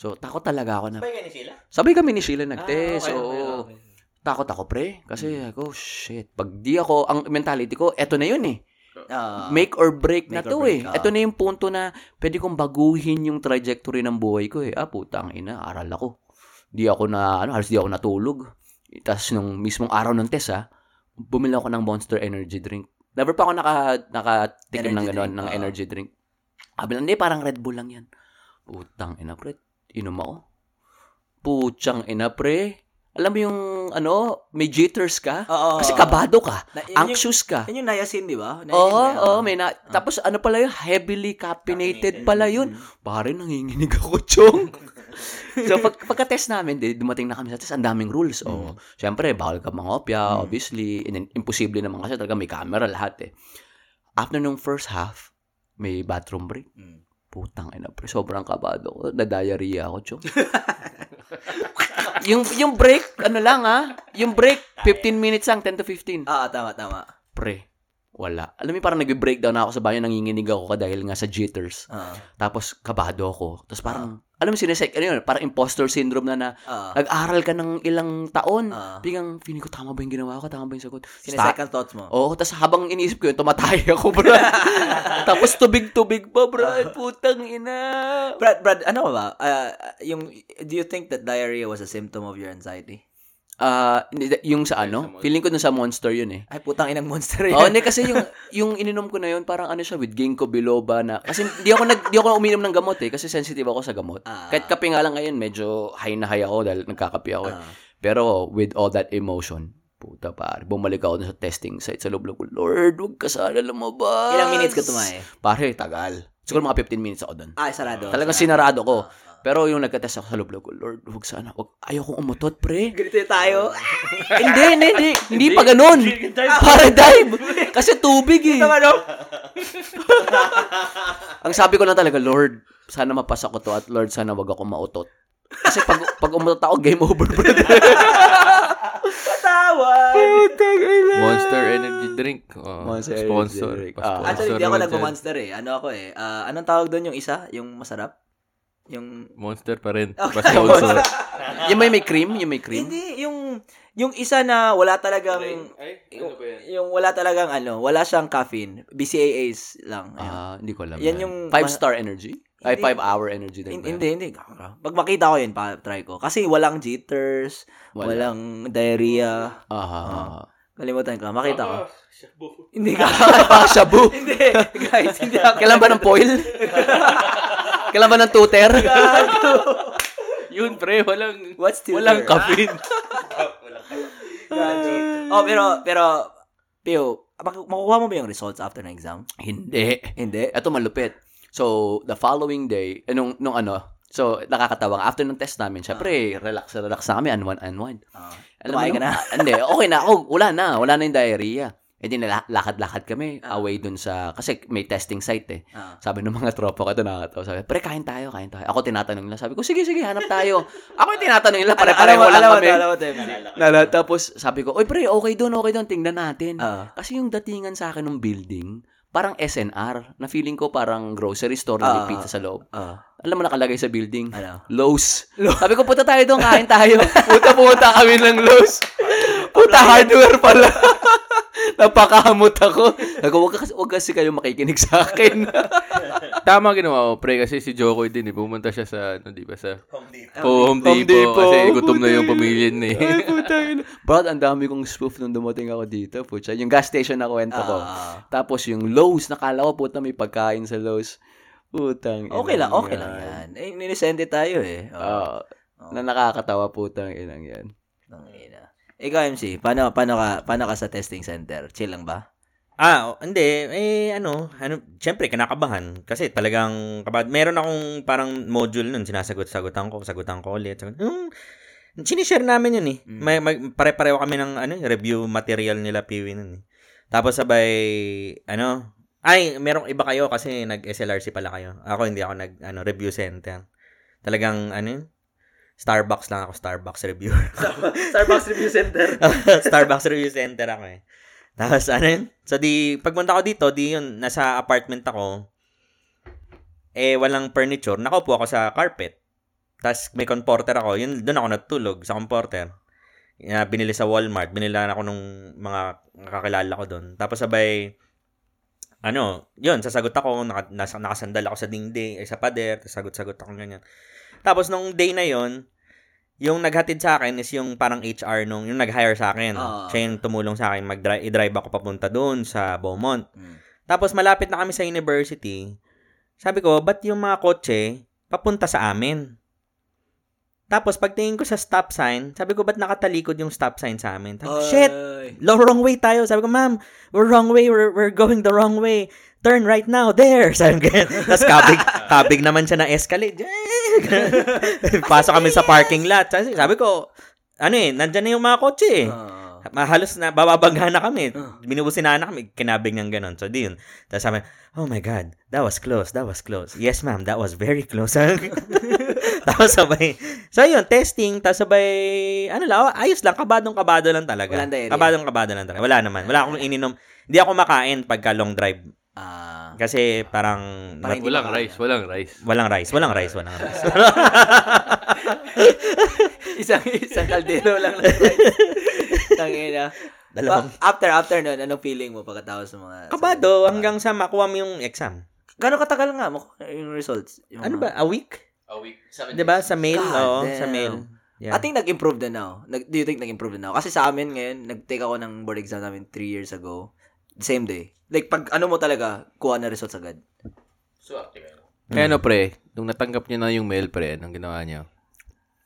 So, takot talaga ako na. Sabay ka ni Sheila? Sabay kami ni Sheila nag-test. Ah, okay, so, okay, okay. takot ako pre. Kasi ako, shit. Pag di ako, ang mentality ko, eto na yun eh. Ah, Make or break na make to or break, eh. ah. Ito na yung punto na pwede kong baguhin yung trajectory ng buhay ko eh. Ah, putang ina, aral ako. Di ako na, ano, halos di ako natulog. Tapos nung mismong araw ng test ah, bumili ako ng Monster Energy drink. Never pa ako naka, nakatikim ng Energy gano'n, drink, ng ah. energy drink. Sabi lang, hindi, parang Red Bull lang yan. Putang ina, pre. Inom ako. Putsang ina, pre. Alam mo yung, ano, may jitters ka? Oo. Kasi kabado ka. Na- yun Anxious ka. Yun yung niacin, di ba? Niacin Oo, yun? oo, may na, tapos ano pala yun, heavily caffeinated pala yun. Pare, nanginginig ako, chong. so, pag, pagka-test namin, di, dumating na kami sa test, ang daming rules. Oh, syempre, bawal ka mangopya, obviously. And then, imposible naman kasi talaga may camera lahat eh. After nung first half, may bathroom break. Mm. Putang ina, pre, sobrang kabado ko. Na-diarrhea ako, chong. yung, yung break, ano lang ha, yung break, 15 minutes lang, 10 to 15 Ah, tama, tama. pre, wala. Alam mo, parang nagbe-breakdown na ako sa banyo, nanginginig ako dahil nga sa jitters. Ah, Tapos, kabado ako. Tapos parang, alam mo, sinesek, ano yun, parang imposter syndrome na na, ah. nag-aral ka ng ilang taon. Ah. Biglang, feeling ko, tama ba yung ginawa ko? Tama ba yung sagot? Sinesecond thoughts mo. Oo, tapos habang iniisip ko yun, tumatay ako, bro. tapos tubig-tubig pa, bro. Putang ina. Brad, Brad, ano ba? Ah, yung, do you think that diarrhea was a symptom of your anxiety? Ah, hindi, yung sa ano, feeling ko dun sa monster yun eh. Ay, putang inang monster yan. Oo, hindi kasi yung yung ininom ko na yun, parang ano siya with ginkgo biloba na kasi hindi ako nag di ako uminom ng gamot eh kasi sensitive ako sa gamot. Ah. Kahit kape nga lang ngayon, medyo high na high ako dahil nagkakape ako. eh. Ah. Pero with all that emotion, puta pare, bumalik ako sa testing site sa loob ko. Lord, wag ka sana lumabas. Ilang minutes ka tumae? Pare, tagal. Siguro mga 15 minutes ako doon. Ah, sarado. Talagang sinarado ko. Pero yung nagka-test ako sa loob ko, Lord, wag sana, wag, ayaw kong umutot, pre. Ganito tayo. hindi, hindi, hindi. Hindi pa ganun. Para dive. Kasi tubig eh. Ang sabi ko lang talaga, Lord, sana mapasa ko to at Lord, sana wag ako mautot. Kasi pag, pag umutot ako, game over, brother. Tawa. Monster Energy Drink. Oh, Monster Energy sponsor. Drink. Pa-sponsor Ah. Actually, hindi ako nagmo-monster eh. Ano ako eh. Ah, anong tawag doon yung isa? Yung masarap? Yung... Monster pa rin. Okay. Pa-sponsor. yung may may cream, yung may cream. Hindi, yung... Yung isa na wala talagang... Ay, Yung, yung wala talagang ano, wala siyang caffeine. BCAAs lang. Ayun. Ah, hindi ko alam. Yan yung- five star energy. Ay, Hindi. five hour energy drink. ba yan? hindi, hindi. Pag makita ko yun, pa try ko. Kasi walang jitters, Wala. walang diarrhea. Aha. Kalimutan ko. Makita ko. Hindi ka. Ah, shabu. hindi. Guys, hindi ako. Kailan ba ng foil? Kailan ba ng tuter? Yun, pre. Walang, What's tutor? walang caffeine. oh, pero, pero, Pio, mak- makukuha mo ba yung results after ng exam? hindi. Hindi. Ito malupit. So, the following day, eh, nung, nung ano, So, nakakatawa. After ng test namin, syempre, relax, relax na kami, unwind, unwind. Ah. Alam mo ka na? Hindi, okay na ako. Wala na. Wala na yung diarrhea. E di nala- lakad-lakad kami Ah. away dun sa, kasi may testing site eh. Ah. Sabi ng mga tropa ko, ito nakakatawa. Sabi, pre, kain tayo, kain tayo. Ako tinatanong nila. Sabi ko, sige, sige, hanap tayo. Ako yung tinatanong nila, pare-pareho lang alam kami. alam. Nala, tapos sabi ko, oy pre, okay doon, okay doon, tingnan natin. Ah. Kasi yung datingan sa akin ng building, parang SNR, na feeling ko parang grocery store na Ah. may pizza sa loob. Alam mo nakalagay sa building? Ano? Lowe's. Sabi ko, punta tayo doon, kain tayo. Puta-puta kami ng Lowe's. Puta hardware pala. Napakamot ako. Sabi ko, wag, kasi, wag kasi kayo makikinig sa akin. Tama ginawa ko, pre, kasi si Jokoy din, eh, pumunta siya sa, ano, di ba, sa Home Depot. oh, Home Home Depot, Depot. kasi gutom na yung pamilya niya eh. Ay, puta yun. Brad, ang dami kong spoof nung dumating ako dito. Pucha, yung gas station na kwento ko. Ah. Tapos yung Lowe's, nakala ko puta may pagkain sa Lowe's. Putang ina Okay lang, okay yan. lang yan. Eh, ninisende tayo eh. Oh. Oo. na nakakatawa putang inang yan. Ang ina. Ikaw, MC, paano, paano, ka, paano ka sa testing center? Chill lang ba? Ah, hindi. Eh, ano, ano, syempre, kinakabahan. Kasi talagang, kabad, meron akong parang module nun, sinasagot-sagutan ko, sagutan ko ulit. Sagot, hmm, sinishare namin yun eh. Mm. May, may, pare-pareho kami ng ano, review material nila Piwi nun eh. Tapos sabay, ano, ay, merong iba kayo kasi nag-SLRC pala kayo. Ako hindi ako nag, ano, review center. Talagang, ano yun? Starbucks lang ako, Starbucks reviewer. Starbucks Review Center. Starbucks Review Center ako eh. Tapos ano yun? So di, pagpunta ko dito, di yun, nasa apartment ako, eh walang furniture, nakaupo ako sa carpet. Tapos may comforter ako, yun, doon ako natulog sa comforter. Yeah, binili sa Walmart, binilan ako nung mga kakilala ko doon. Tapos sabay, ano, yun, sasagot ako, naka, nasa, nakasandal ako sa dingding, eh, sa pader, sagot-sagot ako ganyan. Tapos nung day na yon yung naghatid sa akin is yung parang HR nung, yung nag-hire sa akin. Ah. Siya yung tumulong sa akin, mag-drive, i-drive ako papunta doon sa Beaumont. Mm. Tapos malapit na kami sa university. Sabi ko, ba't yung mga kotse papunta sa amin? Tapos pagtingin ko sa stop sign, sabi ko, ba't nakatalikod yung stop sign sa amin? Sabi shit! Wrong way tayo. Sabi ko, ma'am, we're wrong way. We're, we're going the wrong way. Turn right now. There. Sabi ko, tapos kabig, kabig naman siya ng escalade. Pasok kami sa parking lot. Sabi, ko, ano eh, nandyan na yung mga kotse eh. Ah. Mahalos na, bababaghan na kami. Ah. Binubusin na kami, kinabig ng ganun. So, di yun. Tapos sabi, oh my God, that was close, that was close. Yes, ma'am, that was very close. tapos sabay, so yun, testing, tapos sabay, ano lang, ayos lang, kabadong-kabado lang talaga. Walang diarrhea. Kabadong-kabado lang talaga. Wala naman. Wala akong ininom. Hindi ako makain pagka long drive. Ah. Kasi parang, Parang mat- Walang rice, walang rice. walang rice, walang rice, walang rice. isang isang kaldero lang ng rice. Tangina. Dalawang. Pa- after after nun, anong feeling mo pagkatapos ng mga Kabado hanggang sa makuha mo yung exam. Gano'ng katagal nga mo yung results? Yung Ano mga- ba? A week? A week. 'Di ba Sa mail? God Oo, damn. sa mail. Yeah. I think nag-improve na now. Nag, do you think nag-improve na now? Kasi sa amin ngayon, nag-take ako ng board exam namin three years ago. Same day. Like, pag ano mo talaga, kuha na results agad. Kaya ano, pre, nung natanggap niyo na yung mail, pre, anong ginawa niyo?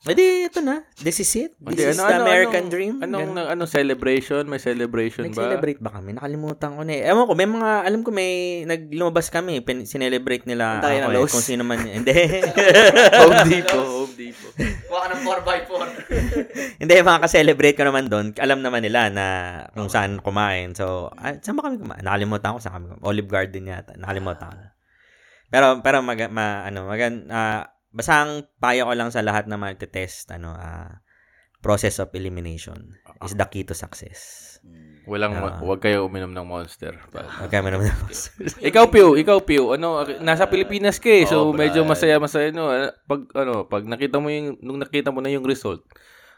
Edi, ito na. This is it. This Hindi, is the American anong, dream. Anong, Ganun. anong celebration? May celebration ba? Nag-celebrate ba kami? Nakalimutan ko na eh. Ewan ko, may mga, alam ko may, naglumabas kami, pin, sinelebrate nila ng ako eh, kung sino man. Hindi. Home Depot, Home Depot. Kuha ka ng 4x4. Hindi, mga ka-celebrate ko naman doon. Alam naman nila na kung saan kumain. So, ah, saan ba kami kumain? Nakalimutan ko saan kami kumain. Olive Garden yata. Nakalimutan ko. Pero, pero mag, ma, ano, magan, ah, basta ang payo ko lang sa lahat na magte-test, ano, ah, process of elimination is the key to success. Walang, Ah. wag kayo uminom ng monster. Okay, mo naman. ikaw, Pew, ikaw, Pew, ano, nasa Pilipinas ka eh, so Oo, medyo brad. masaya, masaya, no, Ah, pag, ano, pag nakita mo yung, nung nakita mo na yung result,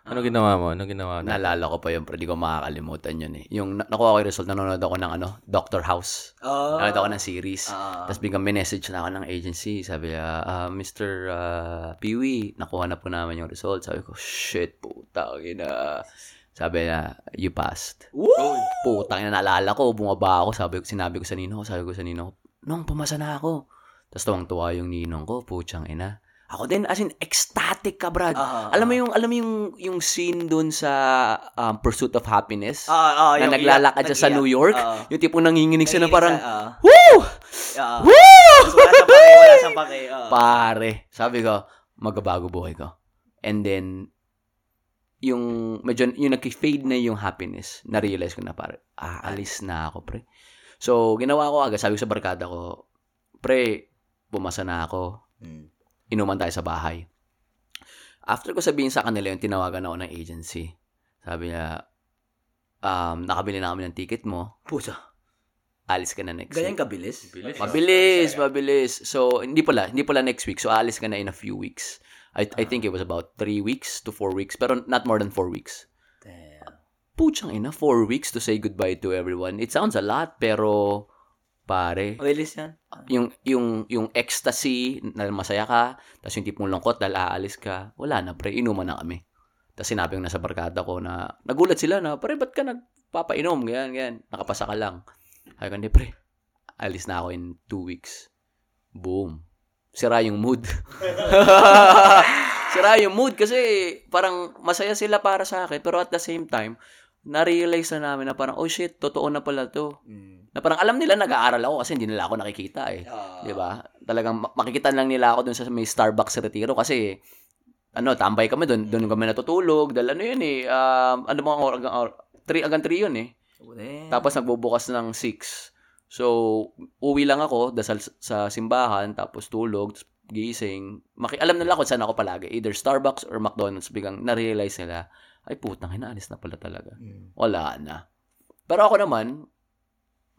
ano ginawa mo? Ano ginawa mo? Naalala ko pa yun, pero di ko makakalimutan yun eh. Yung na- nakuha ko yung result, nanonood ako ng ano, Doctor House. Oh. Nanonood ako ng series. Ah. Tapos biglang message na ako ng agency. Sabi niya, ah, Mr. Uh, Peewee, nakuha na po namin yung result. Sabi ko, shit, puta, na. Sabi niya, you passed. Woo! Putang ina, naalala ko, bumaba ako. Sabi ko, sinabi ko sa ninong ko, sabi ko sa ninong ko, nung pumasa na ako. Tapos tuwang-tuwa yung ninong ko, putsang ina. Ako din, as in, ecstatic ka, Brad. Ah, alam mo yung, alam mo yung, yung scene dun sa um, Pursuit of Happiness? Ah, ah, na yung naglalakad siya sa. New York? Ah. yung tipong nanginginig siya na parang, ah. Woo! Ah. Woo! Wala siyang pake, wala siyang pake. ah. Pare, sabi ko, magbabago buhay ko. And then, yung, medyo, yung nag-fade na yung happiness, na-realize ko na pare, ah, alis na ako, pre. So, ginawa ko agad, sabi ko sa barkada ko, pre, pumasa na ako, Mm. Inuman tayo sa bahay. After ko sabihin sa kanila yung tinawagan ako ng agency. Sabi niya, um, nakabili na kami ng ticket mo, Pusa. alis ka na next Ganyan week. kabilis? Mabilis, mabilis. So, hindi pala, hindi pala next week. So, alis ka na in a few weeks. I, I think it was about three weeks to four weeks, pero not more than four weeks. Damn. Puchang ina, four weeks to say goodbye to everyone. It sounds a lot, pero pare, Mabilis yan. yung yung yung ecstasy na masaya ka, tapos yung tipong lungkot dahil aalis ka, wala na pre, inuman na kami. Tapos sinabi ko na sa barkada ko na, nagulat sila na, pre, ba't ka nagpapainom? Ganyan, ganyan. Nakapasa ka lang. Ko, hindi pre, alis na ako in two weeks. Boom. Sira yung mood. Sira yung mood kasi parang masaya sila para sa akin, pero at the same time, na-realize na namin na parang, oh shit, totoo na pala to. Mm. Na parang alam nila nag-aaral ako kasi hindi nila ako nakikita eh. Ah. 'Di ba? Talagang ma- makikita lang nila ako dun sa may Starbucks sa Retiro kasi ano, tambay kami doon, doon kami natutulog, dahil ano yun eh, um, ano mga or, hanggang, or, three, hanggang 3 yun eh. Damn. Tapos nagbubukas ng 6. So, uwi lang ako, dasal sa simbahan, tapos tulog, gising. Maki alam nila kung saan ako palagi, either Starbucks or McDonald's, biglang na-realize nila, ay putang, hinaalis na pala talaga. Mm. Wala na. Pero ako naman,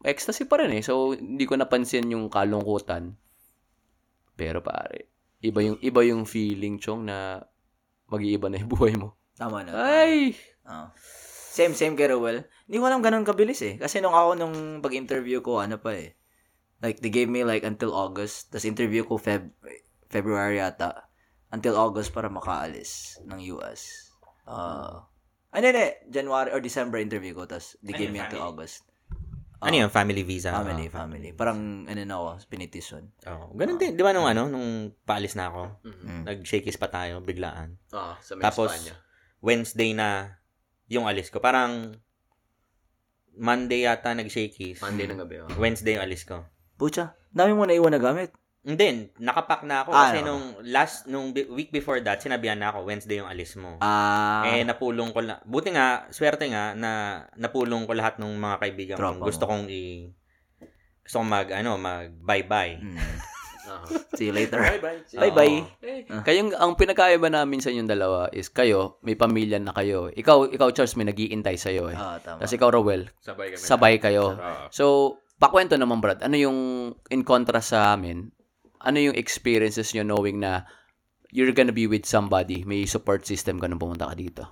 ecstasy pa rin eh. So, hindi ko napansin yung kalungkutan. Pero pare, iba yung iba yung feeling, Chong, na mag-iiba na yung buhay mo. Tama na. Ay! Ah. Same, same kay Rowell. Hindi ko alam ganun kabilis eh. Kasi nung ako, nung pag-interview ko, ano pa eh. Like, they gave me like until August. Tapos interview ko Feb February yata. Until August para makaalis ng US. Uh, ano yun eh, January or December interview ko. Tapos they Ano gave yun, me until? August. Ano yun? Family visa? Family, Ah, family. Parang, ano na ako, pinitition. Oh, ganun din. Di ba nung ano, nung paalis na ako, Mm. nag-shakies pa tayo, biglaan. Ah, sa Tapos, Wednesday na yung alis ko. Parang, Monday yata nag-shakies. ng gabi. Oh. Wednesday yung alis ko. Pucha, dami mo na iwan na gamit. Hindi, nakapack na ako Ah, kasi ano? nung last, nung week before that, sinabihan na ako, Wednesday yung alis mo. Ah, eh, napulong ko na, buti nga, swerte nga, na napulong ko lahat ng mga kaibigan ko. Gusto mo. kong i, gusto kong mag, ano, mag bye-bye. mm. Ah. see you later. Bye-bye. Bye-bye. Eh, Kayong, ang pinakaiba namin sa inyong dalawa is kayo, may pamilya na kayo. Ikaw, ikaw Charles, may nag-iintay sa'yo eh. Ah, tama. Tapos ikaw, Rowell, Sabay kami. sabay kayo. Ah. So, pakwento naman, Brad. Ano yung, in contrast sa amin, ano yung experiences nyo knowing na you're gonna be with somebody, may support system ka nung pumunta ka dito?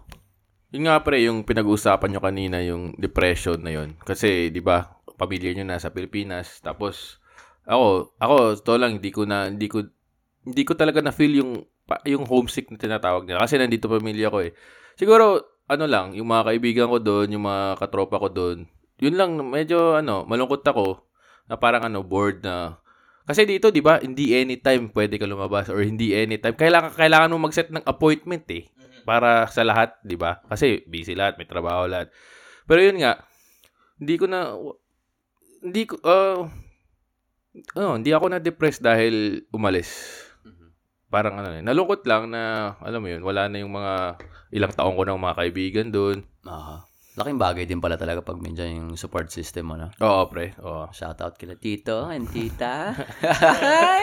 Yun nga pre, yung pinag-uusapan nyo kanina, yung depression na yun. Kasi, di ba, pamilya nyo nasa Pilipinas. Tapos, ako, ako, to lang, hindi ko na, hindi ko, hindi ko talaga na-feel yung, yung homesick na tinatawag nila. Kasi nandito pamilya ko eh. Siguro, ano lang, yung mga kaibigan ko doon, yung mga katropa ko doon, yun lang, medyo, ano, malungkot ako, na parang, ano, bored na, kasi dito, di ba, hindi anytime pwede ka lumabas or hindi anytime. Kailangan, kailangan mo mag-set ng appointment eh para sa lahat, 'di ba? Kasi busy lahat, may trabaho lahat. Pero yun nga, hindi ko na hindi ko uh, ano, hindi ako na depressed dahil umalis. Parang ano, eh, nalungkot lang na alam mo yun, wala na yung mga ilang taon ko ng mga kaibigan doon. Ah, laking bagay din pala talaga pag minsan yung support system mo, no? Oo, pre. Oo. Shout out kila tito and tita.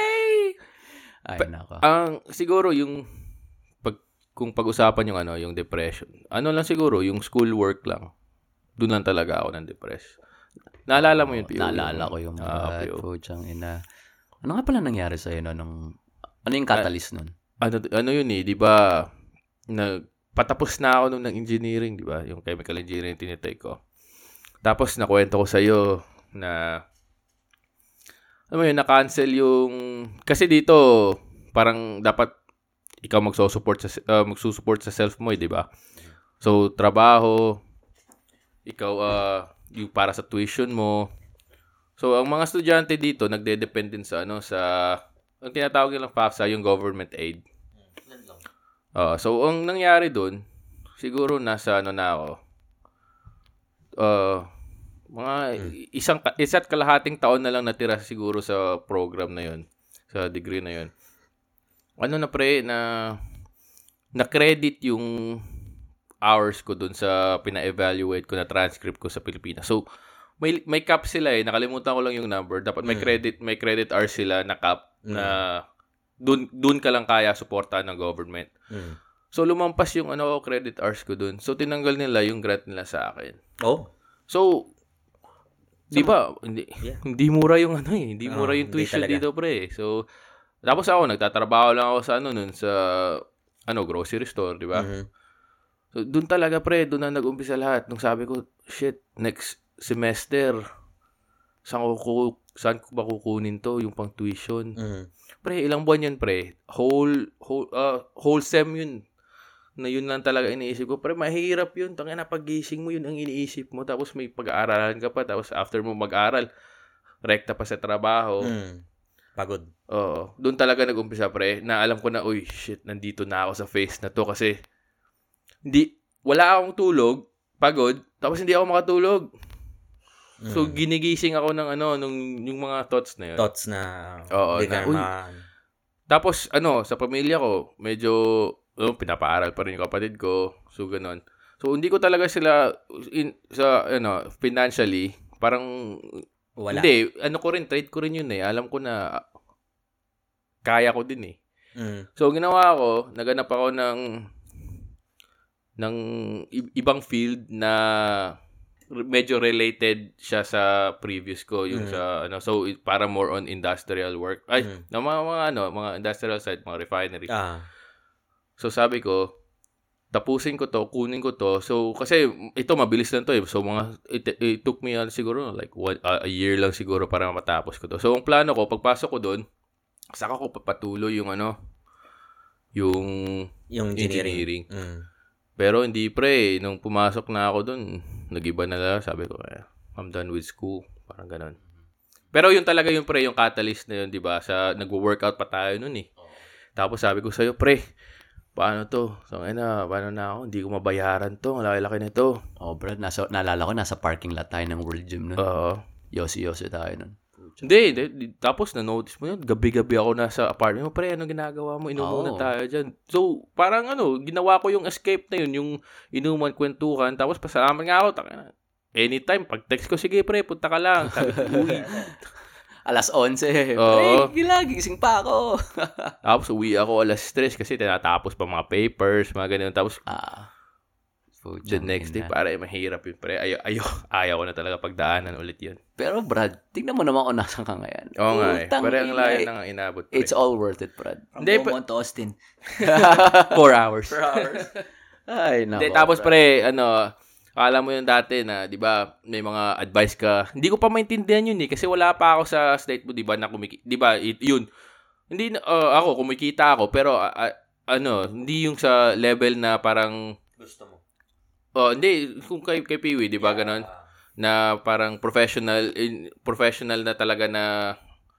Ay, Ay nako. Ang siguro yung pag kung pag-usapan yung ano, yung depression. Ano lang siguro, yung school work lang. Doon lang talaga ako ng depress. Naalala mo yun, Pio? Naalala ko yung Ah, uh, Pio. puchang ina. Ano nga pala nangyari sa'yo no, nung, ano yung catalyst nun? ano ano yun eh, 'di ba? Nag patapos na ako nung ng engineering, 'di ba? Yung chemical engineering tinitake ko. Tapos nakwento ko sa iyo na alam mo yun, na-cancel yung kasi dito parang dapat ikaw magso-support sa uh, magsusupport sa self mo, eh, 'di ba? So trabaho ikaw uh, yung para sa tuition mo. So ang mga estudyante dito nagde-depend din sa ano sa ang tinatawag nilang FAFSA, yung government aid. Ah, so ang nangyari doon, siguro nasa ano na ako. Uh, mga isang ka- isa't kalahating taon na lang natira siguro sa program na 'yon, sa degree na 'yon. ano na pre, na, na-credit yung hours ko dun sa pina-evaluate ko na transcript ko sa Pilipinas. So, may may cap sila eh. Nakalimutan ko lang yung number. Dapat may Mm. credit, may credit hours sila na cap Mm. na dun, dun ka lang kaya suportahan ng government. Mm. So, lumampas yung ano, credit hours ko dun. So, tinanggal nila yung grant nila sa akin. Oh, So, di ba, hindi, Yeah. hindi mura yung ano eh. Hindi mura Oo, yung tuition dito, pre. So, tapos ako, nagtatrabaho lang ako sa ano nun, sa, ano, grocery store, di ba? mhm. So, dun talaga, pre, dun na nag-umpisa lahat. Nung sabi ko, shit, next semester, saan ko, saan ko ba kukunin to, yung pang tuition? Mhm. Pre, ilang buwan yun, pre? Whole, whole, uh, whole sem yun. Na yun lang talaga iniisip ko. Pre, mahirap yun. Tangin na pagising mo, yun ang iniisip mo. Tapos may pag-aaralan ka pa. Tapos after mo mag-aral, rekta pa sa trabaho. Mm. Pagod. Oo. Doon talaga nag-umpisa, pre. Na alam ko na, uy, shit, nandito na ako sa phase na to. Kasi, hindi, wala akong tulog, pagod, tapos hindi ako makatulog. So, Mm. ginigising ako ng ano, nung, yung mga thoughts na yun. thoughts na Oo, na, uy, Tapos, ano, sa pamilya ko, medyo, oh, pinapaaral pa rin yung kapatid ko. So, ganun. So, hindi ko talaga sila, in, sa, ano, financially, parang, wala. hindi, ano ko rin, trade ko rin yun eh. Alam ko na, kaya ko din eh. Mm. So, ginawa ko, naganap ako ng, ng ibang field na medyo related siya sa previous ko yung Mm. sa ano so para more on industrial work ay Mm. na mga, mga ano mga industrial site mga refinery Ah. So sabi ko, tapusin ko to, kunin ko to. So kasi ito mabilis lang to eh. So mga it, it took me uh, siguro like one, uh, a year lang siguro para matapos ko to. So ang plano ko pagpasok ko doon, saka ko papatuloy yung ano yung Yung engineering. engineering. Mm. Pero hindi pre, nung pumasok na ako doon, nagiba na lang. Sabi ko, eh, I'm done with school. Parang ganun. Pero yun talaga yung pre, yung catalyst na yun, di ba? Sa, nagwo-workout pa tayo noon eh. Tapos sabi ko sa'yo, pre, paano to? So, ay na, paano na ako? Hindi ko mabayaran to. Ang laki-laki na to. Oh, bro, nasa, naalala ko, nasa parking lot tayo ng World Gym nun. Oo. Yosi-yosi tayo nun. Hindi, di- di- tapos na-notice mo yun, gabi-gabi ako nasa apartment mo, pre, ano ginagawa mo? Oo. muna tayo dyan. So, parang ano, ginawa ko yung escape na yun, yung inuman, kwentuhan, tapos pasalamat nga ako, taka. Anytime, pag text ko, sige pre, punta ka lang. Sabi uy. Alas 11. Oo. Pre, gising pa ako. Tapos uwi ako alas stress kasi tinatapos pa mga papers, mga ganun. Tapos ah. The next day, para mahirap yun pre. Ayaw, ayaw, ayaw ko na talaga pagdaanan ulit yun. Pero Brad, tingnan mo naman kung nasan ka ngayon. Oo nga eh. Pero ang layo eh. na nga inabot pre. It's all worth it, Brad. From Hindi, Beaumont to Austin. four hours. Ay, nako. Hindi, tapos Brad. pre, ano, alam mo yun dati na, di ba, may mga advice ka. Hindi ko pa maintindihan yun eh, kasi wala pa ako sa state mo, di ba, na kumiki, di ba, it- yun. Hindi, na- uh, ako, kumikita ako, pero, ah, ah, ano, hindi yung sa level na parang, Gusto mo. Oh, hindi, kung kay, kay Piwi, di ba, ganon, na parang professional, in, professional na talaga na,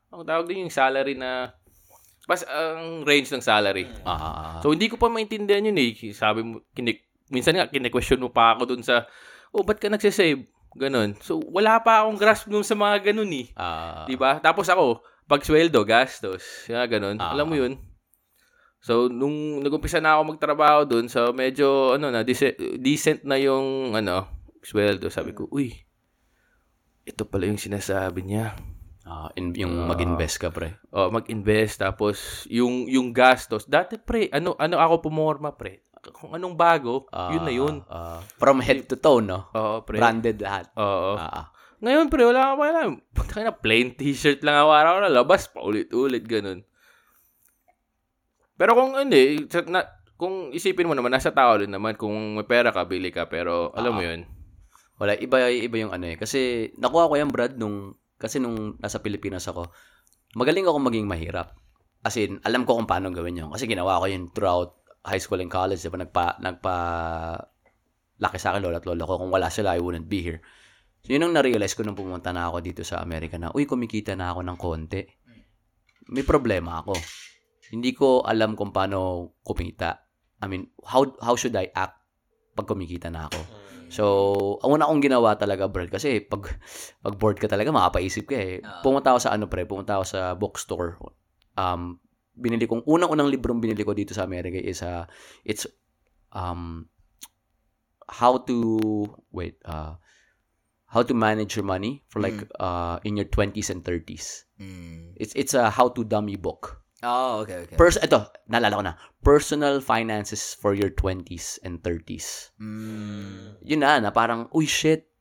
ang tawag din yung salary na, pas ang range ng salary. Ah, So, hindi ko pa maintindihan yun eh. Sabi mo, kinik, minsan nga, kine-question mo pa ako dun sa, oh, ba't ka nagsisave? Ganon. So, wala pa akong grasp dun sa mga ganon eh. ah, Di ba? Tapos ako, pag sweldo, gastos. Kaya ganon. Ah. Alam mo yun? So, nung nag-umpisa na ako magtrabaho dun, so medyo, ano na, decent, decent na yung, ano, sweldo. Sabi ko, uy, ito pala yung sinasabi niya. ah, in, yung Ah. mag-invest ka, pre. Oh, mag-invest tapos yung yung gastos. Dati pre, ano ano ako pumorma pre. Kung anong bago, Ah, yun na yun. ah, from head to toe, no? Oo, pre. Branded lahat. Oo. Ah, ah. Ngayon pre, wala akong alam. Punta na plain t-shirt lang ako araw na labas pa ulit-ulit ganun. Pero kung hindi, na, kung isipin mo naman nasa tao din naman kung may pera ka, bili ka pero alam mo Ah. yun. Wala, iba, iba yung ano eh. Kasi, nakuha ko yan, Brad, nung, kasi nung nasa Pilipinas ako, magaling ako maging mahirap. As in, alam ko kung paano gawin yun. Kasi ginawa ko yun throughout high school and college. Diba, nagpa, nagpa, laki sa akin lola at lola ko. Kung wala sila, I wouldn't be here. So, yun ang na-realize ko nung pumunta na ako dito sa Amerika na, uy, kumikita na ako ng konti. May problema ako. Hindi ko alam kung paano kumita. I mean, how how should I act pag kumikita na ako? So, ang una kong ginawa talaga, Brad, kasi pag, pag bored ka talaga, makapaisip ka eh. Ah. Pumunta ako sa ano, pre, pumunta ako sa bookstore. Um, binili kong, unang-unang librong binili ko dito sa Amerika is, uh, it's, um, how to, wait, uh, how to manage your money for like, uh, in your 20s and 30s. Mm. It's, it's a how to dummy book. Oh, okay, okay. Pers ito, naalala ko na. Personal finances for your 20s and 30s. Mm. Yun na, na parang, uy, shit.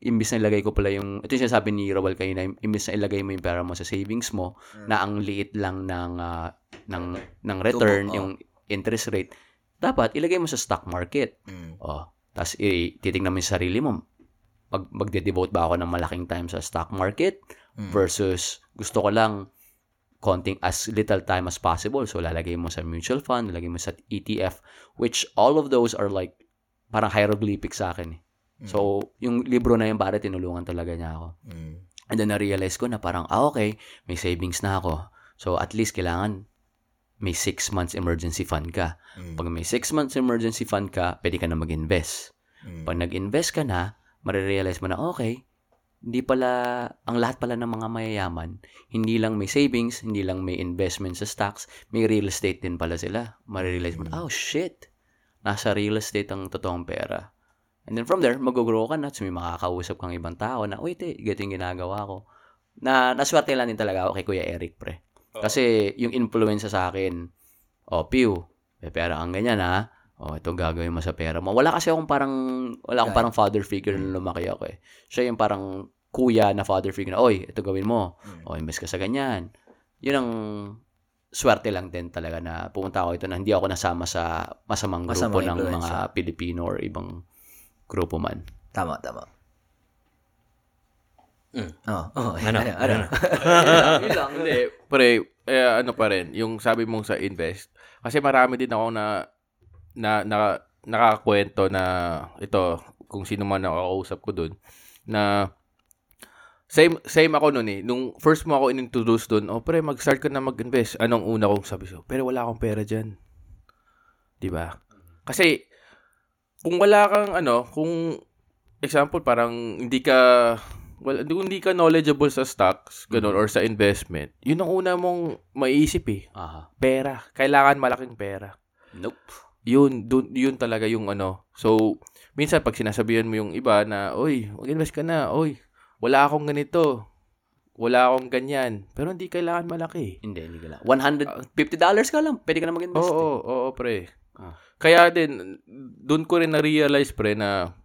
Imbis na ilagay ko pala yung, ito yung sinasabi ni Rawal kanina, imbis na ilagay mo yung pera mo sa savings mo, na ang liit lang ng, ah, ng, ng return, Tubo, oh. yung interest rate, dapat ilagay mo sa stock market. Mm. Oh, tapos i titingnan mo yung sarili mo. Mag, magde-devote ba ako ng malaking time sa stock market Mm. versus gusto ko lang konting as little time as possible. So, lalagay mo sa mutual fund, lalagay mo sa ETF, which all of those are like, parang hieroglyphic sa akin. eh. So, yung libro na yun, pare, tinulungan talaga niya ako. Mm. And then, na-realize ko na parang, ah, okay, may savings na ako. So, at least kailangan may six months emergency fund ka. Mm. Pag may six months emergency fund ka, pwede ka na mag-invest. Mm. Pag nag-invest ka na, marirealize mo na, okay, hindi pala, ang lahat pala ng mga mayayaman, hindi lang may savings, hindi lang may investment sa stocks, may real estate din pala sila. Marirealize mo na, oh shit, nasa real estate ang totoong pera. And then from there, mag-grow ka na, so may makakausap kang ibang tao na, uy, te, ganito yung ginagawa ko. Na, naswerte lang din talaga ako kay Kuya Eric, pre. Kasi yung influence sa akin, oh, Pew, may pera ang ganyan, ha? Oh, ito gagawin mo sa pera mo. Wala kasi akong parang, wala akong parang father figure na lumaki ako eh. Siya yung parang kuya na father figure na, oy, ito gawin mo. O, invest ka sa ganyan. Yun ang swerte lang din talaga na pumunta ako ito na hindi ako nasama sa masamang grupo Masamang ng mga. Pilipino or ibang grupo man. Tama, tama. Mm. Oh, oh, Ano? ano, ano? Yun lang. Hindi, pre, eh, ano pa rin, yung sabi mong sa invest, kasi marami din ako na, na, na nakakwento na, ito, kung sino man nakakausap ko dun, na, same, same ako nun eh. Nung first mo ako inintroduce dun, oh pre, mag-start ka na mag-invest. Anong una kong sabi so, pero wala akong pera dyan. Di ba? Kasi, kung wala kang, ano, kung, example, parang hindi ka, well, hindi ka knowledgeable sa stocks, ganun, or sa investment, yun ang una mong maiisip eh. Aha. Pera. Kailangan malaking pera. Nope. Yun, dun, yun talaga yung ano. So, minsan pag sinasabihan mo yung iba na, oy, mag-invest ka na, oy, wala akong ganito. Wala akong ganyan. Pero hindi kailangan malaki. Hindi, hindi ka lang. $150 ka lang, pwede ka na mag-invest. Oo, eh. oo, oo, pre. Ah. Kaya din, doon ko rin na-realize, pre, na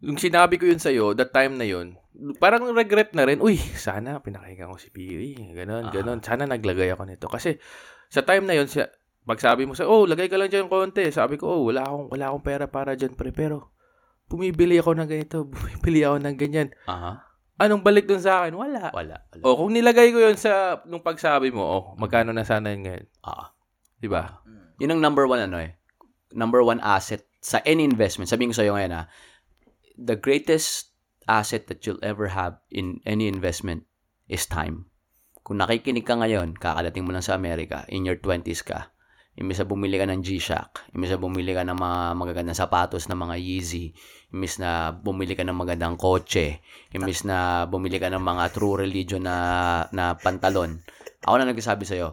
yung sinabi ko yun sa'yo, that time na yun, parang regret na rin, uy, sana pinakinggan ko si Piri, ganon, Ah. ganon, sana naglagay ako nito. Kasi, sa time na yun, siya, pagsabi mo sa, oh, lagay ka lang dyan konti, sabi ko, oh, wala akong, wala akong pera para dyan, pre, pero, bumibili ako ng ganito, bumibili ako ng ganyan. Aha. Anong balik dun sa akin? Wala. Wala. wala. O, kung nilagay ko yun sa, nung pagsabi mo, oh, magkano na sana yun ngayon? Ah. Di ba? Yun ang number one ano eh. Number one asset sa any investment. Sabihin ko sa'yo ngayon ha, the greatest asset that you'll ever have in any investment is time. Kung nakikinig ka ngayon, kakadating mo lang sa Amerika, in your 20s ka, imbis na bumili ka ng G-Shock, imbis na bumili ka ng mga magagandang sapatos na mga Yeezy, imbis na bumili ka ng magandang kotse, imbis na bumili ka ng mga true religion na, na pantalon, ako na nagsasabi sa'yo,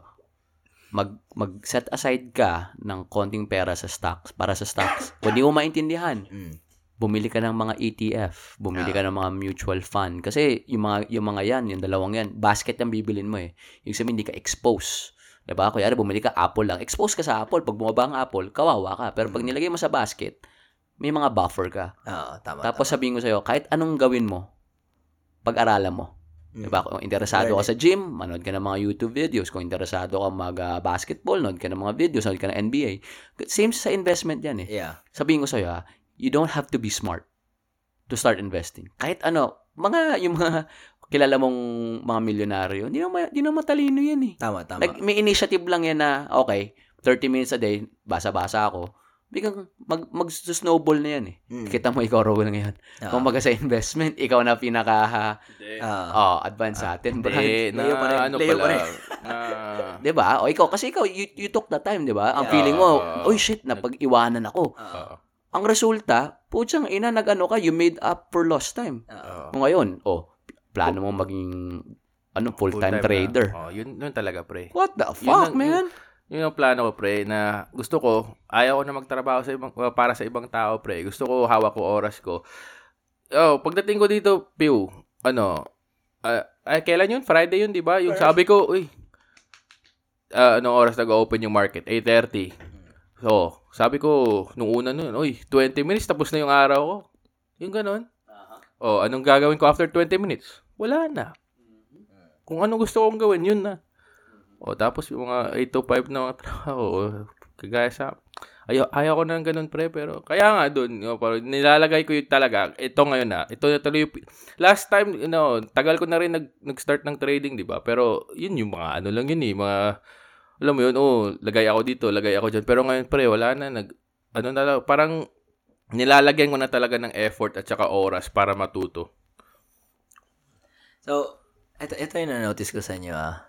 mag mag-set aside ka ng konting pera sa stocks para sa stocks. Kung di mo maintindihan, Mm. bumili ka ng mga ETF, bumili ka ng mga mutual fund kasi yung mga yung mga yan, yung dalawang yan, basket ang bibilin mo eh. Yung sabihin hindi ka expose. 'Di ba? Kuya, bumili ka Apple lang. Expose ka sa Apple. Pag bumaba ang Apple, kawawa ka. Pero pag nilagay mo sa basket, may mga buffer ka. Oo, tama. Tapos sabihin ko sa'yo, kahit anong gawin mo, pag-aralan mo. Mm. Diba? Kung interesado ka sa gym, manood ka ng mga YouTube videos. Kung interesado ka mag-basketball, nood ka ng mga videos, nood ka ng NBA. Same sa investment yan eh. Yeah. Sabihin ko sa'yo ha, you don't have to be smart to start investing. Kahit ano, mga, yung mga kilala mong mga milyonaryo, hindi naman, hindi naman matalino yan eh. Tama, tama. Like, may initiative lang yan na, okay, 30 minutes a day, basa-basa ako. Biglang mag, mag-snowball na yan eh. Mm. Kita mo, ikaw, Rowell, ngayon. Oo. Kung baga sa investment, ikaw na pinaka Ah. oh, advance sa atin, Brad. Eh, na, pa rin, ano pa pala, rin. na, 'Di ba? O ikaw kasi ikaw you, you took the time, 'di ba? Ang Yeah. feeling mo, Ah. oy shit, napag-iwanan ako. Oo. Ang resulta, putsang ina nag-ano ka, you made up for lost time. Kung ngayon, oh, plano mo maging ano, full-time, Full-time na. trader. Oh, yun, yun talaga, pre. What the fuck, ang- man? Yun ang plano ko, pre, na gusto ko, ayaw ko na magtrabaho sa ibang, uh, para sa ibang tao, pre. Gusto ko, hawak ko oras ko. Oh, pagdating ko dito, Pew, ano, ah, ay, kailan yun? Friday yun, di ba? Yung sabi ko, uy, ah, anong oras nag-open yung market? 8.30. So, sabi ko, nung una nun, uy, 20 minutes, tapos na yung araw ko. Yung ganon. Oh, anong gagawin ko after 20 minutes? Wala na. Kung ano gusto kong gawin, yun na. O, tapos yung mga 8 to 5 na mga trabaho, kagaya sa, ayaw, ayaw ko na ng ganun, pre, pero, kaya nga doon, you know, parang nilalagay ko yung talaga, ito ngayon na, ito na tuloy yung, last time, you know, tagal ko na rin nag, nag-start ng trading, di ba? Pero, yun yung mga, ano lang yun eh, mga, alam mo yun, oh, lagay ako dito, lagay ako dyan, pero ngayon, pre, wala na, nag, ano na lang, parang, nilalagyan ko na talaga ng effort at saka oras para matuto. So, ito, ito yung na-notice ko sa inyo, ah.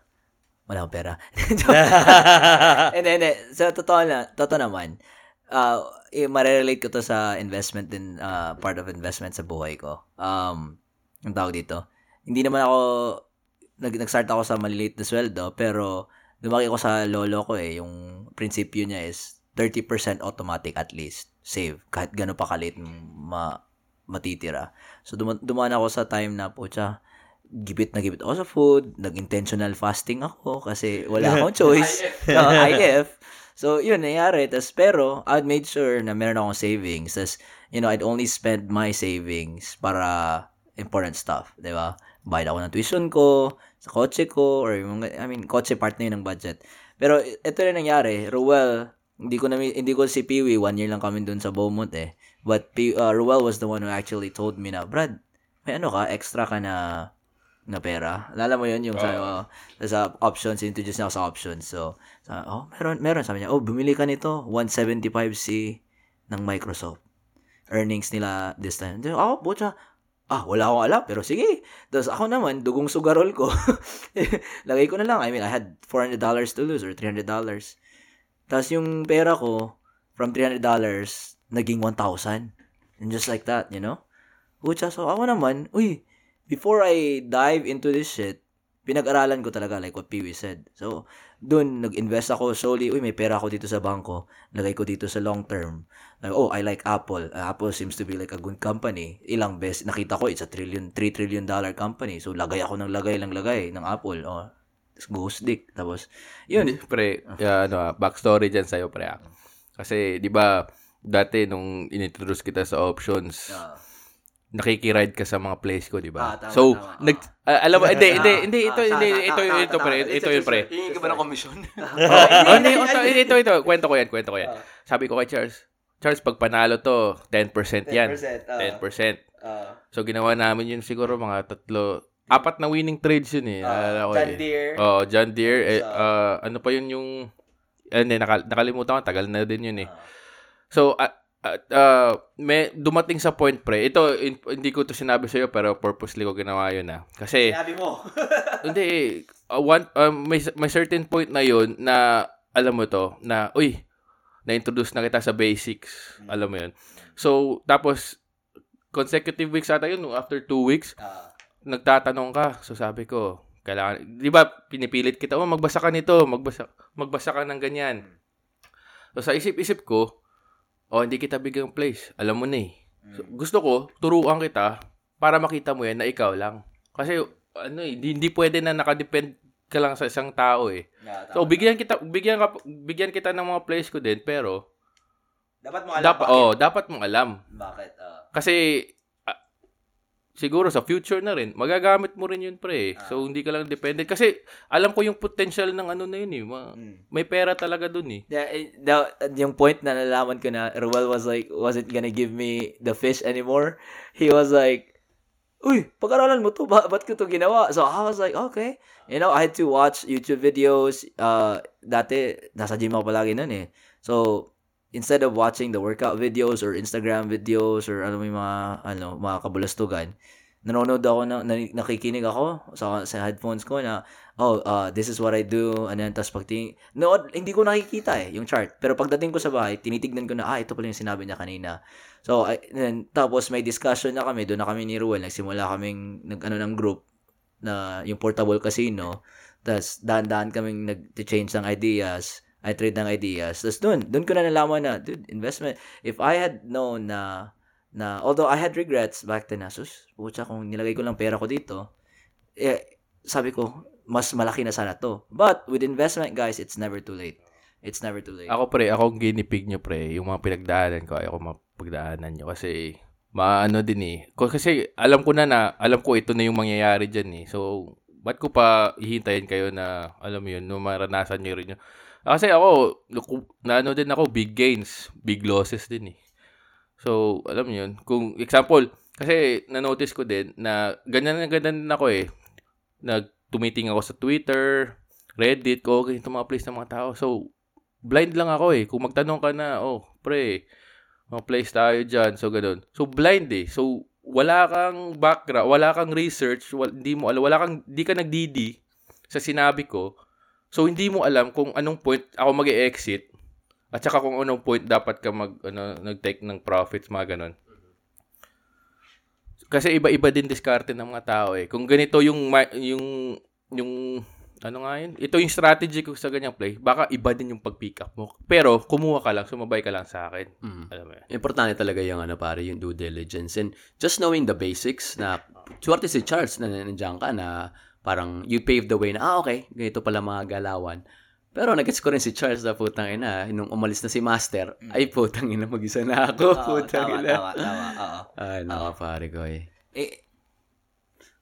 Wala akong pera. Hindi, hindi. So, totoo na, totoo naman. Uh, eh, marirelate ko to sa investment din, uh, part of investment sa buhay ko. Um, ang tawag dito. Hindi naman ako, nag, nag-start ako sa maliliit na sweldo, pero lumaki ko sa lolo ko eh. Yung prinsipyo niya is 30% automatic at least save. Kahit gano'n pa kalit ma, matitira. So, duma- dumaan ako sa time na, pucha, gibit na gibit ako sa food, nag-intentional fasting ako kasi wala akong choice. No, IF. So, yun, nangyari. Tas, pero, I made sure na meron akong savings. Tas, you know, I'd only spend my savings para important stuff, di ba? Bayad ako ng tuition ko, sa kotse ko, or yung, I mean, kotse part na yun ng budget. Pero, ito rin nangyari. Ruel, hindi ko na, hindi ko si Peewee, one year lang kami dun sa Beaumont eh. But, uh, Ruel was the one who actually told me na, Brad, may ano ka, extra ka na na pera. Alala mo yun, yung sa, uh, sa options, introduce niya ako sa options. So, sa, oh, meron, meron. Sabi niya, oh, bumili ka nito, 175C ng Microsoft. Earnings nila this time. Then, oh, butya, ah, wala akong alam, pero sige. Tapos ako naman, dugong sugarol ko. Lagay ko na lang. I mean, I had $400 to lose or $300. Tapos yung pera ko, from $300, naging 1,000. And just like that, you know? Pucha, so ako naman, uy, before I dive into this shit, pinag-aralan ko talaga like what Pee said. So, dun, nag-invest ako solely, uy, may pera ako dito sa bangko, lagay ko dito sa long term. Like, oh, I like Apple. Uh, Apple seems to be like a good company. Ilang best, nakita ko, it's a trillion, 3 trillion dollar company. So, lagay ako ng lagay lang lagay ng Apple. Oh, ghost dick. Tapos, yun. Pre, yeah, ano, ah, backstory dyan sa'yo, pre. ah. Kasi, di ba, dati nung inintroduce kita sa options, Ah. Nakikiride ka sa mga place ko, di ba? Ah, tama, so, tama. nag, ah, alam mo, hindi, hindi, hindi, Ah, ito, ah, hindi, tama, ito, tama, ito, tama, pre, ito, yun, pre. Hihingi ka ba ng komisyon? Oh, hindi, ito, ito, ito, ito, kwento ko yan, kwento ko yan. Sabi ko kay Charles, Charles, pag panalo to, 10% yan. 10%. So, ginawa namin yun siguro mga tatlo, apat na winning trades yun eh. Ko John. Deere. Oh, John Deere. Eh, ah, ano pa yun yung... Eh, hindi, nakal- nakalimutan ko. Tagal na din yun eh. So, ah, ah, ah, may dumating sa point, pre. Ito, in- hindi ko to sinabi sa'yo, pero purposely ko ginawa yun ah. Kasi, Sinabi mo. hindi eh. ah, one, ah, may, may certain point na yun na, alam mo to, na, uy, na-introduce na kita sa basics. Alam mo yun. So, tapos, consecutive weeks ata yun, after two weeks, Ah. nagtatanong ka. So sabi ko, kailangan, di ba, pinipilit kita, oh, magbasa ka nito, magbasa, magbasa ka ng ganyan. So sa isip-isip ko, oh, hindi kita bigyan place. Alam mo na eh. So, gusto ko, turuan kita para makita mo yan na ikaw lang. Kasi, ano eh, hindi, hindi pwede na nakadepend ka lang sa isang tao eh. Yeah, So bigyan kita bigyan ka bigyan kita ng mga place ko din pero dapat mo alam dapat bakit. oh, dapat mong alam. Bakit? ah. Kasi, siguro sa future na rin, magagamit mo rin yun, pre. So, hindi ka lang dependent. Kasi, alam ko yung potential ng ano na yun, eh. Ma- Mm. May pera talaga dun, eh. Yeah, eh, the, yung point na nalaman ko na Ruel was like, wasn't gonna give me the fish anymore. He was like, Uy, pag-aralan mo to, ba ba't ko to ginawa? So, I was like, okay. You know, I had to watch YouTube videos. Uh, dati, nasa gym ako palagi nun eh. So, instead of watching the workout videos or Instagram videos or ano may mga, ano, mga kabulastugan, nanonood ako, na, na- nakikinig ako sa, sa headphones ko na, oh, uh, this is what I do, and then, tapos pag ting- no, hindi ko nakikita eh, yung chart. Pero pagdating ko sa bahay, tinitignan ko na, ah, ito pala yung sinabi niya kanina. So, I, then, tapos may discussion na kami, doon na kami ni Ruel, nagsimula kaming, nag, ano ng group, na yung portable casino. Tapos, dahan-dahan kaming nag-change ng ideas. I trade ng ideas. Tapos, dun, dun ko na nalaman na, dude, investment. If I had known na, na, although I had regrets back then, na, sus, pucha, kung nilagay ko lang pera ko dito, eh, sabi ko, mas malaki na sana to. But, with investment, guys, it's never too late. It's never too late. Ako pre, ako ang ginipig nyo pre, yung mga pinagdaanan ko, ayoko mapagdaanan nyo kasi maano din eh. Kasi alam ko na na, alam ko ito na yung mangyayari dyan eh. So, ba't ko pa hihintayin kayo na, alam mo yun, no, maranasan nyo rin yun. Ah, Kasi ako, naku- na ano din ako, big gains, big losses din eh. So, alam mo yun, kung example, kasi na-notice ko din na ganyan na ganyan din ako eh. Nagtumiting ako sa Twitter, Reddit, ko, okay, itong mga place ng mga tao. So, blind lang ako eh. Kung magtanong ka na, oh, pre, mga place tayo dyan, so ganun. So, blind eh. So, wala kang background, wala kang research, wala, hindi mo wala kang, di ka nagdidi sa sinabi ko. So, hindi mo alam kung anong point ako mag exit at saka kung anong point dapat ka mag, ano, nag-take ng profits, mga ganun. Kasi iba-iba din diskarte ng mga tao eh. Kung ganito yung, yung, yung ano nga yun? Ito yung strategy ko sa ganyang play. Baka iba din yung pag-pick up mo. Pero, kumuha ka lang, sumabay ka lang sa akin. Mm. Alam mo yan. Importante talaga yung ano pare, yung due diligence and just knowing the basics na suwerte si Charles na nandiyan ka na parang you pave the way na ah okay, ganito pala mga galawan. Pero nagets ko rin si Charles na putang ina, nung umalis na si Master, ay putang ina mag-isa na ako, Oo, putang tama, ina. tama, tama. Oo. Ay, naka pare ko eh. Eh,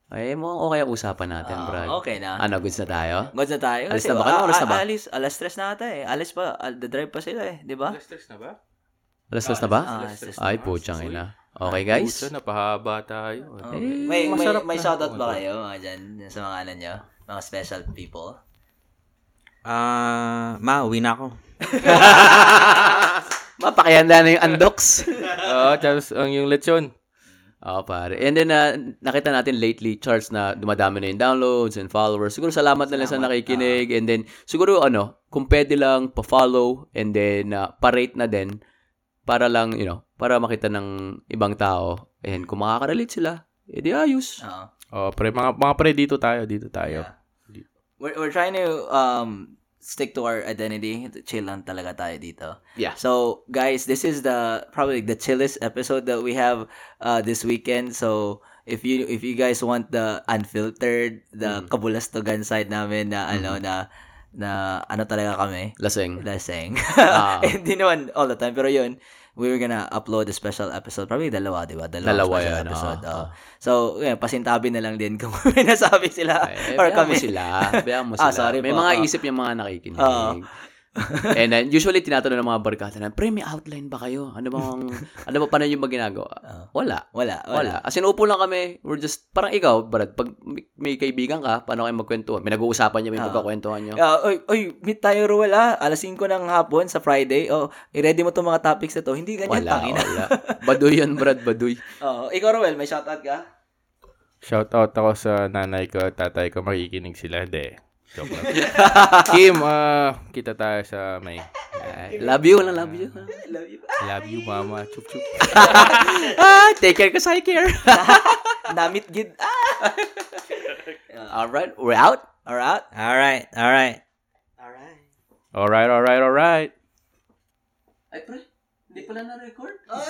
Ay, mo okay ang usapan natin, ah, Brad. okay na. Ano, goods na tayo? Goods na tayo. Alis Kasi, na ba kayo? ah, Alis na ba? ah, Alis, alas stress na ata eh. Alis pa, al- the drive pa sila eh, di ba? stress na ba? Alas dos na ba? Ah, alas stress Ay, putang ina. Okay, guys. Puso, napahaba tayo. Oh, Eh, may, may, masarap may shoutout ba kayo mga dyan sa mga ano nyo? Mga special people? Ah, ma, uwi na ako. Mapakihanda na yung undocs. Oo, Charles, ang yung lechon. Oo, pare. And then, uh, nakita natin lately, Charles, na dumadami na yung downloads and followers. Siguro salamat na lang sa nakikinig. And then, siguro, ano, kung pwede lang, pa-follow and then, uh, pa-rate na din para lang, you know, para makita ng ibang tao. And kung makaka-relate sila, edi ayos. Oo. Oh, pre, mga, mga pre, dito tayo, dito tayo. We're, we're trying to um stick to our identity. Chill lang talaga tayo dito. Yeah. So, guys, this is the probably the chillest episode that we have uh, this weekend. So, if you if you guys want the unfiltered, the kabulastogan side namin na ano na na ano talaga kami, Laseng. laseng. Ah. Hindi naman all the time, pero yun, we were gonna upload a special episode. Probably dalawa, di ba? Dalawa, Dalawa special yan, episode. ah, oh. So, yun, pasintabi na lang din kung may nasabi sila Eh, or kami. sila. Bayaan mo Ah, sila. sorry May po. mga Ah. isip yung mga nakikinig. Oo. And then, usually, tinatanong ng mga barkada na, pre, may outline ba kayo? Ano bang, ano ba paano yung ba ginagawa? Wala. Wala, wala. Wala. As in, upo lang kami. We're just, parang ikaw, Brad, pag may, kaibigan ka, paano kayo magkwentuhan? May nag-uusapan niya, may Ah. magkakwentuhan niyo. Ah, oy, oy, meet tayo Ruel ah. Alas 5 ng hapon sa Friday. Oh, i-ready mo tong mga topics na to. Hindi ganyan Wala, tangina. wala. Baduy yan, Brad, baduy. Oh, ikaw Ruel, may shoutout ka? Shout out ako sa nanay ko at tatay ko, makikinig sila. Hindi. Joke lang. Kim, uh, kita tayo sa may... Uh, love ah, you, lang love you. love you. Love you, mama. Chup, chup. ah, take care kasi I care. Damit gid. Ah. all right, we're out. All right. All right. All right. All right. All right, all right, all right. Ay, pre. Hindi pala na-record. Oh.